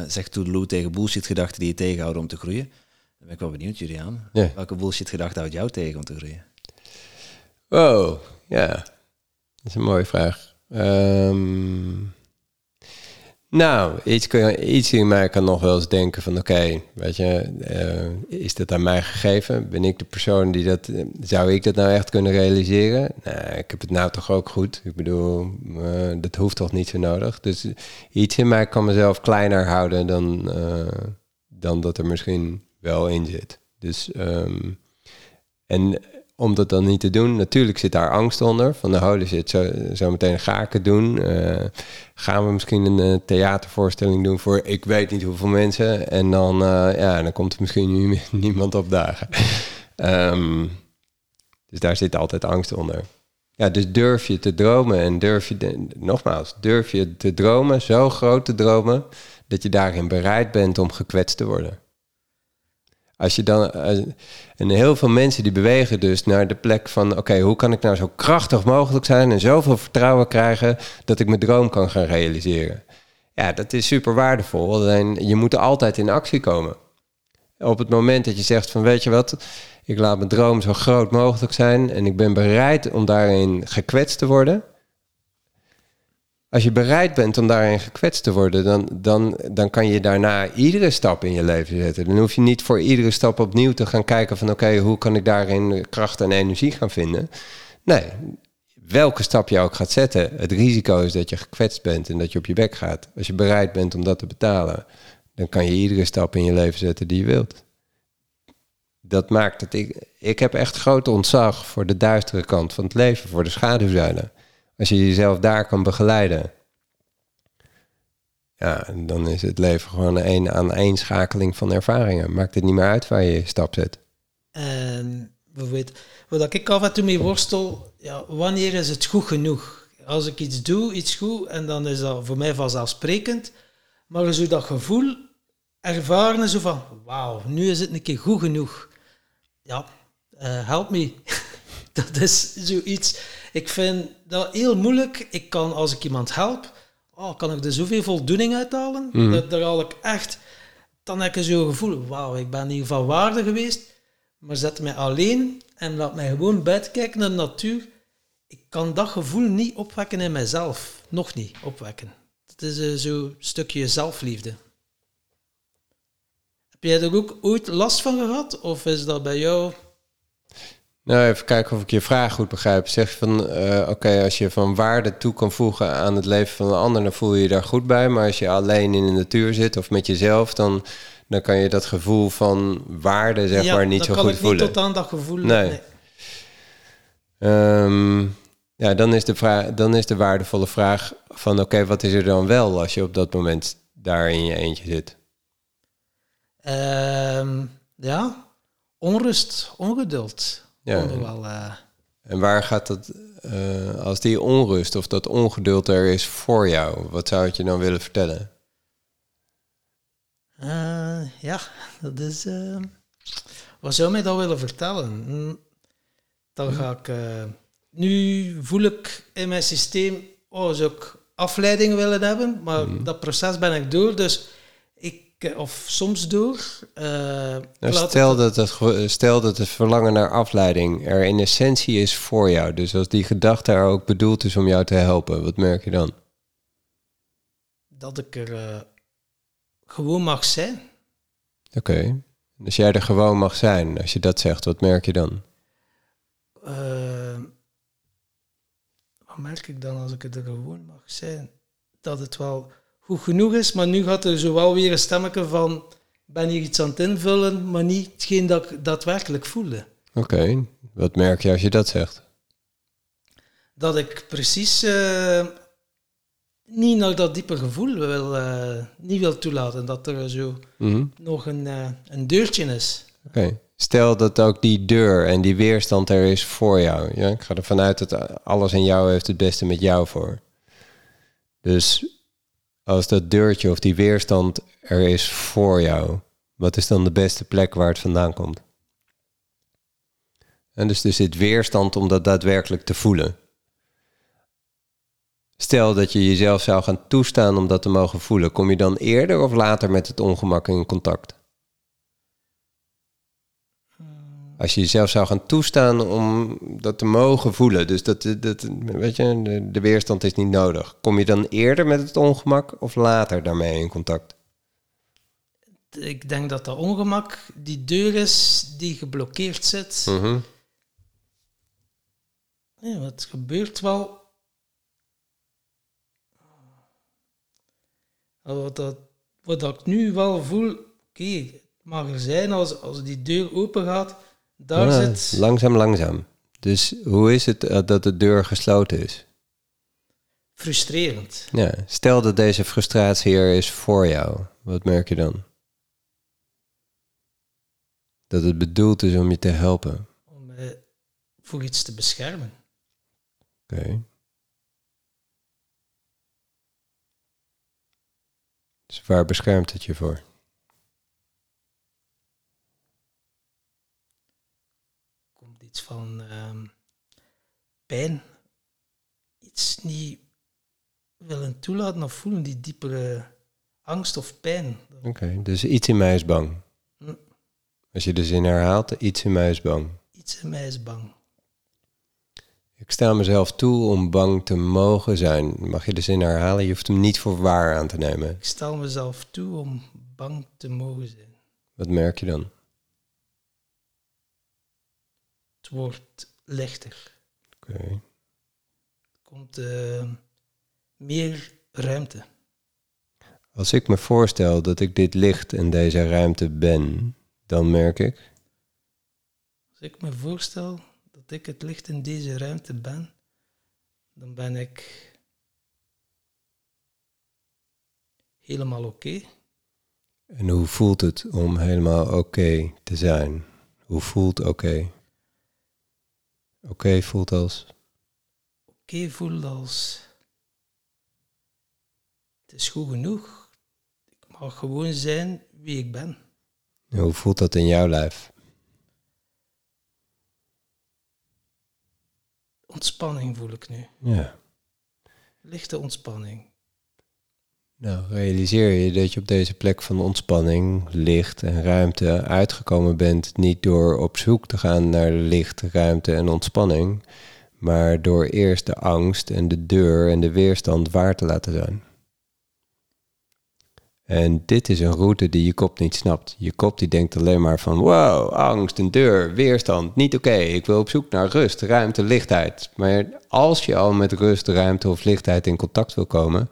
zegt Toedeloe tegen bullshit gedachten die je tegenhouden om te groeien. Dan ben ik wel benieuwd, Julian. Ja. Welke bullshit gedachte houdt jou tegen om te groeien? Oh, ja. Dat is een mooie vraag. Um, nou, iets, iets in mij kan nog wel eens denken van oké, weet je, uh, is dat aan mij gegeven? Ben ik de persoon die dat, zou ik dat nou echt kunnen realiseren? Nou, ik heb het nou toch ook goed. Ik bedoel, uh, dat hoeft toch niet zo nodig. Dus iets in mij kan mezelf kleiner houden dan, dan dat er misschien wel in zit. Dus, um, en om dat dan niet te doen. Natuurlijk zit daar angst onder. Van de holy shit, zo, zo meteen ga ik het doen. Uh, gaan we misschien een uh, theatervoorstelling doen voor ik weet niet hoeveel mensen. En dan, uh, ja, dan komt er misschien nu *laughs* niemand opdagen. um, dus daar zit altijd angst onder. Ja, dus durf je te dromen en durf je, nogmaals, durf je te dromen, zo groot te dromen, dat je daarin bereid bent om gekwetst te worden. Als je dan, en heel veel mensen die bewegen dus naar de plek van, oké, hoe kan ik nou zo krachtig mogelijk zijn en zoveel vertrouwen krijgen dat ik mijn droom kan gaan realiseren? Ja, dat is super waardevol. Alleen je moet er altijd in actie komen. Op het moment dat je zegt van, weet je wat, ik laat mijn droom zo groot mogelijk zijn en ik ben bereid om daarin gekwetst te worden, als je bereid bent om daarin gekwetst te worden, dan, dan, dan kan je daarna iedere stap in je leven zetten. Dan hoef je niet voor iedere stap opnieuw te gaan kijken van oké, hoe kan ik daarin kracht en energie gaan vinden? Nee, welke stap je ook gaat zetten, het risico is dat je gekwetst bent en dat je op je bek gaat. Als je bereid bent om dat te betalen, dan kan je iedere stap in je leven zetten die je wilt. Dat maakt dat ik, ik heb echt groot ontzag voor de duistere kant van het leven, voor de schaduwzuilen. Als je jezelf daar kan begeleiden, ja, dan is het leven gewoon een aaneenschakeling van ervaringen. Maakt het niet meer uit waar je stap zet. En bijvoorbeeld, wat ik af en toe mee worstel, ja, wanneer is het goed genoeg? Als ik iets doe, iets goed, en dan is dat voor mij vanzelfsprekend. Maar zo dat gevoel ervaren, zo van, wauw, nu is het een keer goed genoeg. ja, eh, help me. *laughs* dat is zoiets. Ik vind dat heel moeilijk. Ik kan, als ik iemand help, oh, kan ik er zoveel voldoening uithalen. Mhm. Dat, daar haal ik echt... Dan heb ik zo'n gevoel, wauw, ik ben hier van waarde geweest. Maar zet mij alleen en laat mij gewoon buiten kijken naar de natuur. Ik kan dat gevoel niet opwekken in mijzelf. Nog niet opwekken. Het is eh, zo'n stukje zelfliefde. Heb jij er ook ooit last van gehad? Of is dat bij jou... Nou, even kijken of ik je vraag goed begrijp. Zeg je van, eh, oké, als je van waarde toe kan voegen aan het leven van een ander, dan voel je je daar goed bij. Maar als je alleen in de natuur zit of met jezelf, dan, dan kan je dat gevoel van waarde, zeg ja, maar, niet dan zo kan goed ik voelen. niet tot aan dat gevoel... Nee. Ehm, ja, dan is, de vraag, dan is de waardevolle vraag van, oké, wat is er dan wel als je op dat moment daar in je eentje zit? Ehm, ja, onrust, ongeduld. Ja. Wel, eh, En waar gaat dat, eh, als die onrust of dat ongeduld er is voor jou, wat zou het je dan willen vertellen? eh, ja, dat is... wat zou mij dat willen vertellen? Hm, Dan ga ik... nu voel ik in mijn systeem... Oh, zou ik afleiding willen hebben? Maar dat proces ben ik door, dus... Eh, of soms door. eh, Nou, stel, dat het, stel dat het verlangen naar afleiding er in essentie is voor jou. Dus als die gedachte er ook bedoeld is om jou te helpen, wat merk je dan? dat ik er eh, gewoon mag zijn. Oké. Als jij er gewoon mag zijn, als je dat zegt, wat merk je dan? Wat merk ik dan als ik er gewoon mag zijn? Dat het wel goed genoeg is, maar nu gaat er zowel weer een stemmetje van ben hier iets aan het invullen, maar niet hetgeen dat ik daadwerkelijk voelde. Oké. Wat merk je als je dat zegt? Dat ik precies eh, niet naar dat diepe gevoel wil, eh, niet wil toelaten. Dat er zo Mhm. nog een, eh, een deurtje is. Oké. Stel dat ook die deur en die weerstand er is voor jou. Ja? Ik ga ervan uit dat alles in jou heeft het beste met jou voor. Dus als dat deurtje of die weerstand er is voor jou, wat is dan de beste plek waar het vandaan komt? En dus er zit weerstand om dat daadwerkelijk te voelen. Stel dat je jezelf zou gaan toestaan om dat te mogen voelen, kom je dan eerder of later met het ongemak in contact? Als je jezelf zou gaan toestaan om dat te mogen voelen, dus dat, dat weet je, de, de weerstand is niet nodig. Kom je dan eerder met het ongemak of later daarmee in contact? Ik denk dat dat ongemak die deur is die geblokkeerd zit. Ja, het gebeurt wel. Wat, dat, wat dat ik nu wel voel, oké, het mag er zijn als, als die deur open gaat. Daar zit. Langzaam, langzaam. Dus hoe is het eh, dat de deur gesloten is? frustrerend. Ja, stel dat deze frustratie er is voor jou. Wat merk je dan? Dat het bedoeld is om je te helpen. Om mij voor iets te beschermen. Oké. Dus waar beschermt het je voor? Komt iets van ehm, pijn. Iets niet willen toelaten of voelen, die diepere angst of pijn. Oké, dus iets in mij is bang. Hm. Als je de zin herhaalt, iets in mij is bang. Iets in mij is bang. Ik sta mezelf toe om bang te mogen zijn. Mag je de zin herhalen? Je hoeft hem niet voor waar aan te nemen. Ik stel mezelf toe om bang te mogen zijn. Wat merk je dan? Het wordt lichter. Oké. Er komt eh, meer ruimte. Als ik me voorstel dat ik dit licht en deze ruimte ben, dan merk ik. Als ik me voorstel dat ik het licht in deze ruimte ben, dan ben ik helemaal oké. En hoe voelt het om helemaal oké te zijn? Hoe voelt oké? Oké voelt als. Oké okay, voelt als. Het is goed genoeg. Ik mag gewoon zijn wie ik ben. Hoe voelt dat in jouw lijf? Ontspanning voel ik nu. Ja. Lichte ontspanning. Nou, realiseer je dat je op deze plek van ontspanning, licht en ruimte uitgekomen bent, niet door op zoek te gaan naar licht, ruimte en ontspanning, maar door eerst de angst en de deur en de weerstand waar te laten zijn. En dit is een route die je kop niet snapt. Je kop die denkt alleen maar van wow, angst, een deur, weerstand, niet oké. Ik wil op zoek naar rust, ruimte, lichtheid. Maar als je al met rust, ruimte of lichtheid in contact wil komen,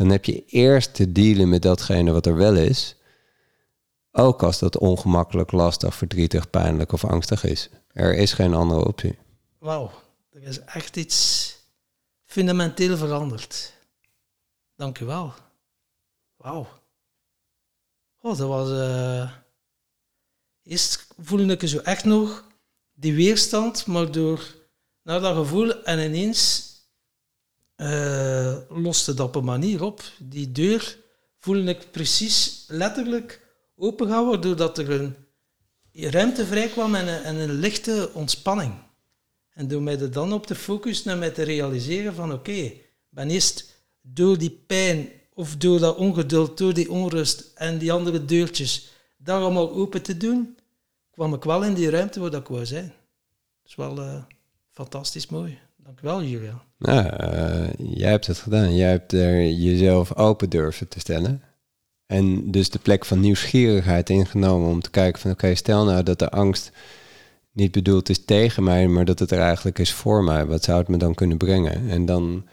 dan heb je eerst te dealen met datgene wat er wel is. Ook als dat ongemakkelijk, lastig, verdrietig, pijnlijk of angstig is. Er is geen andere optie. Wauw, er is echt iets fundamenteel veranderd. Dank u wel. Wauw. Oh, dat was... eh Eerst voelde ik zo echt nog die weerstand, maar door naar dat gevoel en ineens eh loste dat op een manier op. Die deur voelde ik precies letterlijk opengaan, waardoor dat er een ruimte vrij kwam en een, en een lichte ontspanning. En door mij er dan op te focussen en mij te realiseren van oké, ik ben eerst door die pijn of door dat ongeduld, door die onrust en die andere deurtjes, daar allemaal open te doen, kwam ik wel in die ruimte waar dat ik wou zijn. Dat is wel eh, fantastisch mooi. Dank u wel, Julia. Nou, eh, jij hebt het gedaan. Jij hebt er jezelf open durven te stellen. En dus de plek van nieuwsgierigheid ingenomen om te kijken van oké, stel nou dat de angst niet bedoeld is tegen mij, maar dat het er eigenlijk is voor mij. Wat zou het me dan kunnen brengen? En dan,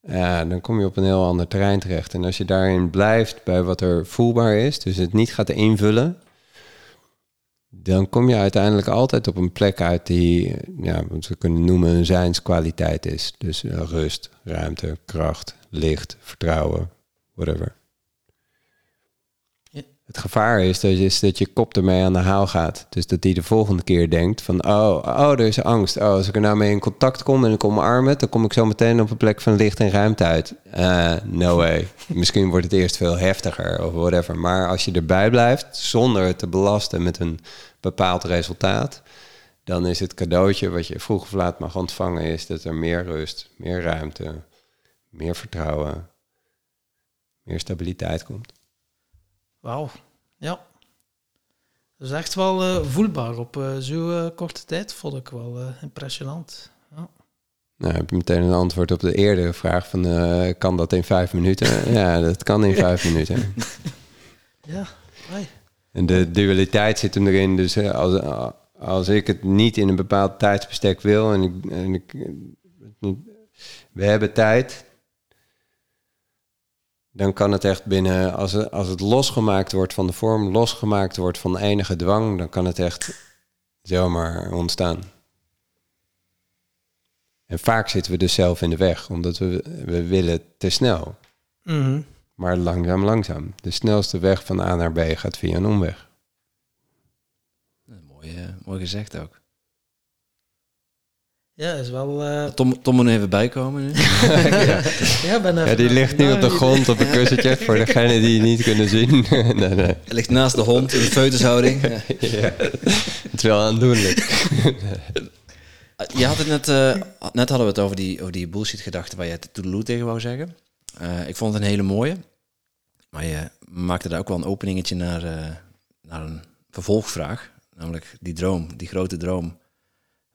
ja, dan kom je op een heel ander terrein terecht. En als je daarin blijft bij wat er voelbaar is, dus het niet gaat invullen, dan kom je uiteindelijk altijd op een plek uit die, ja, wat we kunnen noemen een zijnskwaliteit is. Dus eh, rust, ruimte, kracht, licht, vertrouwen, whatever. Het gevaar is je, is dat je kop ermee aan de haal gaat. Dus dat die de volgende keer denkt van, oh, oh, er is angst. Oh, als ik er nou mee in contact kom en ik omarm het, dan kom ik zo meteen op een plek van licht en ruimte uit. Eh, no way. *laughs* Misschien wordt het eerst veel heftiger of whatever. Maar als je erbij blijft, zonder het te belasten met een bepaald resultaat, dan is het cadeautje wat je vroeg of laat mag ontvangen, is dat er meer rust, meer ruimte, meer vertrouwen, meer stabiliteit komt. Wauw, ja. Dat is echt wel eh, voelbaar op eh, zo'n eh, korte tijd, vond ik wel impressionant. Ja. Nou, heb je meteen een antwoord op de eerdere vraag van, kan dat in vijf minuten? *laughs* ja, dat kan in vijf minuten. *laughs* Ja. En de dualiteit zit hem erin. Dus als, als ik het niet in een bepaald tijdsbestek wil en ik, en ik we hebben tijd, dan kan het echt binnen, als het, als het losgemaakt wordt van de vorm, losgemaakt wordt van enige dwang, dan kan het echt zomaar ontstaan. En vaak zitten we dus zelf in de weg, omdat we, we willen te snel. Mhm. Maar langzaam, langzaam. De snelste weg van A naar B gaat via een omweg. Mooi, eh, mooi gezegd ook. Ja, is wel... eh, Tom, Tom moet even bijkomen *laughs* nu. ja, ben Ja, die ligt nu op de grond op een kussentje, *laughs* voor degenen die het niet kunnen zien. *laughs* nee, nee. Hij ligt naast de hond in de feutushouding. Ja. Het is wel aandoenlijk. Je had het net, eh, net hadden we het over die, over die bullshit gedachten waar je toedeloe tegen wou zeggen. Eh, ik vond het een hele mooie. Maar je maakte daar ook wel een openingetje naar, eh, naar een vervolgvraag. Namelijk die droom, die grote droom.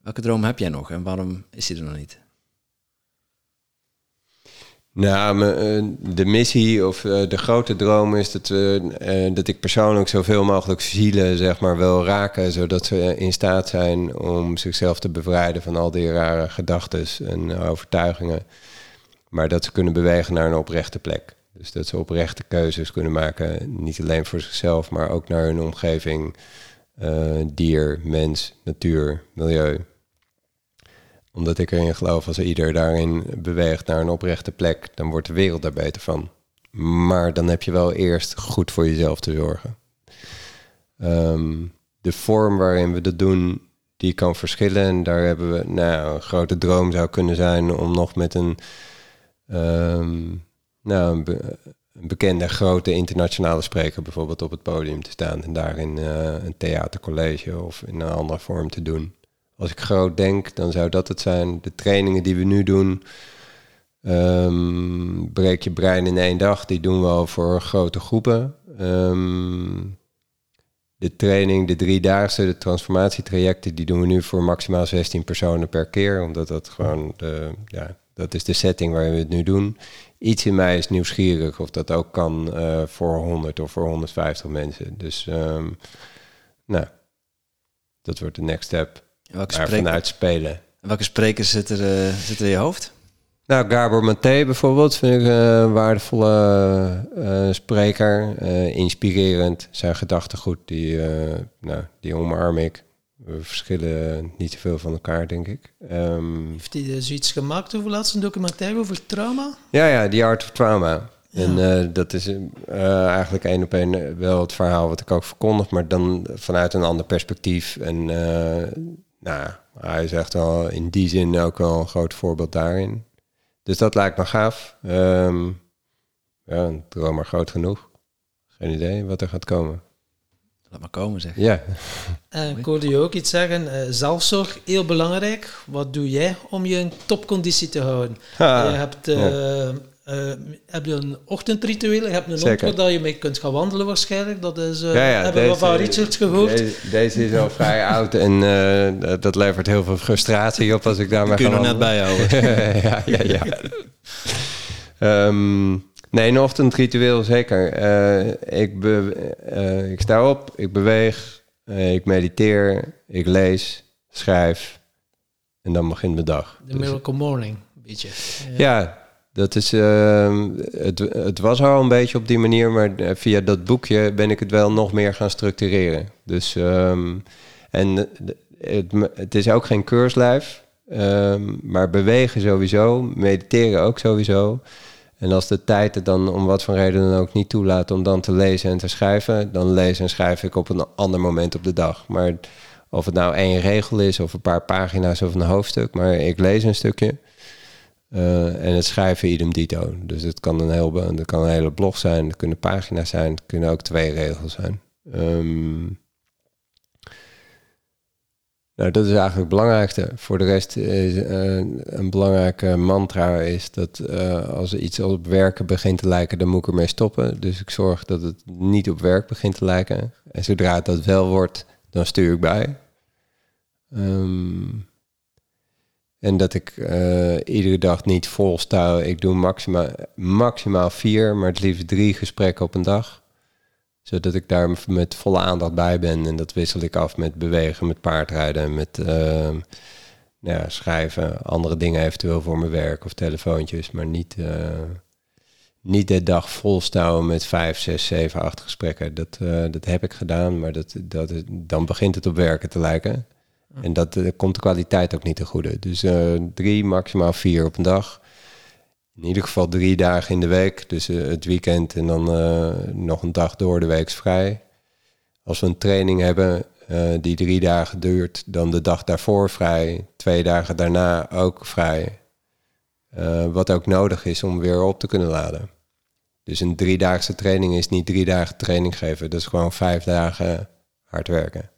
Welke droom heb jij nog en waarom is die er nog niet? Nou, eh, de missie of eh, de grote droom is dat, we, eh, dat ik persoonlijk zoveel mogelijk zielen zeg maar, wil raken, zodat ze in staat zijn om zichzelf te bevrijden van al die rare gedachten en overtuigingen. Maar dat ze kunnen bewegen naar een oprechte plek. Dus dat ze oprechte keuzes kunnen maken, niet alleen voor zichzelf, maar ook naar hun omgeving, dier, mens, natuur, milieu omdat ik erin geloof, als ieder daarin beweegt naar een oprechte plek, dan wordt de wereld daar beter van. Maar dan heb je wel eerst goed voor jezelf te zorgen. Ehm, de vorm waarin we dat doen, die kan verschillen. En daar hebben we, nou, een grote droom zou kunnen zijn om nog met een, ehm, nou, een, be- een bekende grote internationale spreker bijvoorbeeld op het podium te staan. En daarin eh, een theatercollege of in een andere vorm te doen als ik groot denk, dan zou dat het zijn. De trainingen die we nu doen, ehm, breek je brein in één dag, die doen we al voor grote groepen. Ehm, de training, de driedaagse, de transformatietrajecten, die doen we nu voor maximaal 16 personen per keer. Omdat dat gewoon de, ja, dat is de setting waar we het nu doen. Iets in mij is nieuwsgierig of dat ook kan uh, voor 100 of voor 150 mensen. Dus um, nou, dat wordt de next step. Welke vanuit spelen. welke sprekers zitten er, zitten in je hoofd? Nou, Gabor Maté bijvoorbeeld vind ik een waardevolle uh, spreker. Uh, inspirerend. Zijn gedachtegoed, die, nou, die omarm ik. We verschillen niet te veel van elkaar, denk ik. Um, Heeft hij uh, zoiets gemaakt over laatst een documentaire over trauma? Ja, ja, The Art of Trauma. Ja. En uh, dat is uh, eigenlijk één op één wel het verhaal wat ik ook verkondig, maar dan vanuit een ander perspectief. En nou, hij is echt wel in die zin ook wel een groot voorbeeld daarin. Dus dat lijkt me gaaf. Um, ja, een droom maar groot genoeg. Geen idee wat er gaat komen. Laat maar komen, zeg. Ja. En ik hoorde je ook iets zeggen, uh, zelfzorg, heel belangrijk. Wat doe jij om je in topconditie te houden? Ha, je hebt, uh, ja. Uh, heb je een ochtendritueel, je hebt een Zeker. ochtend dat je mee kunt gaan wandelen waarschijnlijk. Dat is, uh, ja, ja, hebben we van Richard gehoord. Deze, deze is al *laughs* vrij oud en dat levert heel veel frustratie op als ik daar maar ga Kun je net bijhouden. *laughs* ja, ja, ja. um, Nee, een ochtendritueel zeker. Uh, ik, be, uh, ik sta op, ik beweeg, uh, ik mediteer, ik lees, schrijf en dan begint mijn dag. De Miracle Morning, een beetje. Ja dat is, ehm, het, het was al een beetje op die manier, maar via dat boekje ben ik het wel nog meer gaan structureren. Dus, um, en het, het is ook geen keurslijf, um, maar bewegen sowieso, mediteren ook sowieso. En als de tijd het dan om wat voor reden dan ook niet toelaat om dan te lezen en te schrijven, dan lees en schrijf ik op een ander moment op de dag. Maar of het nou één regel is of een paar pagina's of een hoofdstuk, maar ik lees een stukje. Uh, en het schrijven idem dito. Dus het kan een, heel, het kan een hele blog zijn, het kunnen pagina's zijn, het kunnen ook twee regels zijn. Um, nou, dat is eigenlijk het belangrijkste. Voor de rest is uh, een belangrijke mantra is dat uh, als iets op werken begint te lijken, dan moet ik ermee stoppen. Dus ik zorg dat het niet op werk begint te lijken. En zodra het dat wel wordt, dan stuur ik bij. Um, en dat ik uh, iedere dag niet vol sta. Ik doe maximaal, maximaal vier, maar het liefst drie gesprekken op een dag zodat ik daar met volle aandacht bij ben. En dat wissel ik af met bewegen, met paardrijden, met uh, nou ja, schrijven, andere dingen eventueel voor mijn werk of telefoontjes. Maar niet, uh, niet de dag volstouwen met vijf, zes, zeven, acht gesprekken. Dat, dat heb ik gedaan, maar dat, dat, dan begint het op werken te lijken. En dat komt de kwaliteit ook niet te goede. Dus drie, maximaal vier op een dag in ieder geval drie dagen in de week. Dus uh, het weekend en dan nog een dag door de week vrij. Als we een training hebben die drie dagen duurt, dan de dag daarvoor vrij. Twee dagen daarna ook vrij. wat ook nodig is om weer op te kunnen laden. Dus een driedaagse training is niet drie dagen training geven. Dat is gewoon vijf dagen hard werken.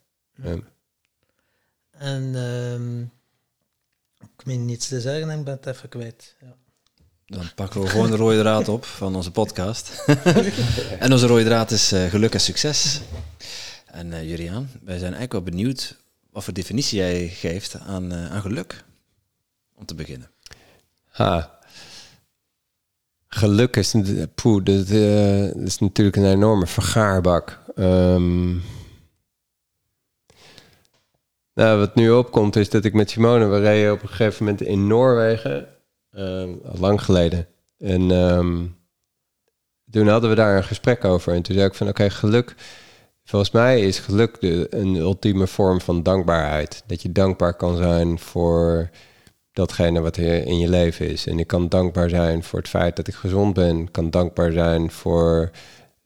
Ja. En um, ik meen niets te zeggen en ik ben het even kwijt. Ja. Dan pakken we gewoon de rode draad op van onze podcast. *laughs* en onze rode draad is uh, geluk en succes. En uh, Juriaan, wij zijn eigenlijk wel benieuwd wat voor definitie jij geeft aan, uh, aan geluk. Om te beginnen. Ha. Geluk is, poeh, dat, dat is natuurlijk een enorme vergaarbak. Um, nou, wat nu opkomt is dat ik met Simone, we reden op een gegeven moment in Noorwegen uh, lang geleden. En um, toen hadden we daar een gesprek over. En toen zei ik van oké, geluk. Volgens mij is geluk de, een ultieme vorm van dankbaarheid. Dat je dankbaar kan zijn voor datgene wat er in je leven is. En ik kan dankbaar zijn voor het feit dat ik gezond ben. Ik kan dankbaar zijn voor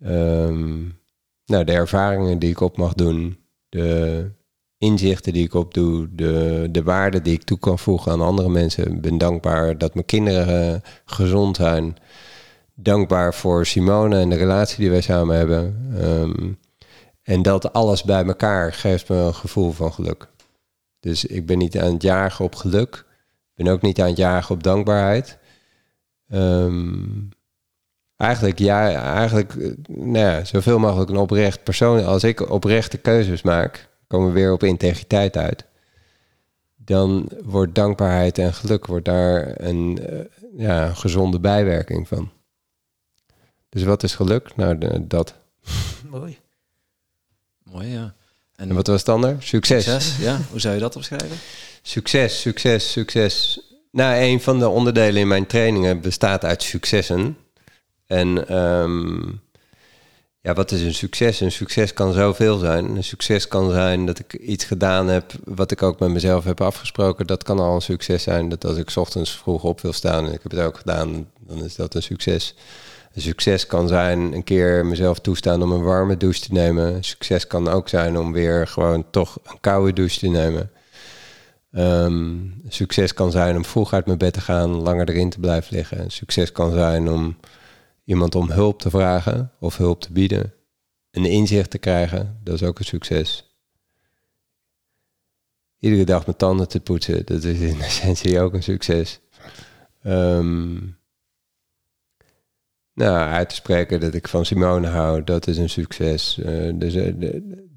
um, nou, de ervaringen die ik op mag doen. De inzichten die ik opdoe, de, de waarde die ik toe kan voegen aan andere mensen. Ik ben dankbaar dat mijn kinderen uh, gezond zijn. Dankbaar voor Simone en de relatie die wij samen hebben. Um, en dat alles bij elkaar geeft me een gevoel van geluk. Dus ik ben niet aan het jagen op geluk. Ik ben ook niet aan het jagen op dankbaarheid. Ehm, eigenlijk, ja, eigenlijk eh, nou ja, zoveel mogelijk een oprecht persoon. Als ik oprechte keuzes maak, komen we weer op integriteit uit. Dan wordt dankbaarheid en geluk wordt daar een eh, ja, gezonde bijwerking van. Dus wat is geluk? Nou, de- dat. *laughs* Mooi. Mooi, ja. En, En wat was het ander? Succes. succes, ja. Hoe zou je dat omschrijven? Succes, succes, succes. Nou, een van de onderdelen in mijn trainingen bestaat uit successen. En ehm, ja, wat is een succes? Een succes kan zoveel zijn. Een succes kan zijn dat ik iets gedaan heb wat ik ook met mezelf heb afgesproken. Dat kan al een succes zijn. Dat als ik ochtends vroeg op wil staan en ik heb het ook gedaan, dan is dat een succes. Een succes kan zijn een keer mezelf toestaan om een warme douche te nemen. Succes kan ook zijn om weer gewoon toch een koude douche te nemen. Ehm, succes kan zijn om vroeg uit mijn bed te gaan, langer erin te blijven liggen. Succes kan zijn om iemand om hulp te vragen of hulp te bieden. Een inzicht te krijgen, dat is ook een succes. Iedere dag mijn tanden te poetsen, dat is in *laughs* essentie ook een succes. Ehm, nou, uit te spreken dat ik van Simone hou, dat is een succes. Eh, er, zijn-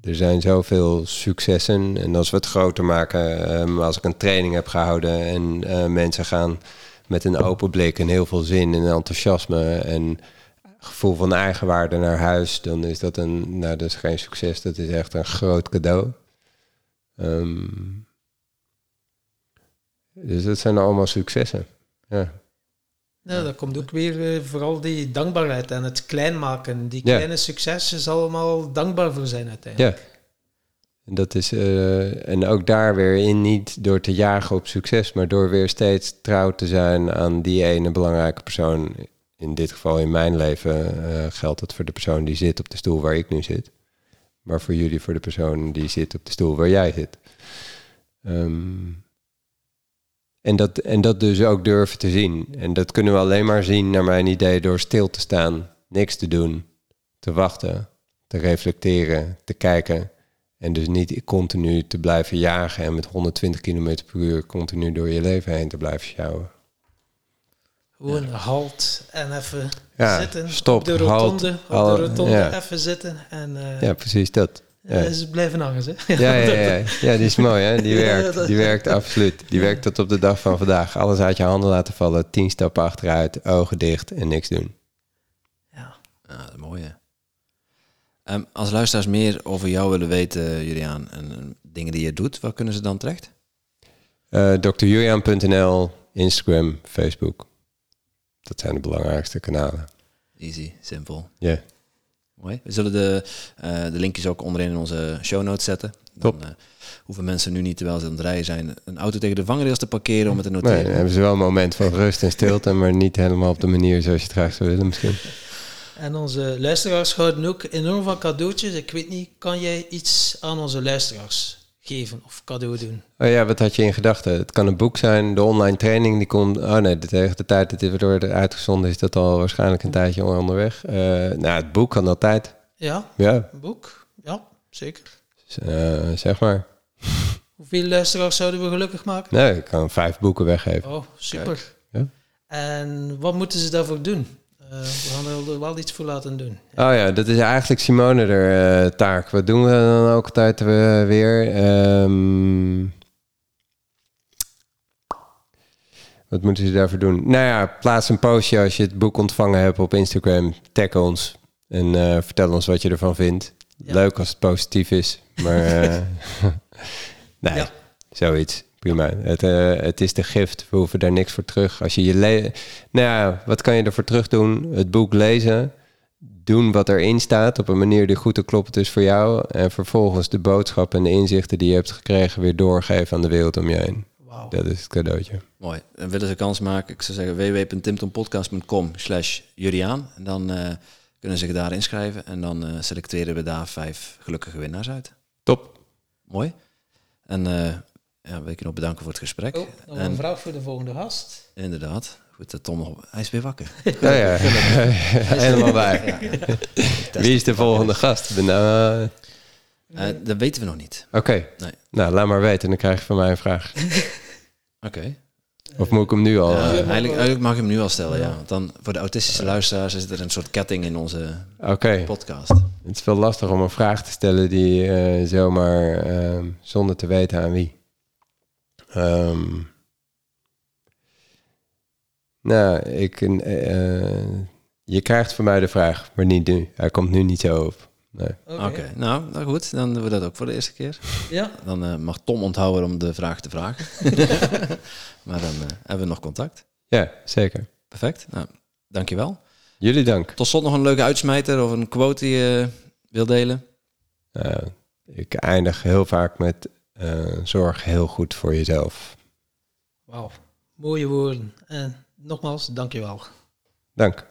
er zijn zoveel successen. En als we het groter maken, ehm, als ik een training heb gehouden en eh, mensen gaan met een open blik en heel veel zin en enthousiasme en gevoel van eigenwaarde naar huis, dan is dat een, nou, dat is geen succes, dat is echt een groot cadeau. Ehm, dus dat zijn allemaal successen. Ja. Ja, dat komt ook weer eh, vooral die dankbaarheid en het klein maken. Die Ja. kleine successen zal allemaal dankbaar voor zijn uiteindelijk. Ja. En, dat is, eh, en ook daar weer in niet door te jagen op succes, maar door weer steeds trouw te zijn aan die ene belangrijke persoon. In dit geval in mijn leven eh, geldt het voor de persoon die zit op de stoel waar ik nu zit. Maar voor jullie voor de persoon die zit op de stoel waar jij zit. Ehm, en, dat, en dat dus ook durven te zien. En dat kunnen we alleen maar zien, naar mijn idee, door stil te staan, niks te doen, te wachten, te reflecteren, te kijken. En dus niet continu te blijven jagen en met 120 km per uur continu door je leven heen te blijven sjouwen. Gewoon halt en even Ja, zitten. stop, op de halt, rotonde, op de rotonde ja. even zitten en eh Ja, precies dat. Ja. ze blijven hangen. Hè? Ja, *laughs* ja, ja. ja, die is mooi, hè? Die *laughs* Ja, werkt. dat- Die werkt absoluut. Die werkt tot op de dag van vandaag. Alles uit je handen laten vallen, tien stappen achteruit, ogen dicht en niks doen. Ja. Dat is mooi, hè. Ehm, als luisteraars meer over jou willen weten, Juliaan, en dingen die je doet, waar kunnen ze dan terecht? Eh drjulian.nl, Instagram, Facebook. Dat zijn de belangrijkste kanalen. Easy, simpel. Ja, Mooi. We zullen de, eh, de linkjes ook onderin in onze show notes zetten. Dan Top. eh, hoeven mensen nu niet, terwijl ze aan het rijden zijn, een auto tegen de vangrails te parkeren om het te nee, noteren. dan hebben ze wel een moment van rust en stilte, maar niet helemaal op de manier zoals je het graag zou willen misschien. En onze luisteraars houden ook enorm van cadeautjes. Ik weet niet, kan jij iets aan onze luisteraars geven of cadeau doen? Oh ja, wat had je in gedachten? Het kan een boek zijn, de online training die komt... Oh nee, de- tegen de tijd dat dit wordt uitgezonden is dat al waarschijnlijk een tijdje onderweg. Eh, nou, het boek kan altijd. Ja, Ja, een boek? Ja, zeker. dus, eh, zeg maar. *laughs* Hoeveel luisteraars zouden we gelukkig maken? Nee, ik kan vijf boeken weggeven. Oh, super. Ja. En wat moeten ze daarvoor doen? Eh, we gaan er wel iets voor laten doen. Oh ja, dat is eigenlijk Simone er eh, taak. Wat doen we dan ook altijd weer? Ehm, wat moeten ze daarvoor doen? Nou ja, plaats een postje als je het boek ontvangen hebt op Instagram. Tag ons en eh, vertel ons wat je ervan vindt. Ja. Leuk als het positief is, maar *laughs* nee, Ja. zoiets. Prima. Het, eh, het is de gift. We hoeven daar niks voor terug. Als je je le nou ja, wat kan je ervoor terug doen? Het boek lezen doen wat erin staat op een manier die goed te kloppend is voor jou. En vervolgens de boodschap en de inzichten die je hebt gekregen weer doorgeven aan de wereld om je heen. Wauw. Dat is het cadeautje. Mooi. En willen ze kans maken, ik zou zeggen www.timtompodcast.com slash Juriaan. En dan eh, kunnen ze zich daar inschrijven en dan eh, selecteren we daar vijf gelukkige winnaars uit. Top. Mooi. En eh ja, wil ik je nog bedanken voor het gesprek. Oh, nog en een vraag voor de volgende gast. inderdaad, goed, dat Tom nog, hij is weer wakker. Ja, ja. *laughs* *laughs* Helemaal bij. Wie is de volgende gast? Ik Ben, nou, eh, dat weten we nog niet. Oké. Nee. Nou, laat maar weten. Dan krijg je van mij een vraag. *laughs* Oké. Of moet ik hem nu al... Eigenlijk, eigenlijk mag je hem nu al stellen, ja. Want dan voor de autistische luisteraars is er een soort ketting in onze Oké. podcast. Het is wel lastig om een vraag te stellen die eh, zomaar ehm, zonder te weten aan wie. Ehm, nou, ik, eh, je krijgt van mij de vraag, maar niet nu. Hij komt nu niet zo op. Nee. Oké, nou, nou goed, dan doen we dat ook voor de eerste keer. Ja, Dan eh, mag Tom onthouden om de vraag te vragen. *laughs* *laughs* maar dan eh, hebben we nog contact. Ja, zeker. Perfect. Nou, dankjewel. Jullie dank. Tot slot nog een leuke uitsmijter of een quote die je wil delen. Eh, ik eindig heel vaak met eh, zorg heel goed voor jezelf. wauw. Mooie woorden. En nogmaals, dankjewel. Dank.